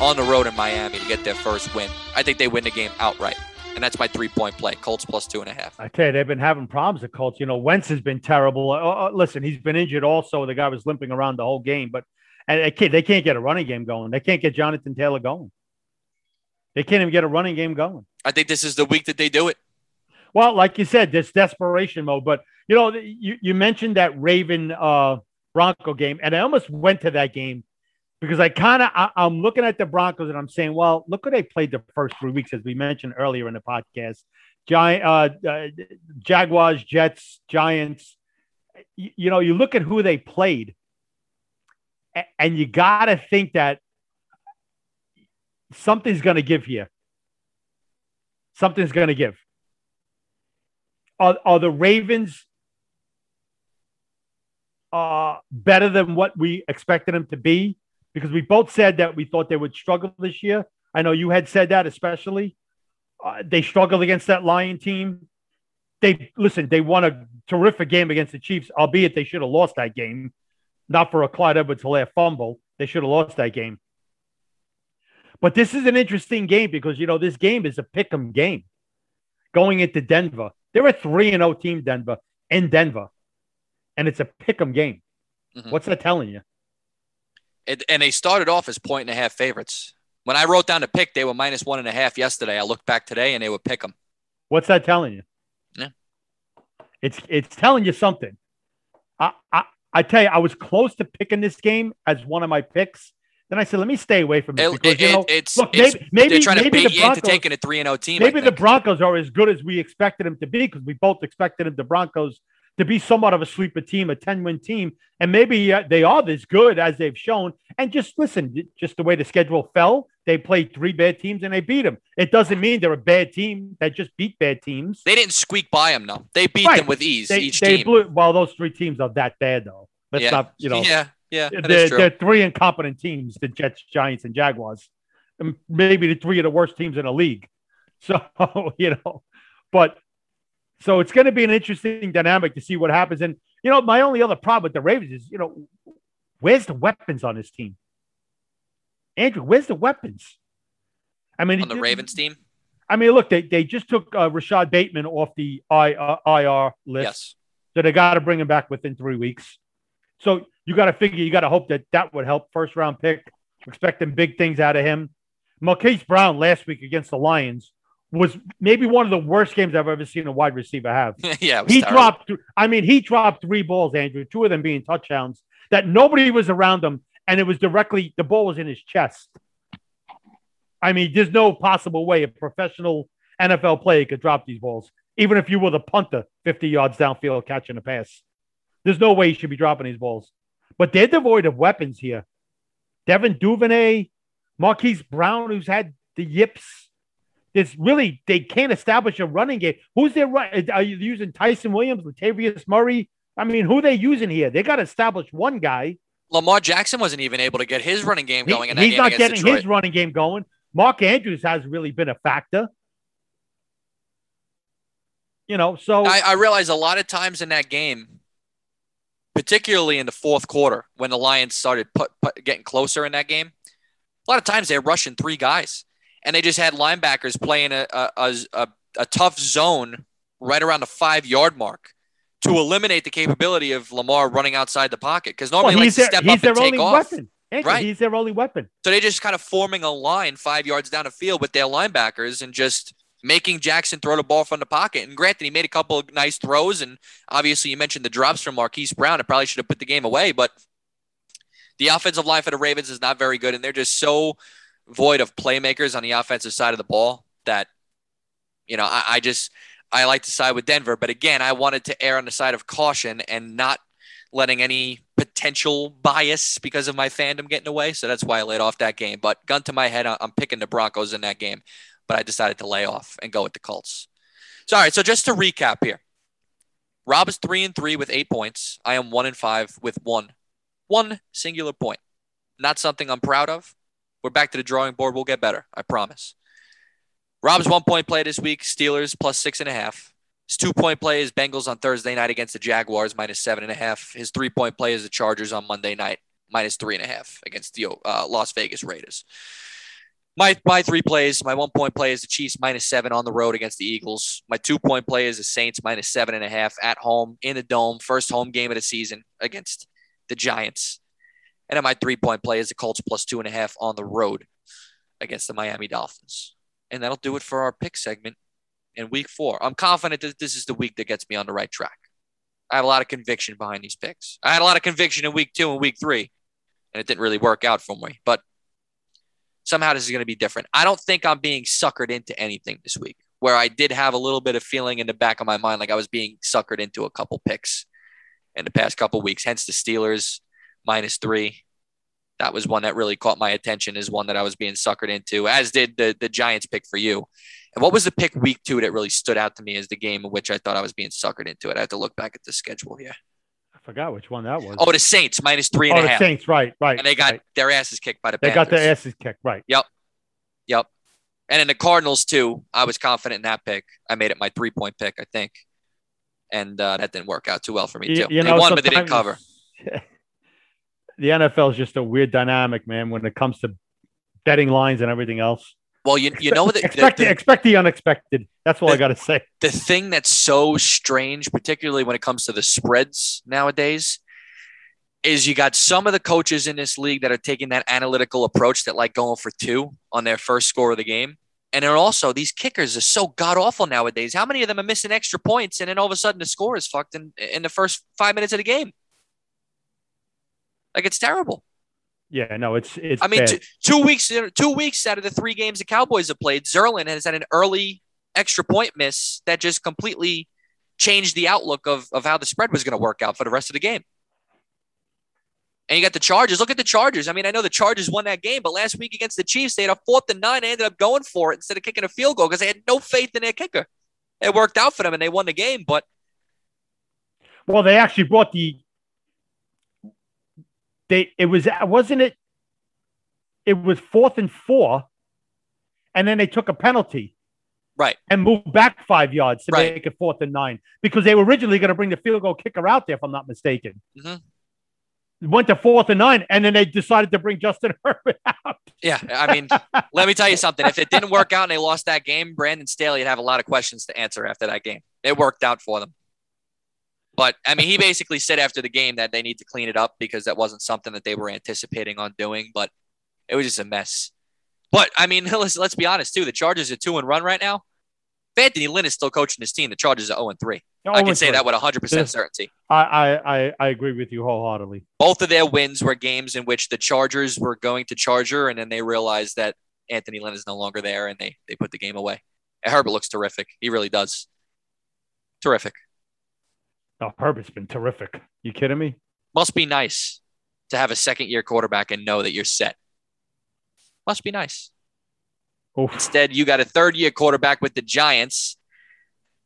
on the road in Miami to get their first win. I think they win the game outright and that's my three point play. Colts plus two and a half. I tell you, they've been having problems. The Colts, you know, Wentz has been terrible. Uh, uh, listen, he's been injured also. The guy was limping around the whole game, but and they can't, they can't get a running game going. They can't get Jonathan Taylor going. They can't even get a running game going. I think this is the week that they do it. Well, like you said, this desperation mode. But you know, you, you mentioned that Raven uh, Bronco game, and I almost went to that game because I kind of I'm looking at the Broncos and I'm saying, well, look what they played the first three weeks, as we mentioned earlier in the podcast. Giant, uh, uh, Jaguars, Jets, Giants. You, you, know, you look at who they played, and you got to think that something's going to give here. Something's going to give. Are, are the Ravens uh, better than what we expected them to be? Because we both said that we thought they would struggle this year. I know you had said that, especially. Uh, they struggled against that Lion team. They listen. They won a terrific game against the Chiefs, albeit they should have lost that game. Not for a Clyde Edwards-Helaire fumble. They should have lost that game. But this is an interesting game because you know this game is a pick'em game. Going into Denver, they're a three and zero oh team. Denver in Denver, and it's a pick'em game. Mhm. What's that telling you? It, and they started off as point and a half favorites. When I wrote down the pick, they were minus one and a half yesterday. I looked back today and they would pick them. What's that telling you? Yeah. It's it's telling you something. I, I I tell you, I was close to picking this game as one of my picks. Then I said, let me stay away from it, It- because it- you know, it- it's, look, it's- maybe maybe they're trying to bait the you into taking a three and zero team. Maybe the. Broncos are as good as we expected them to be because we both expected them, the Broncos to be somewhat of a sleeper team, a 10 win team. And maybe uh, they are this good as they've shown. And just listen, just the way the schedule fell, they played three bad teams and they beat them. It doesn't mean they're a bad team that just beat bad teams. They didn't squeak by them though. They beat Right. them with ease. They, each they team. blew, well, those three teams are that bad, though. Let's Yeah. not, you know, yeah, yeah, they're, true. they're three incompetent teams the Jets, Giants, and Jaguars. And maybe the three of the worst teams in the league. [laughs] So, you know, but so it's going to be an interesting dynamic to see what happens. And, you know, my only other problem with the Ravens is, you know, where's the weapons on this team? Andrew, where's the weapons? I mean, on the Ravens team. I mean, look, they, they just took uh, Rashod Bateman off the I, uh, IR list. Yes. So they got to bring him back within three weeks. So you got to figure, you got to hope that that would help. First round pick, expecting big things out of him. Marquise Brown last week against the Lions was maybe one of the worst games I've ever seen a wide receiver have. [laughs] yeah, He terrible. dropped, I mean, he dropped three balls, Andrew, two of them being touchdowns that nobody was around him. And it was directly, the ball was in his chest. I mean, there's no possible way a professional NFL player could drop these balls, even if you were the punter 50 yards downfield catching a pass. There's no way you should be dropping these balls. But they're devoid of weapons here. Devin Duvernay, Marquise Brown, who's had the yips. There's really, they can't establish a running game. Who's their run? Uh, are you using Ty'Son Williams, Latavius Murray? I mean, who are they using here? They got to establish one guy. Lamar Jackson wasn't even able to get his running game He- going in that he's not getting Detroit. his running game going. Mark Andrews has really been a factor. You know, so I, I realize a lot of times in that game, particularly in the fourth quarter, when the Lions started put, put, getting closer in that game, a lot of times they're rushing three guys, and they just had linebackers playing a a, a, a, tough zone right around the five yard mark to eliminate the capability of Lamar running outside the pocket because well, normally he he's likes to their, step he's up their and take only off. weapon. Right. He's their only weapon. So they just kind of forming a line five yards down the field with their linebackers and just making Jackson throw the ball from the pocket. And granted, he made a couple of nice throws, and obviously you mentioned the drops from Marquise Brown. It probably should have put the game away, but the offensive line for the Ravens is not very good, and they're just so void of playmakers on the offensive side of the ball that you know I, I just I like to side with Denver. But again, I wanted to err on the side of caution and not letting any potential bias because of my fandom getting away. So that's why I laid off that game. But gun to my head, I'm picking the Broncos in that game. But I decided to lay off and go with the Colts. So all right. So just to recap here, Rob is three and three with eight points. I am one and five with one, one singular point. Not something I'm proud of. We're back to the drawing board. We'll get better. I promise. Rob's one point play this week, Steelers plus six and a half. His two point play is Bengals on Thursday night against the Jaguars, minus seven and a half. His three point play is the Chargers on Monday night, minus three and a half against the uh, Las Vegas Raiders. My, my three plays, my one point play is the Chiefs minus seven on the road against the Eagles. My two point play is the Saints minus seven and a half at home in the dome, first home game of the season against the Giants. And then my three point play is the Colts plus two and a half on the road against the Miami Dolphins. And that'll do it for our pick segment in week four. I'm confident that this is the week that gets me on the right track. I have a lot of conviction behind these picks. I had a lot of conviction in week two and week three, and it didn't really work out for me. But somehow this is going to be different. I don't think I'm being suckered into anything this week, where I did have a little bit of feeling in the back of my mind like I was being suckered into a couple picks in the past couple weeks. Hence the Steelers minus three. That was one that really caught my attention is one that I was being suckered into, as did the the Giants pick for you. And what was the pick week two that really stood out to me as the game in which I thought I was being suckered into it? I have to look back at the schedule here. I forgot which one that was. Oh, the Saints minus three and Oh, a the half, Saints, right, right. and they got right. their asses kicked by the they got their asses kicked, right. Yep. Yep. And in the Cardinals too, I was confident in that pick. I made it my three point pick, I think, and uh, that didn't work out too well for me too. you they know, won, but they didn't cover. [laughs] the NFL is just a weird dynamic, man, when it comes to betting lines and everything else. Well, you you know the, the, expect the, the, expect the unexpected. That's all I got to say. the thing that's so strange, particularly when it comes to the spreads nowadays, is you got some of the coaches in this league that are taking that analytical approach that like going for two on their first score of the game. And then also these kickers are so god awful nowadays. How many of them are missing extra points and then all of a sudden the score is fucked in, in the first five minutes of the game? Like it's terrible. Yeah, no, it's it's. I mean, two, two weeks two weeks out of the three games the Cowboys have played, Zuerlein has had an early extra point miss that just completely changed the outlook of, of how the spread was going to work out for the rest of the game. And you got the Chargers. Look at the Chargers. I mean, I know the Chargers won that game, but last week against the Chiefs, they had a fourth and nine. They ended up going for it instead of kicking a field goal because they had no faith in their kicker. It worked out for them and they won the game. But well, they actually brought the. They it was wasn't it. It was fourth and four, and then they took a penalty. Right. And moved back five yards to Right. make it fourth and nine because they were originally going to bring the field goal kicker out there, if I'm not mistaken. Mhm. Went to fourth and nine, and then they decided to bring Justin [laughs] Herbert out. yeah, I mean, let me tell you something. If it didn't work out and they lost that game, Brandon Staley would have a lot of questions to answer after that game. It worked out for them. But I mean, he basically said after the game that they need to clean it up because that wasn't something that they were anticipating on doing. But it was just a mess. But I mean, [laughs] let's, let's be honest too. The Chargers are two and run right now. If Anthony Lynn is still coaching his team, the Chargers are 0 and 3. I can oh say that with 100% certainty. I, I, I, I agree with you wholeheartedly. Both of their wins were games in which the Chargers were going to Charger, and then they realized that Anthony Lynn is no longer there, and they they put the game away. And Herbert looks terrific. He really does. Terrific. Oh, Herbert's been terrific. You kidding me? Must be nice to have a second year quarterback and know that you're set. Must be nice. Oof. Instead, you got a third year quarterback with the Giants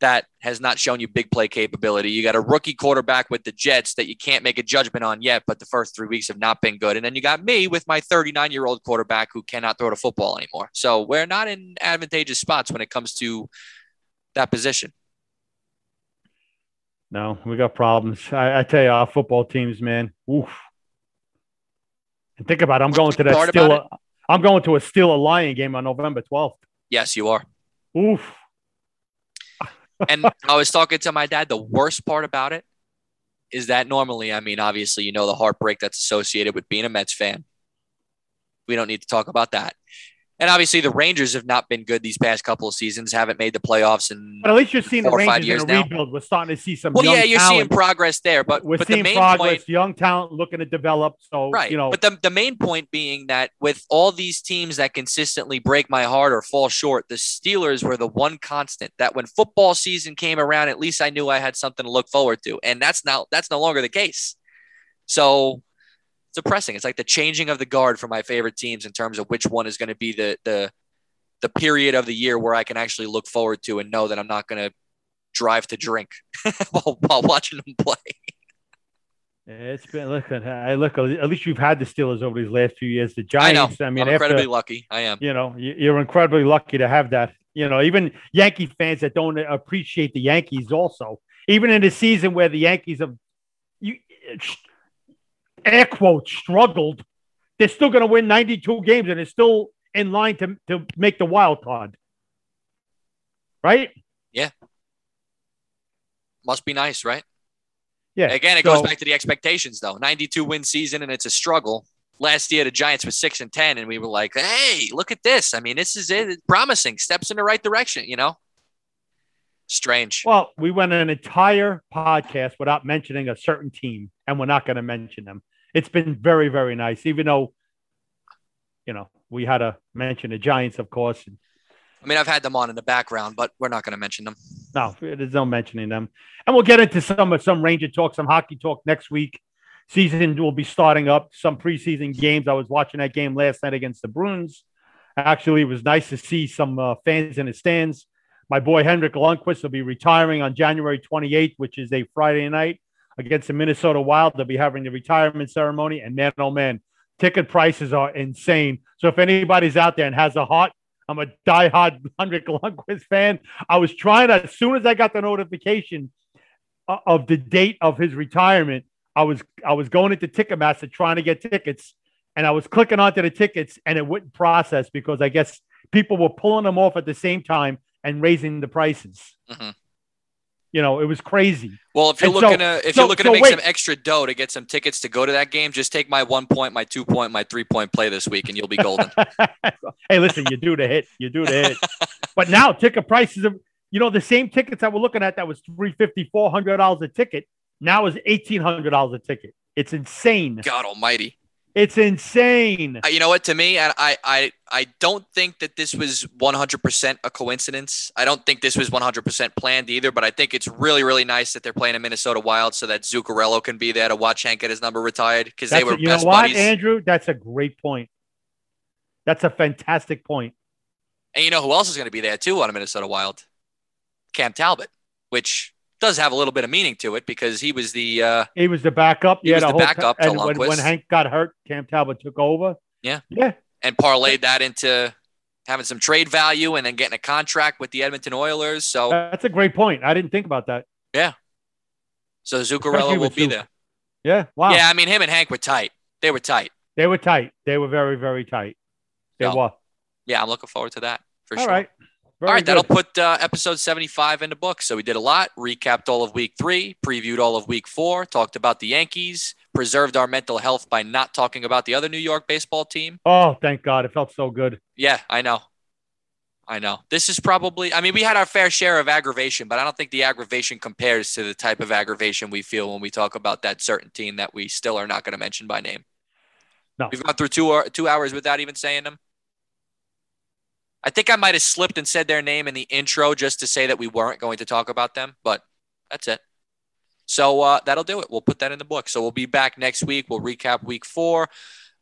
that has not shown you big play capability. You got a rookie quarterback with the Jets that you can't make a judgment on yet, but the first three weeks have not been good. And then you got me with my 39 year old quarterback who cannot throw the football anymore. So we're not in advantageous spots when it comes to that position. No, we got problems. I, I tell you, our football teams, man. Oof. And think about it. I'm going to that still. I'm going to a Steel a Lion game on November 12th. Yes, you are. Oof. and I was talking to my dad. The worst part about it is that normally, I mean, obviously, you know the heartbreak that's associated with being a Mets fan. We don't need to talk about that. And obviously, the Rangers have not been good these past couple of seasons. Haven't made the playoffs, and But at least you're seeing the Four or five Rangers in a now. rebuild. We're starting to see some. well, yeah, you're talent. seeing progress there. But We're but the seeing main progress. point, Young talent looking to develop. So right? you know, but the the main point being that with all these teams that consistently break my heart or fall short, the Steelers were the one constant that when football season came around, at least I knew I had something to look forward to, and that's now that's no longer the case. So depressing. It's like the changing of the guard for my favorite teams in terms of which one is going to be the the the period of the year where I can actually look forward to and know that I'm not going to drive to drink [laughs] while, while watching them play. it's been look. I look. At least you've had the Steelers over these last few years. The I. Giants. I, mean, I'm after incredibly lucky. I am. you know, you- you're incredibly lucky to have that. You know, even Yankee fans that don't appreciate the Yankees also, even in a season where the Yankees have, you air quotes struggled, they're still going to win 92 games and they're still in line to to make the wild card. Right? Yeah. Must be nice, right? Yeah. Again, it So- goes back to the expectations, though. 92 win season, and it's a struggle. Last year, the Giants were six and 10, and we were like, hey, look at this. I mean, this is it. It's promising steps in the right direction, you know? Strange. Well, we went an entire podcast without mentioning a certain team, and we're not going to mention them. It's been very, very nice, even though, you know, we had to mention the Giants, of course. I mean, I've had them on in the background, but we're not going to mention them. No, there's no mentioning them. And we'll get into some some Ranger talk, some hockey talk next week. Season will be starting up. Some preseason games. I was watching that game last night against the Bruins. Actually, it was nice to see some uh, fans in the stands. My boy Henrik Lundqvist will be retiring on January 28th, which is a Friday night against the Minnesota Wild. They'll be having the retirement ceremony. And man, oh man, ticket prices are insane. So if anybody's out there and has a heart, I'm a diehard Henrik Lundqvist fan. I was trying to, as soon as I got the notification of the date of his retirement, I was I was going into Ticketmaster trying to get tickets, and I was clicking onto the tickets, and it wouldn't process because I guess people were pulling them off at the same time and raising the prices. Mhm. You know, it was crazy. Well, if you're And so- looking to if so- you're looking so to make wait. some extra dough to get some tickets to go to that game, just take my one point, my two point, my three point play this week, and you'll be golden. [laughs] hey, listen, you do the hit, you do the hit. [laughs] but now ticket prices of you know, the same tickets that we're looking at that was 350 $400 a ticket now is $1,800 a ticket. It's insane. God Almighty. It's insane. Uh, You know what? To me, I, I, I, I don't think that this was 100% a coincidence. I don't think this was 100% planned either. But I think it's really, really nice that they're playing a Minnesota Wild so that Zuccarello can be there to watch Hank get his number retired because they were a- you know best what, buddies. Andrew? That's a great point. That's a fantastic point. And you know who else is going to be there too on a Minnesota Wild? Cam Talbot, which does have a little bit of meaning to it because he was the uh, He was the backup. He yeah, was the backup to and when, Lundqvist. when Hank got hurt, Cam Talbot took over. Yeah. Yeah. and parlayed that into having some trade value and then getting a contract with the Edmonton Oilers. So That's a great point. I didn't think about that. Yeah. So Zuccarello will be Zuc. there. Yeah. Wow. Yeah, I mean him and Hank were tight. They were tight. They were tight. They were very, very tight. They Yeah. were. Yeah, I'm looking forward to that for All sure. right. Very all right, good. that'll put uh, episode 75 in the book. So we did a lot, recapped all of week three, previewed all of week four, talked about the Yankees, preserved our mental health by not talking about the other New York baseball team. Oh, thank God. It felt so good. Yeah, I know. I know. This is probably, I mean, we had our fair share of aggravation, but I don't think the aggravation compares to the type of aggravation we feel when we talk about that certain team that we still are not going to mention by name. No. We've gone through two, two hours without even saying them. I think I might have slipped and said their name in the intro just to say that we weren't going to talk about them, but that's it. So uh, that'll do it. We'll put that in the book. So we'll be back next week. We'll recap week four.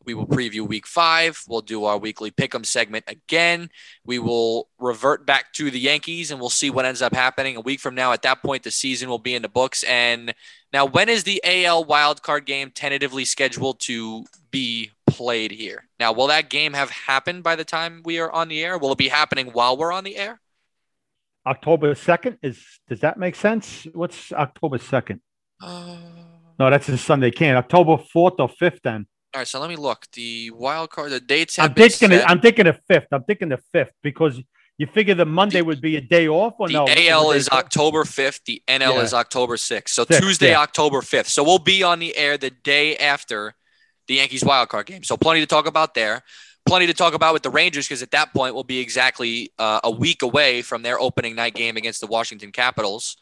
We will preview week five. We'll do our weekly pick'em segment again. We will revert back to the Yankees and we'll see what ends up happening a week from now. At that point, the season will be in the books. And now, when is the AL wildcard game tentatively scheduled to be played here? Now, will that game have happened by the time we are on the air? Will it be happening while we're on the air? October 2nd is, does that make sense? What's October 2nd? Uh, No, that's a Sunday. Can't. October 4th or 5th then. all right, so let me look. The wild card, the dates I'm thinking, set. I'm thinking the 5th. I'm thinking the 5th because you figure the Monday The- would be a day off or The no? AL is October 5th. The NL Yeah. is October 6th. So Tuesday, yeah. October 5th. So we'll be on the air the day after the Yankees wildcard game. So plenty to talk about there. Plenty to talk about with the Rangers because at that point we'll be exactly uh, a week away from their opening night game against the Washington Capitals.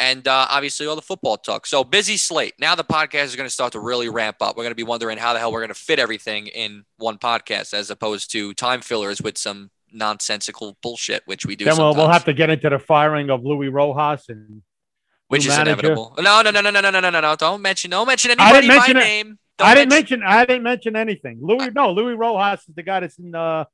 And uh, obviously all the football talk. So busy slate. Now the podcast is going to start to really ramp up. We're going to be wondering how the hell we're going to fit everything in one podcast as opposed to time fillers with some nonsensical bullshit, which we do Then we'll, we'll have to get into the firing of Luis Rojas and which is manager. inevitable. No, no, no, no, no, no, no, no, no. Don't mention, don't mention anybody didn't by it. name. Don't I didn't mention I didn't mention anything. Luis no, Luis Rojas is the guy that's in uh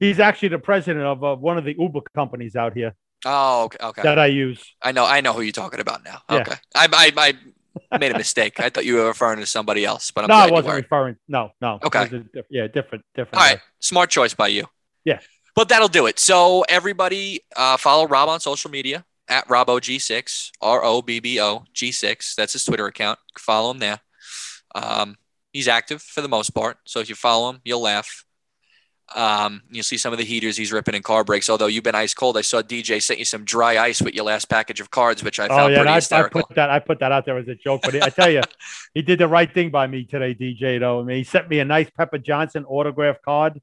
he's actually the president of uh, one of the Uber companies out here Oh, okay, okay. that I use. I know, I know who you're talking about now. Yeah. Okay, I, I, I made a mistake. I thought you were referring to somebody else, but I'm no, I wasn't referring. No, no. Okay. diff- yeah, different, different. All right. right, smart choice by you. Yeah. But that'll do it. So everybody, uh, follow Rob on social media at RobOG6, R O B B O G6. That's his Twitter account. Follow him there. Um, he's active for the most part. So if you follow him, you'll laugh. Um, you'll see some of the heaters he's ripping in car breaks. Although you've been ice cold, I saw DJ sent you some dry ice with your last package of cards, which I Oh found yeah, pretty I, I hysterical. put that I put that out there as a joke, but I tell you, [laughs] he did the right thing by me today, DJ. Though I mean, he sent me a nice Pepper Johnson autograph card.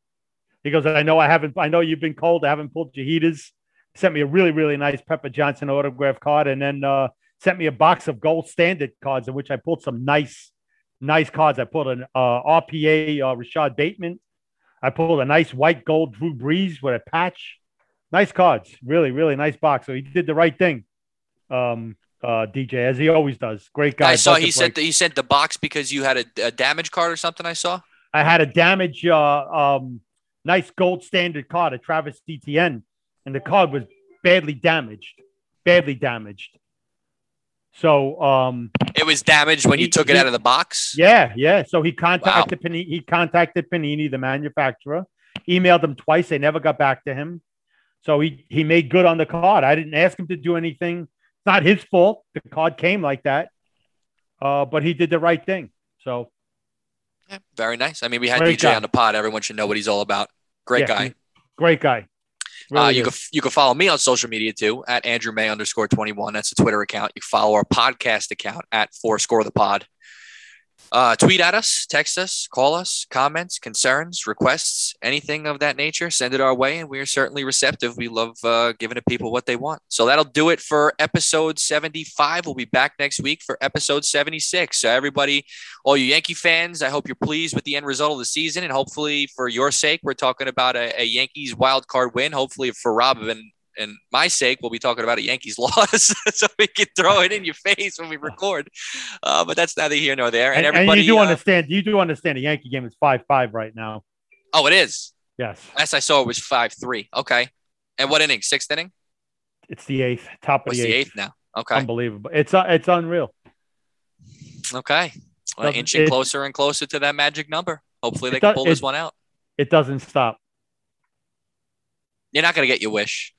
He goes, I know I haven't, I know you've been cold, I haven't pulled your heaters. Sent me a really, really nice Pepper Johnson autograph card, and then uh, sent me a box of gold standard cards in which I pulled some nice, nice cards. I pulled an uh, RPA uh, Rashod Bateman. I pulled a nice white gold Drew Brees with a patch. Nice cards, really, really nice box. So he did the right thing, um, uh, DJ, as he always does. Great guy. I saw he sent the, he sent the box because you had a, a damage card or something. I saw. I had a damage, uh, um, nice gold standard card, a Travis Etienne, and the card was badly damaged, badly damaged. So, um, It was damaged when you He- took it out of the box. yeah, yeah. So he contacted Panini. He contacted Panini, the manufacturer, emailed them twice. They never got back to him. So he he made good on the card. I didn't ask him to do anything. It's not his fault. The card came like that, uh, but he did the right thing. So Yeah, very nice. I mean, we had Great DJ guy. on the pod. Everyone should know what he's all about. Great Yeah, guy. great guy. Really uh, you can you can follow me on social media too at Andrew May underscore twenty one. That's a Twitter account. You follow our podcast account at Four Score the Pod. Uh, tweet at us, text us, call us, comments, concerns, requests, anything of that nature, send it our way, and we are certainly receptive. We love uh, giving to people what they want. So that'll do it for episode 75. We'll be back next week for episode 76. So, everybody, all you Yankee fans, I hope you're pleased with the end result of the season. And hopefully, for your sake, we're talking about a, a Yankees wild card win. Hopefully, for Rob and my sake, we'll be talking about a Yankees [laughs] loss, so we can throw it in your face when we record. Uh, but that's neither here nor there. And, and everybody, and you do uh, understand. You do understand the Yankee game is five five right now. Oh, it is. Yes. Last I saw, it was five three. Okay. And what inning? Sixth inning. It's the eighth. Top of What's the eighth. the eighth now. Okay. Unbelievable. It's uh, it's unreal. Okay. Well, inching it, closer and closer to that magic number. Hopefully, they can pull this one out. It doesn't stop. You're not going to get your wish.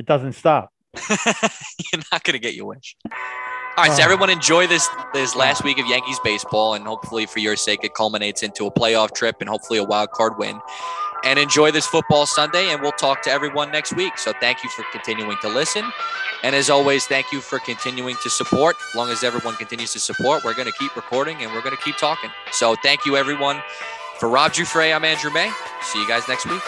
It doesn't stop. [laughs] You're not going to get your wish. All right, so ah. everyone enjoy this this last week of Yankees baseball, and hopefully for your sake, it culminates into a playoff trip and hopefully a wild card win. And enjoy this football Sunday, and we'll talk to everyone next week. So thank you for continuing to listen, and as always, thank you for continuing to support. As long as everyone continues to support, we're going to keep recording and we're going to keep talking. So thank you, everyone. For Rob Jufre, I'm Andrew May. See you guys next week.